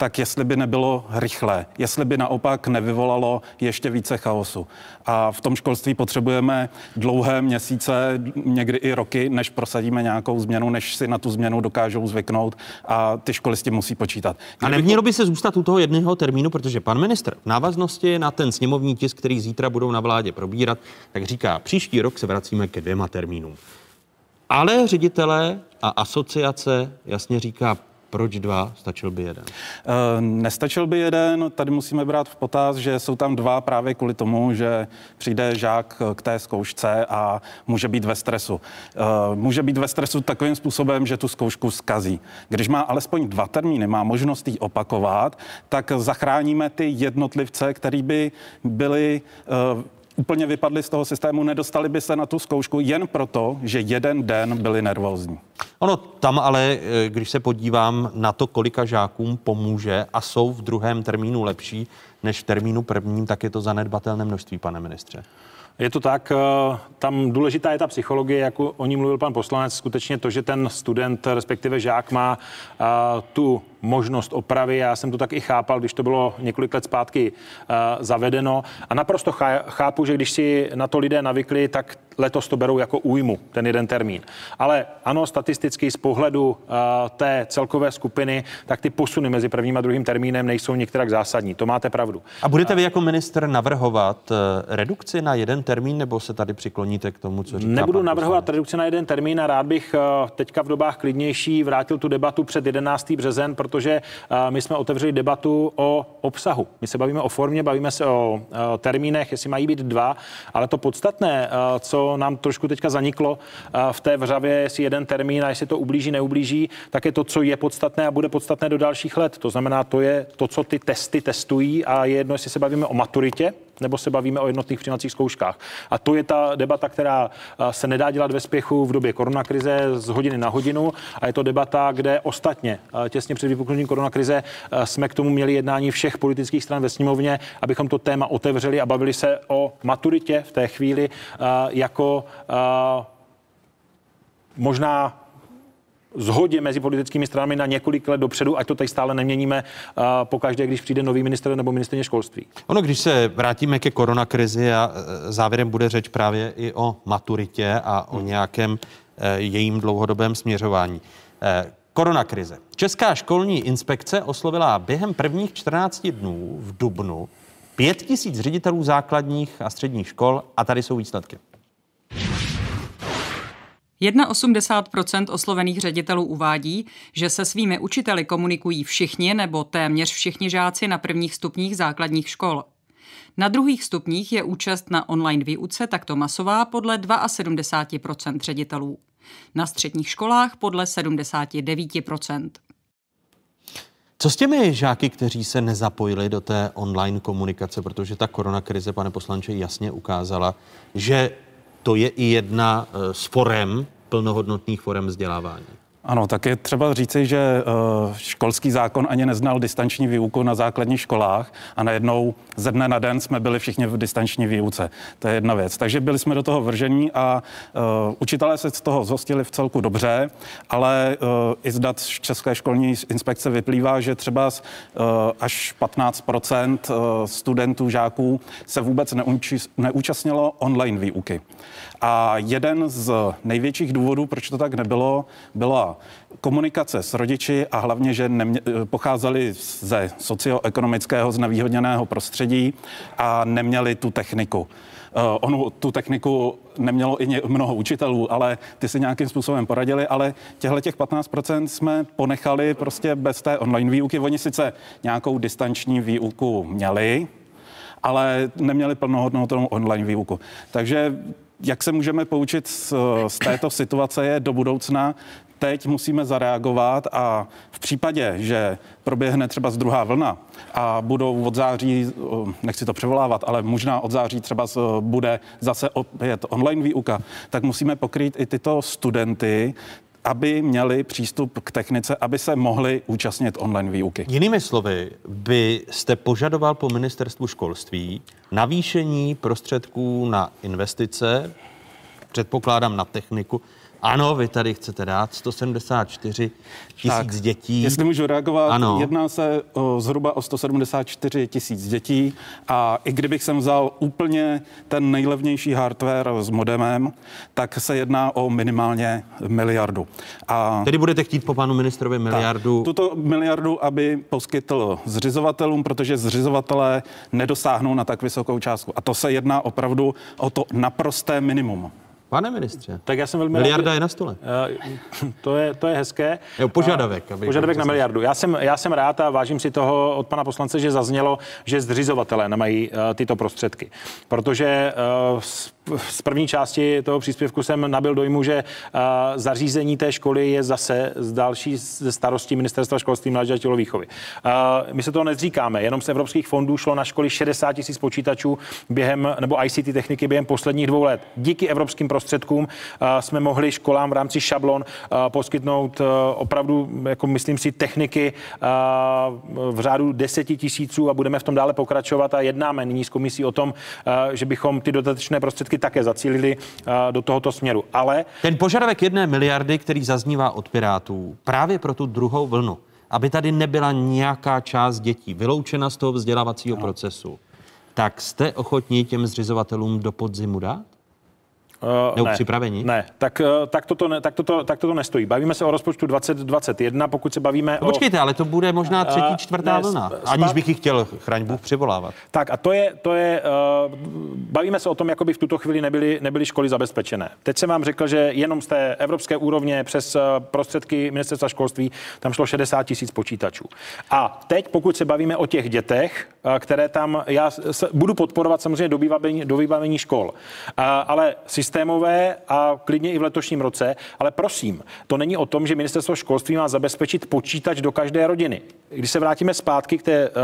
tak jestli by nebylo rychlé, jestli by naopak nevyvolalo ještě více chaosu. A v tom školství potřebujeme dlouhé měsíce, někdy i roky, než prosadíme nějakou změnu, než si na tu změnu dokážou zvyknout a ty školy s tím musí počítat. Kdyby... A nemělo by se zůstat u toho jednoho termínu, protože pan ministr v návaznosti na ten sněmovní tisk, který zítra budou na vládě probírat, tak říká, příští rok se vracíme ke dvěma termínům. Ale ředitelé a asociace jasně říká, proč dva? Stačil by jeden? E, nestačil by jeden. Tady musíme brát v potaz, že jsou tam dva právě kvůli tomu, že přijde žák k té zkoušce a může být ve stresu. E, může být ve stresu takovým způsobem, že tu zkoušku skazí. Když má alespoň dva termíny, má možnost ji opakovat, tak zachráníme ty jednotlivce, který by byli e, úplně vypadli z toho systému, nedostali by se na tu zkoušku jen proto, že jeden den byli nervózní. Ono tam ale, eh, když se podívám na to, kolika žákům pomůže a jsou v druhém termínu lepší než v termínu prvním, tak je to zanedbatelné množství, pane ministře. Je to tak, eh, tam důležitá je ta psychologie, jak o ní mluvil pan poslanec, skutečně to, že ten student, respektive žák má eh, tu možnost opravy. Já jsem to tak i chápal, když to bylo několik let zpátky uh, zavedeno. A naprosto chápu, že když si na to lidé navykli, tak letos to berou jako újmu, ten jeden termín. Ale ano, statisticky z pohledu uh, té celkové skupiny, tak ty posuny mezi prvním a druhým termínem nejsou některak zásadní. To máte pravdu. A budete vy jako minister navrhovat uh, redukci na jeden termín, nebo se tady přikloníte k tomu, co říká Nebudu navrhovat redukci na jeden termín a rád bych uh, teďka v dobách klidnější vrátil tu debatu před 11. březen, protože my jsme otevřeli debatu o obsahu. My se bavíme o formě, bavíme se o termínech, jestli mají být dva, ale to podstatné, co nám trošku teďka zaniklo v té vřavě, jestli jeden termín a jestli to ublíží, neublíží, tak je to, co je podstatné a bude podstatné do dalších let. To znamená, to je to, co ty testy testují a je jedno, jestli se bavíme o maturitě, nebo se bavíme o jednotných přijímacích zkouškách. A to je ta debata, která se nedá dělat ve spěchu v době koronakrize z hodiny na hodinu a je to debata, kde ostatně těsně před vypuknutím koronakrize jsme k tomu měli jednání všech politických stran ve sněmovně, abychom to téma otevřeli a bavili se o maturitě v té chvíli jako možná zhodě mezi politickými stranami na několik let dopředu, ať to tady stále neměníme pokaždé, když přijde nový minister nebo ministrně školství. Ono, když se vrátíme ke koronakrizi a e, závěrem bude řeč právě i o maturitě a o hmm. nějakém uh, jejím dlouhodobém směřování. Uh, koronakrize. Česká školní inspekce oslovila během prvních 14 dnů v Dubnu Pět tisíc ředitelů základních a středních škol a tady jsou výsledky. 81% oslovených ředitelů uvádí, že se svými učiteli komunikují všichni nebo téměř všichni žáci na prvních stupních základních škol. Na druhých stupních je účast na online výuce takto masová podle 72% ředitelů. Na středních školách podle 79%. Co s těmi žáky, kteří se nezapojili do té online komunikace, protože ta koronakrize, pane poslanče, jasně ukázala, že to je i jedna eh, z forem, plnohodnotných forem vzdělávání? Ano, tak je třeba říci, že eh, školský zákon ani neznal distanční výuku na základních školách a najednou ze dne na den jsme byli všichni v distanční výuce. To je jedna věc. Takže byli jsme do toho vržení a uh, učitelé se z toho zhostili v celku dobře, ale uh, i z dat České školní inspekce vyplývá, že třeba až 15% studentů, žáků se vůbec neúčastnilo online výuky. A jeden z největších důvodů, proč to tak nebylo, byla komunikace s rodiči a hlavně, že nemě, pocházeli ze socioekonomického znevýhodněného prostředí a neměli tu techniku. Uh, onu tu techniku nemělo i mnoho učitelů, ale ty si nějakým způsobem poradili, ale těchto těch 15% jsme ponechali prostě bez té online výuky. Oni sice nějakou distanční výuku měli, ale neměli plnohodnotnou online výuku. Takže jak se můžeme poučit z, z této situace je do budoucna, teď musíme zareagovat a v případě, že proběhne třeba z druhá vlna a budou od září, nechci to převolávat, ale možná od září třeba bude zase opět online výuka, tak musíme pokrýt i tyto studenty aby měli přístup k technice, aby se mohli účastnit online výuky. Jinými slovy, byste požadoval po ministerstvu školství navýšení prostředků na investice, předpokládám na techniku, ano, vy tady chcete dát 174 tisíc dětí. Jestli můžu reagovat, ano. jedná se o zhruba o 174 tisíc dětí a i kdybych jsem vzal úplně ten nejlevnější hardware s modemem, tak se jedná o minimálně miliardu. A Tedy budete chtít po panu ministrovi miliardu? Tak, tuto miliardu, aby poskytl zřizovatelům, protože zřizovatelé nedosáhnou na tak vysokou částku. A to se jedná opravdu o to naprosté minimum. Pane ministře, tak já jsem velmi miliarda rád, je na stole. Uh, to je, to je hezké. Je požadavek. Aby požadavek na miliardu. Já jsem, já jsem rád a vážím si toho od pana poslance, že zaznělo, že zřizovatelé nemají uh, tyto prostředky. Protože z první části toho příspěvku jsem nabil dojmu, že zařízení té školy je zase z další ze starostí Ministerstva školství mládeže a tělovýchovy. My se toho nezříkáme, jenom z evropských fondů šlo na školy 60 tisíc počítačů během, nebo ICT techniky během posledních dvou let. Díky evropským prostředkům jsme mohli školám v rámci šablon poskytnout opravdu, jako myslím si, techniky v řádu deseti tisíců a budeme v tom dále pokračovat a jednáme nyní s komisí o tom, že bychom ty dodatečné prostředky také zacílili do tohoto směru. Ale ten požadavek jedné miliardy, který zaznívá od Pirátů, právě pro tu druhou vlnu, aby tady nebyla nějaká část dětí vyloučena z toho vzdělávacího no. procesu, tak jste ochotní těm zřizovatelům do podzimu dát? Uh, Nebo ne, připravení? Ne, tak, uh, tak, toto ne, tak, toto, tak toto nestojí. Bavíme se o rozpočtu 2021, pokud se bavíme no, Počkejte, ale to bude možná třetí, uh, čtvrtá ne, vlna, aniž bych ji chtěl, chraň Bůh, přivolávat. Tak a to je, to je uh, bavíme se o tom, jako by v tuto chvíli nebyly, nebyly školy zabezpečené. Teď jsem vám řekl, že jenom z té evropské úrovně přes prostředky ministerstva školství tam šlo 60 tisíc počítačů. A teď, pokud se bavíme o těch dětech, které tam, já budu podporovat samozřejmě do vybavení, do vybavení škol, ale systémové a klidně i v letošním roce, ale prosím, to není o tom, že ministerstvo školství má zabezpečit počítač do každé rodiny. Když se vrátíme zpátky k té, uh,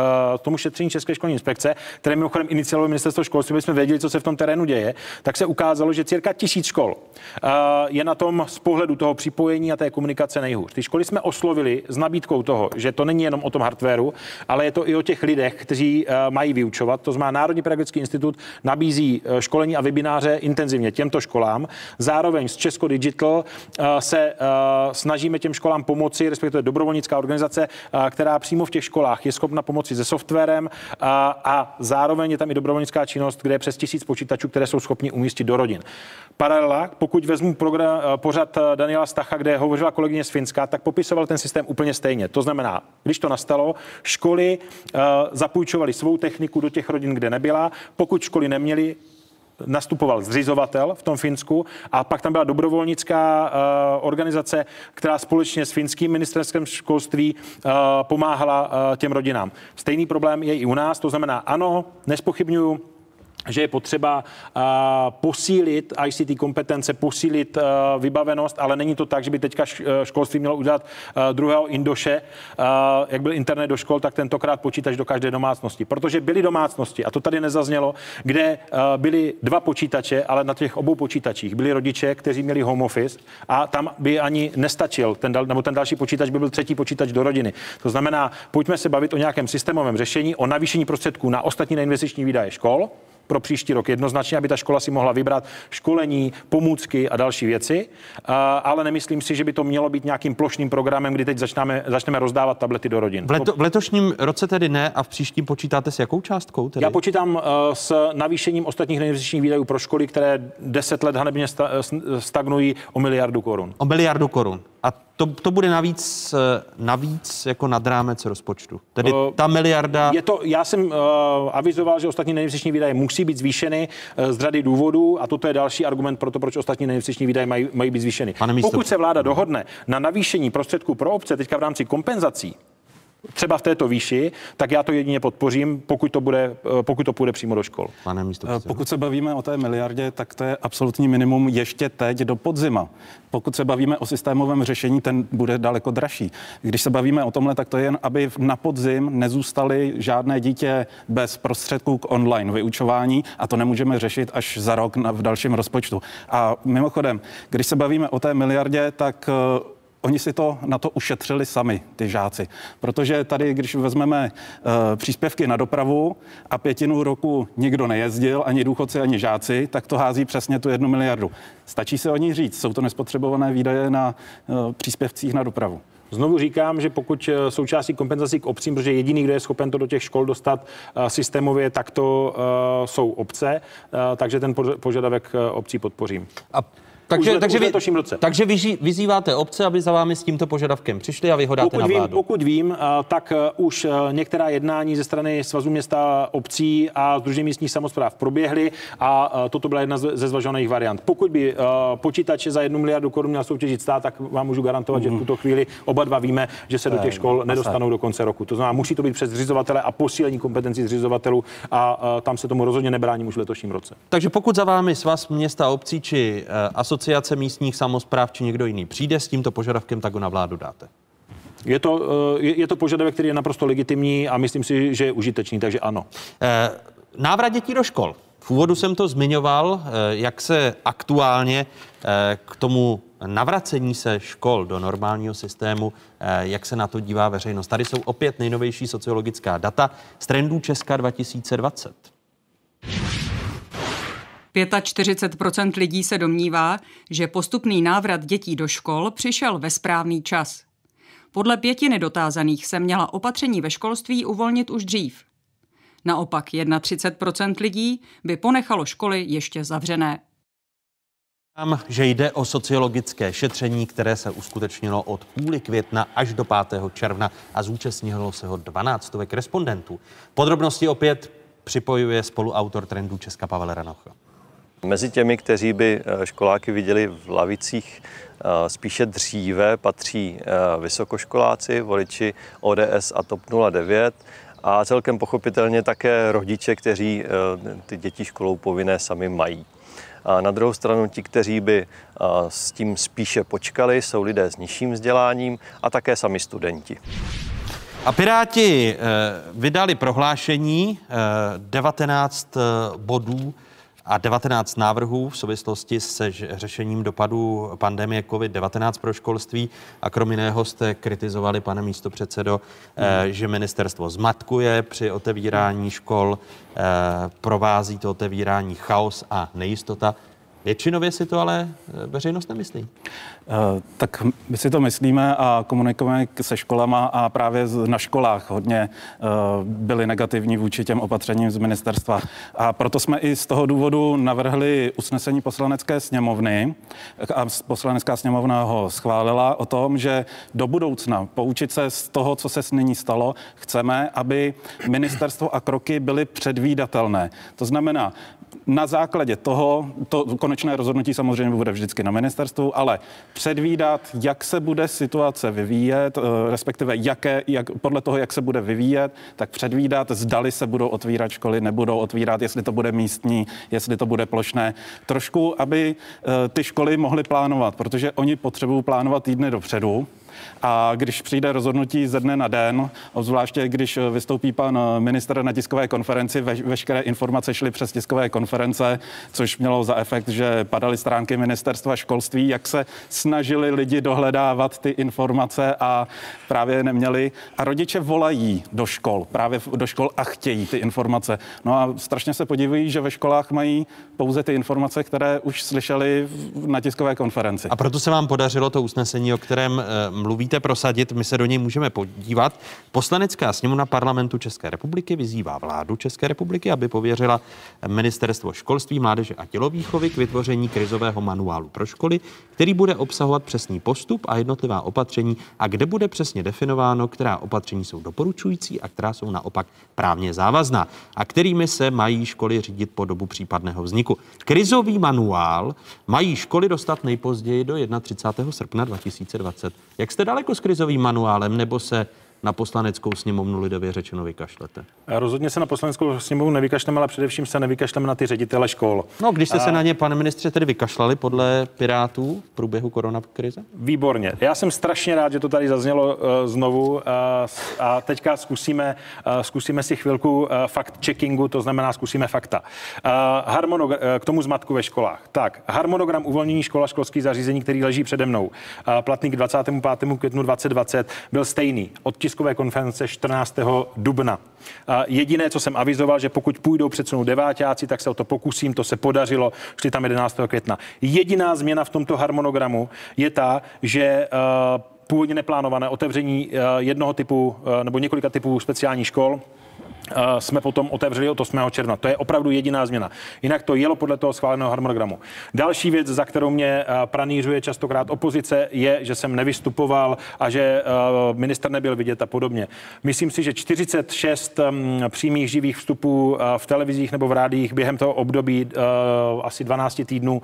tomu šetření České školní inspekce, které mimochodem iniciovalo ministerstvo školství, aby jsme věděli, co se v tom terénu děje, tak se ukázalo, že cirka tisíc škol uh, je na tom z pohledu toho připojení a té komunikace nejhůř. Ty školy jsme oslovili s nabídkou toho, že to není jenom o tom hardwareu, ale je to i o těch lidech, kteří uh, mají vyučovat. To znamená, Národní pedagogický institut nabízí školení a webináře intenzivně těmto těmto školám. Zároveň z Česko Digital eh, se eh, snažíme těm školám pomoci, respektive dobrovolnická organizace, eh, která přímo v těch školách je schopna pomoci se softwarem a zároveň je tam i dobrovolnická činnost, kde je přes tisíc počítačů, které jsou schopni umístit do rodin. Paralela, pokud vezmu program, pořad Daniela Stacha, kde hovořila kolegyně z Finska, tak popisoval ten systém úplně stejně. To znamená, když to nastalo, školy zapůjčovaly svou techniku do těch rodin, kde nebyla. Pokud školy neměly, nastupoval zřizovatel v tom Finsku a pak tam byla dobrovolnická uh, organizace, která společně s finským ministerstvem školství uh, pomáhala uh, těm rodinám. Stejný problém je i u nás, to znamená, ano, nespochybnuju že je potřeba uh, posílit ICT kompetence, posílit uh, vybavenost, ale není to tak, že by teďka školství mělo udělat uh, druhého Indoše. Jak byl internet do škol, tak tentokrát počítač do každé domácnosti. Protože byly domácnosti, a to tady nezaznělo, kde uh, byly dva počítače, ale na těch obou počítačích byli rodiče, kteří měli home office a tam by ani nestačil, ten dal, nebo ten další počítač by byl třetí počítač do rodiny. To znamená, pojďme se bavit o nějakém systémovém řešení, o navýšení prostředků na ostatní neinvestiční výdaje škol, pro příští rok jednoznačně, aby ta škola si mohla vybrat školení, pomůcky a další věci, ale nemyslím si, že by to mělo být nějakým plošným programem, kdy teď začneme, začneme rozdávat tablety do rodin. V, leto, v letošním roce tedy ne a v příštím počítáte s jakou částkou? Tedy? Já počítám s navýšením ostatních neinvestičních výdajů pro školy, které deset let hanebně stagnují o miliardu korun. O miliardu korun. A to, to bude navíc, eh, navíc jako nad rámec rozpočtu. Tedy uh, ta miliarda... Je to, já jsem uh, avizoval, že ostatní neinvestiční výdaje musí být zvýšeny uh, z řady důvodů a toto je další argument pro to, proč ostatní neinvestiční výdaje mají, mají být zvýšeny. Pokud se vláda dohodne na navýšení prostředků pro obce teďka v rámci kompenzací, třeba v této výši, tak já to jedině podpořím, pokud to, bude, eh, pokud to půjde přímo do škol. Pane místo pokud se bavíme o té miliardě, tak to je absolutní minimum ještě teď do podzima. Pokud se bavíme o systémovém řešení, ten bude daleko dražší. Když se bavíme o tomhle, tak to je jen, aby na podzim nezůstali žádné dítě bez prostředků k online vyučování a to nemůžeme řešit až za rok na, v dalším rozpočtu. A mimochodem, když se bavíme o té miliardě, tak eh, oni si to na to ušetřili sami, ty žáci. Protože tady, když vezmeme uh, příspěvky na dopravu a pětinu roku nikdo nejezdil, ani důchodci, ani žáci, tak to hází přesně tu jednu miliardu. Stačí se o ní říct, jsou to nespotřebované výdaje na uh, příspěvcích na dopravu. Znovu říkám, že pokud eh, součástí kompenzací k obcím, protože jediný, kdo je schopen to do těch škol dostat systémově, tak to jsou obce, takže ten požadavek obcí podpořím. A takže, už, takže, už vy, roce. takže vy, vyzýváte obce, aby za vámi s tímto požadavkem přišli a vy ho dáte pokud na vládu. Vím, pokud vím, tak e, už e, některá jednání ze strany Svazu města obcí a Združení místních samozpráv proběhly a toto byla jedna ze zvažovaných variant. Pokud by počítače za jednu miliardu korun měl soutěžit stát, tak vám můžu garantovat, mm-hmm. že v mhm. tuto chvíli oba dva víme, že se do těch škol nedostanou do konce roku. To znamená, musí to být přes zřizovatele a posílení kompetencí zřizovatelů a tam se tomu rozhodně nebrání už v letošním roce. Takže pokud za vámi Svaz města obcí či asociace místních samozpráv či někdo jiný přijde s tímto požadavkem, tak ho na vládu dáte. Je to, eh, je to požadavek, který je naprosto legitimní a myslím si, že je užitečný, takže ano. Eh, návrat dětí do škol. V úvodu jsem to zmiňoval, eh, jak se aktuálně k tomu navracení se škol do normálního systému, jak se na to dívá veřejnost. Tady jsou opět nejnovější sociologická data z trendů Česka 2020. 45% lidí se domnívá, že postupný návrat dětí do škol přišel ve správný čas. Podle pětiny dotázaných se měla opatření ve školství uvolnit už dřív. Naopak 31% lidí by ponechalo školy ještě zavřené. Že jde o sociologické šetření, které se uskutečnilo od půly května až do 5. června a zúčastnilo se ho 12 respondentů. Podrobnosti opět připojuje spoluautor trendu Česka Pavel Ranocha. Mezi těmi, kteří by eh, školáky viděli v lavicích eh, spíše dříve, patří eh, vysokoškoláci, voliči ODS a TOP 09 a celkem pochopitelně také rodiče, kteří ty děti školou povinné sami mají. A na druhou stranu ti, kteří by s tím spíše počkali, jsou lidé s nižším vzděláním a také sami studenti. A Piráti vydali prohlášení 19 bodů a 19 návrhů v souvislosti se řešením dopadů pandemie COVID-19 pro školství. A krom jiného jste kritizovali, pane místopředsedo, hmm. že ministerstvo zmatkuje při otevírání škol, eh, provází to otevírání chaos a nejistota. Většinově si to ale eh, veřejnost nemyslí. Eh, tak my si to myslíme a komunikujeme se školama a právě na školách hodně eh, byli negativní vůči těm opatřením z ministerstva. A proto jsme i z toho důvodu navrhli usnesení poslanecké sněmovny a poslanecká sněmovna ho schválila o tom, že do budoucna poučit se z toho, co se nyní stalo, chceme, aby ministerstvo a kroky byly předvídatelné. To znamená, na základě toho, to konečné rozhodnutí samozřejmě bude vždycky na ministerstvu, ale předvídat, jak se bude situace vyvíjet, eh, respektive jaké, jak, podle toho, jak se bude vyvíjet, tak předvídat, zdali se budou otvírat školy, nebudou otvírat, jestli to bude místní, jestli to bude plošné. Trošku, aby eh, ty školy mohly plánovat, protože oni potřebují plánovat týdny dopředu, a když přijde rozhodnutí ze dne na den, obzvláště když vystoupí pan minister na tiskové konferenci, ve, veškeré informace šly přes tiskové konference, což mělo za efekt, že padaly stránky ministerstva školství, jak se snažili lidi dohledávat ty informace a právě neměli. A rodiče volají do škol, právě do škol a chtějí ty informace. No a strašně se podívají, že ve školách mají pouze ty informace, které už slyšeli na tiskové konferenci. A proto se vám podařilo to usnesení, o kterém eh, mluvíte, prosadit. My se do něj můžeme podívat. Poslanecká sněmovna parlamentu České republiky vyzývá vládu České republiky, aby pověřila ministerstvo školství, mládeže a tělovýchovy k vytvoření krizového manuálu pro školy, který bude obsahovat přesný postup a jednotlivá opatření a kde bude přesně definováno, která opatření jsou doporučující a která jsou naopak právně závazná a kterými se mají školy řídit po dobu případného vzniku. Krizový manuál mají školy dostat nejpozději do 31. srpna 2020. Jak jste daleko s krizovým manuálem, nebo se na poslaneckou sněmovnu lidově řečeno vykašlete? Rozhodně se na poslaneckou sněmovnu nevykašleme, ale především se nevykašleme na ty ředitele škol. No, když jste a... se na ně, pane ministře, tedy vykašlali podle Pirátů v průběhu koronakrize? Výborně. Já jsem strašně rád, že to tady zaznělo uh, znovu uh, a teďka zkusíme, uh, zkusíme si chvilku uh, fakt checkingu, to znamená zkusíme fakta. Uh, harmonogram, uh, k tomu zmatku ve školách. Tak, harmonogram uvolnění škol a školských zařízení, který leží přede mnou, uh, platný k 25. květnu 2020, byl stejný. Od tiskové konference 14. dubna. Jediné, co jsem avizoval, že pokud půjdou předsunout devátáci, tak se o to pokusím, to se podařilo, šli tam 11. května. Jediná změna v tomto harmonogramu je ta, že eh, původně neplánované otevření eh, jednoho typu eh, nebo několika typů speciálních škol jsme potom otevřeli od 8. června. To je opravdu jediná změna. Jinak to jelo podle toho schváleného harmonogramu. Další věc, za kterou mě pranířuje častokrát opozice, je, že jsem nevystupoval a že minister nebyl vidět a podobně. Myslím si, že 46 přímých živých vstupů v televizích nebo v rádiích během toho období asi 12 týdnů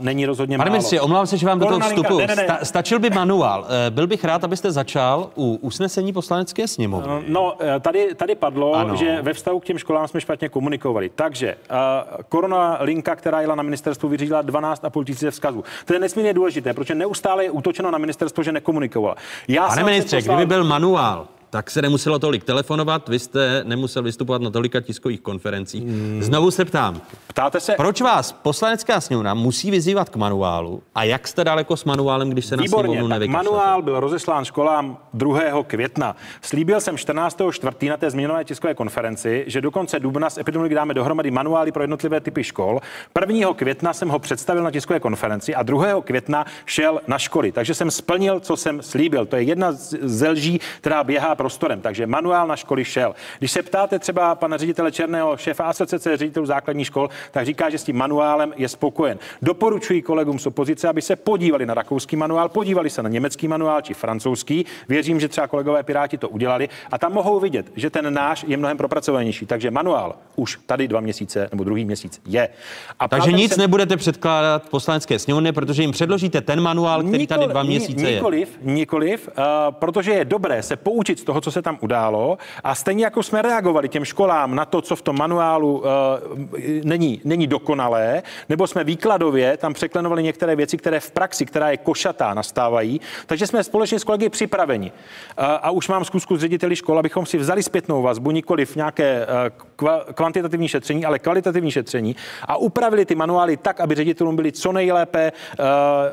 není rozhodně Pane málo. ministře, omlouvám se, že vám do toho vstupu. Ne, ne, ne. Sta- stačil by manuál. Byl bych rád, abyste začal u usnesení poslanecké sněmovny. No, tady, tady padlo, ano. že ve vztahu k těm školám jsme špatně komunikovali. Takže uh, korona linka, která jela na ministerstvu, vyřídila 12,5 tisíce vzkazů. To je nesmírně důležité, protože neustále je útočeno na ministerstvo, že nekomunikovala. Já Pane ministře, poslal... kdyby byl manuál, tak se nemuselo tolik telefonovat, vy jste nemusel vystupovat na tolika tiskových konferencích. Hmm. Znovu se ptám. Ptáte se? Proč vás poslanecká sněmovna musí vyzývat k manuálu a jak jste daleko s manuálem, když se na Výborně, sněmovnu nevykašlete? manuál byl rozeslán školám 2. května. Slíbil jsem 14. čtvrtý na té změnové tiskové konferenci, že do konce dubna s epidemiology dáme dohromady manuály pro jednotlivé typy škol. 1. května jsem ho představil na tiskové konferenci a 2. května šel na školy. Takže jsem splnil, co jsem slíbil. To je jedna z lží, která běhá prostorem. Takže manuál na školy šel. Když se ptáte třeba pana ředitele Černého, šéfa asociace ředitelů základních škol, tak říká, že s tím manuálem je spokojen. Doporučuji kolegům z opozice, aby se podívali na rakouský manuál, podívali se na německý manuál či francouzský. Věřím, že třeba kolegové Piráti to udělali a tam mohou vidět, že ten náš je mnohem propracovanější. Takže manuál už tady dva měsíce nebo druhý měsíc je. A Takže nic se... nebudete předkládat poslanecké sněmovně, protože jim předložíte ten manuál, který Nikoli, tady dva měsíce nikoliv, je. Nikoliv, uh, protože je dobré se poučit z toho, co se tam událo a stejně jako jsme reagovali těm školám na to, co v tom manuálu uh, není, není dokonalé, nebo jsme výkladově tam překlenovali některé věci, které v praxi, která je košatá, nastávají. Takže jsme společně s kolegy připraveni. Uh, a už mám zkusku s řediteli škol, abychom si vzali zpětnou vazbu, nikoli v nějaké uh, kvantitativní šetření, ale kvalitativní šetření a upravili ty manuály tak, aby ředitelům byly co nejlépe,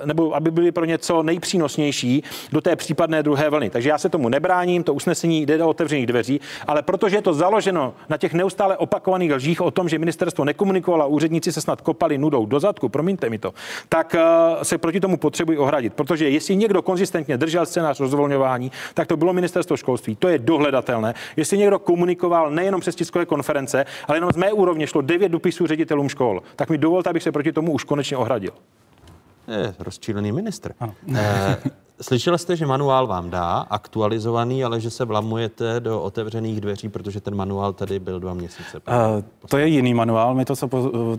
nebo aby byly pro ně co nejpřínosnější do té případné druhé vlny. Takže já se tomu nebráním, to usnesení jde do otevřených dveří, ale protože je to založeno na těch neustále opakovaných lžích o tom, že ministerstvo nekomunikovalo a úředníci se snad kopali nudou do zadku, promiňte mi to, tak uh, se proti tomu potřebují ohradit. Protože jestli někdo konzistentně držel scénář rozvolňování, tak to bylo ministerstvo školství. To je dohledatelné. Jestli někdo komunikoval nejenom přes tiskové konference, ale jenom z mé úrovně šlo devět dopisů ředitelům škol, tak mi dovolte, abych se proti tomu už konečně ohradil. Je rozčílený ministr. Ano. Eh, Slyšel jste, že manuál vám dá, aktualizovaný, ale že se vlamujete do otevřených dveří, protože ten manuál tady byl dva měsíce. Uh, to je jiný manuál. My to, co,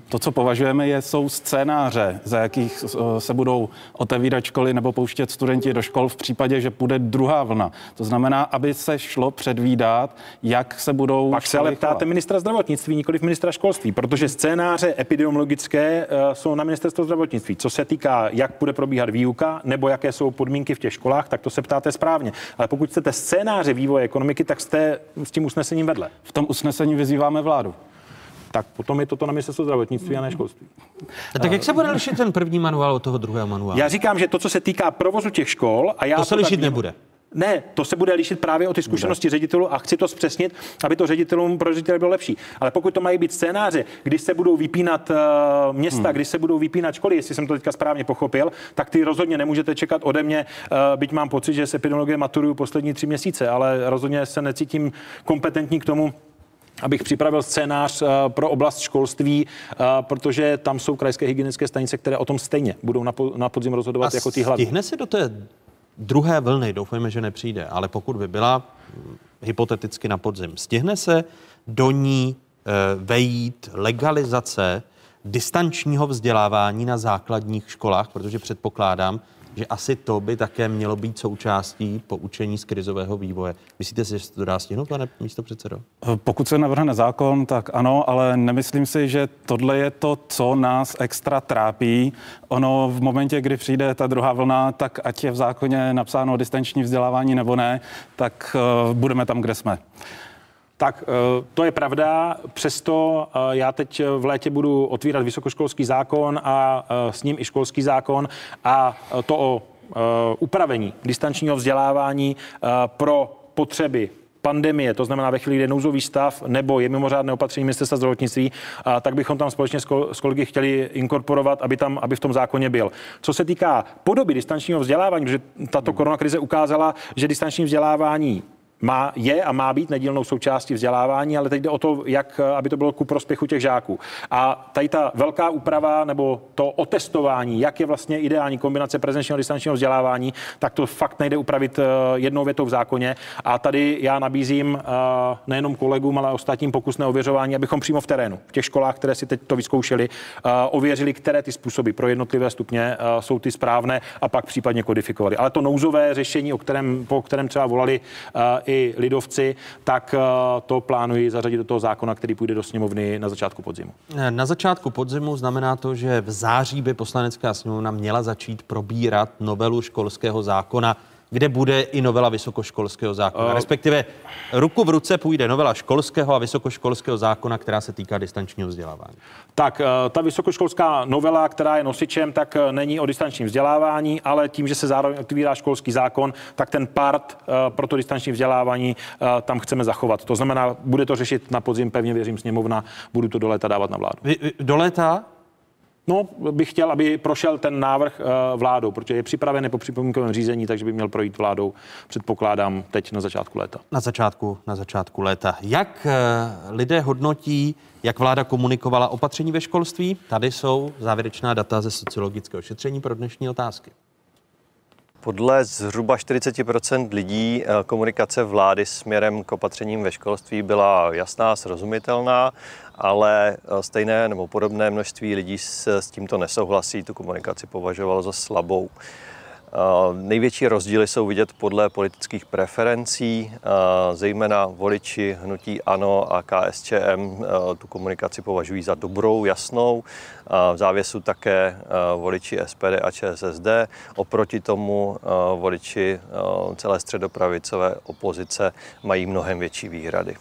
to, co považujeme, je, jsou scénáře, za jakých uh, se budou otevírat školy nebo pouštět studenti do škol v případě, že půjde druhá vlna. To znamená, aby se šlo předvídat, jak se budou. Pak se ale ptáte ministra zdravotnictví, nikoli ministra školství, protože scénáře epidemiologické uh, jsou na ministerstvo zdravotnictví. Co se týká, jak bude probíhat výuka nebo jaké jsou podmínky podmínky v těch školách, tak to se ptáte správně. Ale pokud chcete scénáře vývoje ekonomiky, tak jste s tím usnesením vedle. V tom usnesení vyzýváme vládu tak potom je toto na ministerstvo zdravotnictví a ne školství. A tak jak se bude lišit ten první manuál od toho druhého manuálu? Já říkám, že to, co se týká provozu těch škol, a já to se to lišit nebude. Ne, to se bude lišit právě o ty zkušenosti ředitelů a chci to zpřesnit, aby to ředitelům pro ředitele bylo lepší. Ale pokud to mají být scénáře, kdy se budou vypínat uh, města, hmm. kdy se budou vypínat školy, jestli jsem to teďka správně pochopil, tak ty rozhodně nemůžete čekat ode mě, uh, byť mám pocit, že se epidemiologie maturuju poslední tři měsíce, ale rozhodně se necítím kompetentní k tomu, abych připravil scénář uh, pro oblast školství, protože tam jsou krajské hygienické stanice, které o tom stejně budou na podzim rozhodovat A jako ty hlavní. Stihne se do té druhé vlny, doufejme, že nepřijde, ale pokud by byla hypoteticky na podzim, stihne se do ní e, vejít legalizace distančního vzdělávání na základních školách, protože předpokládám, že asi to by také mělo být součástí poučení z krizového vývoje. Myslíte si, že se to dá stihnout, pane místo předsedo? Pokud se navrhne zákon, tak ano, ale nemyslím si, že tohle je to, co nás extra trápí. Ono v momentě, kdy přijde ta druhá vlna, tak ať je v zákoně napsáno distanční vzdělávání nebo ne, tak uh, budeme tam, kde jsme. Tak eh, to je pravda, přesto eh, já teď v létě budu otvírat vysokoškolský zákon a eh, s ním i školský zákon a to o upravení distančního vzdělávání pro potřeby pandemie, to znamená ve chvíli, kdy je nouzový stav nebo je mimořádné opatření ministerstva zdravotnictví, a tak bychom tam společně s kolegy chtěli inkorporovat, aby tam, aby v tom zákoně byl. Co se týká podoby distančního vzdělávání, protože tato koronakrize ukázala, že distanční vzdělávání má, je a má být nedílnou součástí vzdělávání, ale teď jde o to, jak, aby to bylo ku prospěchu těch žáků. A tady ta velká úprava nebo to otestování, jak je vlastně ideální kombinace prezenčního a distančního vzdělávání, tak to fakt nejde upravit eh, jednou větou v zákoně. A tady já nabízím eh, nejenom kolegům, ale ostatním pokusné ověřování, abychom přímo v terénu, v těch školách, které si teď to vyzkoušeli, eh, ověřili, které ty způsoby pro jednotlivé stupně jsou ty správné a pak případně kodifikovali. Ale to nouzové řešení, o kterém, po kterém třeba volali i lidovci, tak eh, to plánuji zařadit do toho zákona, který půjde do sněmovny na začátku podzimu. Eh, na začátku podzimu znamená to, že v září by poslanecká sněmovna měla začít probírat novelu školského zákona kde bude i novela vysokoškolského zákona. Respektive ruku v ruce půjde novela školského a vysokoškolského zákona, která se týká distančního vzdělávání. Tak, eh, ta vysokoškolská novela, která je nosičem, tak eh, není o distančním vzdělávání, ale tím, že se zároveň otvírá školský zákon, tak ten part pro to distanční vzdělávání tam chceme zachovat. To znamená, bude to řešit na podzim, pevně věřím, sněmovna, budu to do léta dávat na vládu. Vy, do léta? No, bych chtěl, aby prošel ten návrh eh, vládou, protože je připravený po připomínkovém řízení, takže by měl projít vládou, předpokládám, teď na začátku léta. Na začátku, na začátku léta. Jak eh, lidé hodnotí, jak vláda komunikovala opatření ve školství? Tady jsou závěrečná data ze sociologického šetření pro dnešní otázky. Podle zhruba 40% lidí eh, komunikace vlády směrem k opatřením ve školství byla jasná, srozumitelná, ale eh, stejné nebo podobné množství lidí s, s tímto nesouhlasí, tu komunikaci považovalo za slabou. Největší rozdíly jsou vidět podle politických preferencí, zejména voliči hnutí ANO a KSČM tu komunikaci považují za dobrou, jasnou. V závěsu také voliči SPD a ČSSD. Oproti tomu voliči celé středopravicové opozice mají mnohem větší výhrady.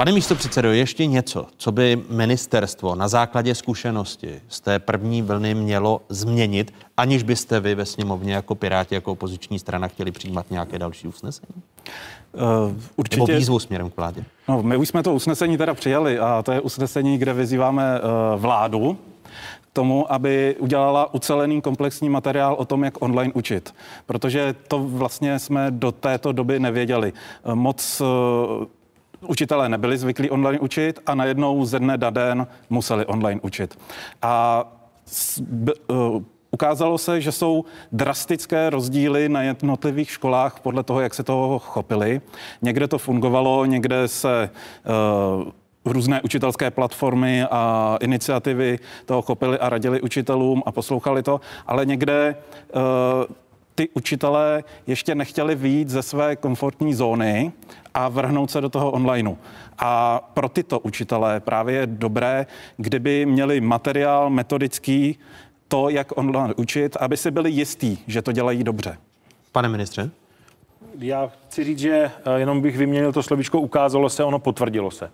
Pane místo předsedo, ještě něco, co by ministerstvo na základě zkušenosti z té první vlny mělo změnit, aniž byste vy ve sněmovně jako Piráti, jako opoziční strana chtěli přijímat nějaké další usnesení? Uh, určitě. Nebo výzvu směrem k vládě? No, my už jsme to usnesení teda přijali a to je usnesení, kde vyzýváme uh, vládu, tomu, aby udělala ucelený komplexní materiál o tom, jak online učit. Protože to vlastně jsme do této doby nevěděli. Moc uh, učitelé nebyli zvyklí online učit a najednou ze dne na den museli online učit. A b, uh, Ukázalo se, že jsou drastické rozdíly na jednotlivých školách podle toho, jak se toho chopili. Někde to fungovalo, někde se uh, různé učitelské platformy a iniciativy toho chopili a radili učitelům a poslouchali to, ale někde uh, ty učitelé ještě nechtěli výjít ze své komfortní zóny a vrhnout se do toho onlineu. A pro tyto učitelé právě je dobré, kdyby měli materiál metodický, to, jak online učit, aby si byli jistí, že to dělají dobře. Pane ministře? Já chci říct, že eh, jenom bych vyměnil to slovíčko ukázalo se, ono potvrdilo se.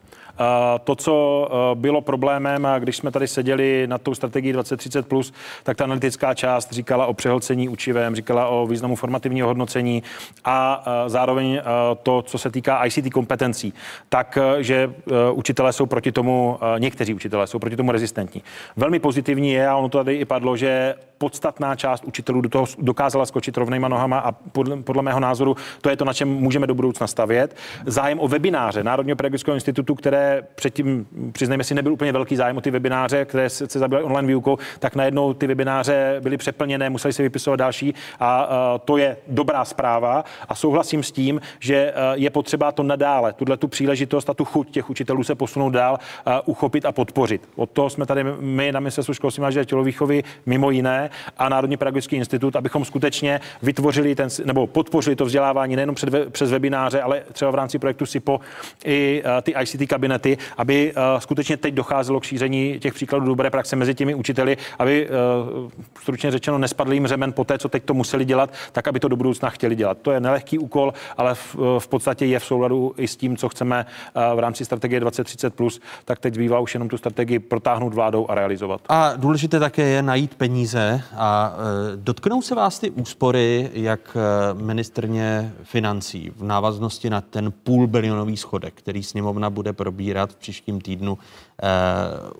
To, co eh, bylo problémem, když jsme tady seděli nad tou strategií 2030+, plus, tak ta analytická část říkala o přehlcení učivém, říkala o významu formativního hodnocení a eh, zároveň to, co se týká ICT kompetencí, tak, že učitelé jsou proti tomu, někteří učitelé jsou proti tomu rezistentní. Velmi pozitivní je, a ono to tady i padlo, že podstatná část učitelů do toho dokázala skočit rovnýma nohama a podle, podle mého názoru to je to, na čem můžeme do budoucna stavět. Zájem o webináře Národního pedagogického institutu, které předtím, přiznejme si, nebyl úplně velký zájem o ty webináře, které se, se zabývaly online výukou, tak najednou ty webináře byly přeplněné, museli se vypisovat další a, a to je dobrá zpráva a souhlasím s tím, že je potřeba to nadále, tuhle tu příležitost a tu chuť těch učitelů se posunout dál, a uchopit a podpořit. Od toho jsme tady my na Ministerstvu školství a tělovýchovy mimo jiné a Národní pedagogický institut, abychom skutečně vytvořili ten, nebo podpořili to vzdělávání nejenom před, přes webináře, ale třeba v rámci projektu SIPO i uh, ty ICT kabinety, aby uh, skutečně teď docházelo k šíření těch příkladů dobré praxe mezi těmi učiteli, aby uh, stručně řečeno nespadl jim řemen po té, co teď to museli dělat, tak aby to do budoucna chtěli dělat. To je nelehký úkol, ale v, v podstatě je v souladu i s tím, co chceme v rámci strategie 2030+, plus, tak teď zbývá už jenom tu strategii protáhnout vládou a realizovat. A důležité také je najít peníze a uh, dotknou se vás ty úspory, jak ministrně financí v návaznosti na ten půl bilionový schodek, který sněmovna bude probírat v příštím týdnu,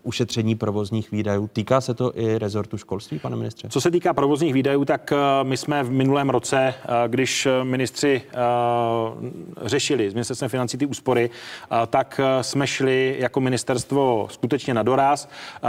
ušetření provozních výdajů. Týká se to i rezortu školství, pane ministře? Co se týká provozních výdajů, tak eh, my jsme v minulém roce, eh, když ministři eh, řešili z ministerstvem financí ty úspory, eh, tak eh, jsme šli jako ministerstvo skutečně na doraz. Eh,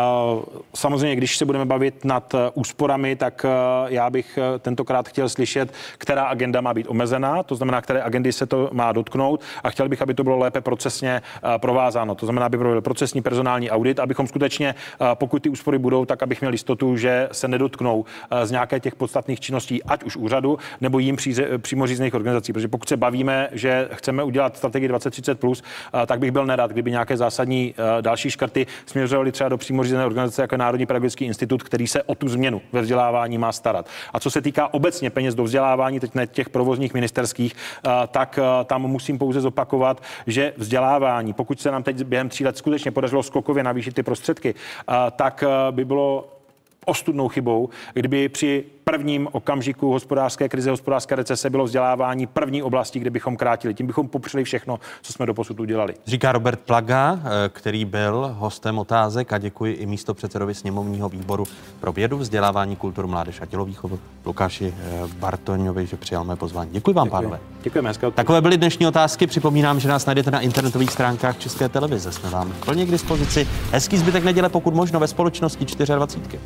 samozřejmě, když se budeme bavit nad eh, úsporami, tak eh, já bych eh, tentokrát chtěl slyšet, která agenda má být omezená, to znamená, které agendy se to má dotknout a chtěl bych, aby to bylo lépe procesně eh, provázáno. To znamená, aby byl procesní personální audit, abychom skutečně, eh, pokud ty úspory budou, tak abych měl jistotu, že se nedotknou eh, z nějaké těch podstatných činností, ať už úřadu, nebo jim příze, přímo řízených organizací. Protože pokud se bavíme, že chceme udělat strategii 2030, plus, tak bych byl nerad, kdyby nějaké zásadní další škrty směřovaly třeba do přímo řízené organizace jako Národní pedagogický institut, který se o tu změnu ve vzdělávání má starat. A co se týká obecně peněz do vzdělávání, teď ne těch provozních ministerských, tak tam musím pouze zopakovat, že vzdělávání, pokud se nám teď během tří let skutečně podařilo skokově navýšit ty prostředky, tak by bylo ostudnou chybou, kdyby při prvním okamžiku hospodářské krize, hospodářské recese bylo vzdělávání první oblasti, kde bychom krátili. Tím bychom popřeli všechno, co jsme do posud udělali. Říká Robert Plaga, eh, který byl hostem otázek a děkuji i místo předsedovi sněmovního výboru pro vědu, vzdělávání, kulturu, mládež a tělovýchovu Lukáši eh, Bartoňovi, že přijal mé pozvání. Děkuji vám, Děkuji. pánové. Děkujeme. Hezké Takové byly dnešní otázky. Připomínám, že nás najdete na internetových stránkách České televize. Jsme vám plně k dispozici. Hezký zbytek neděle, pokud možno ve společnosti 24.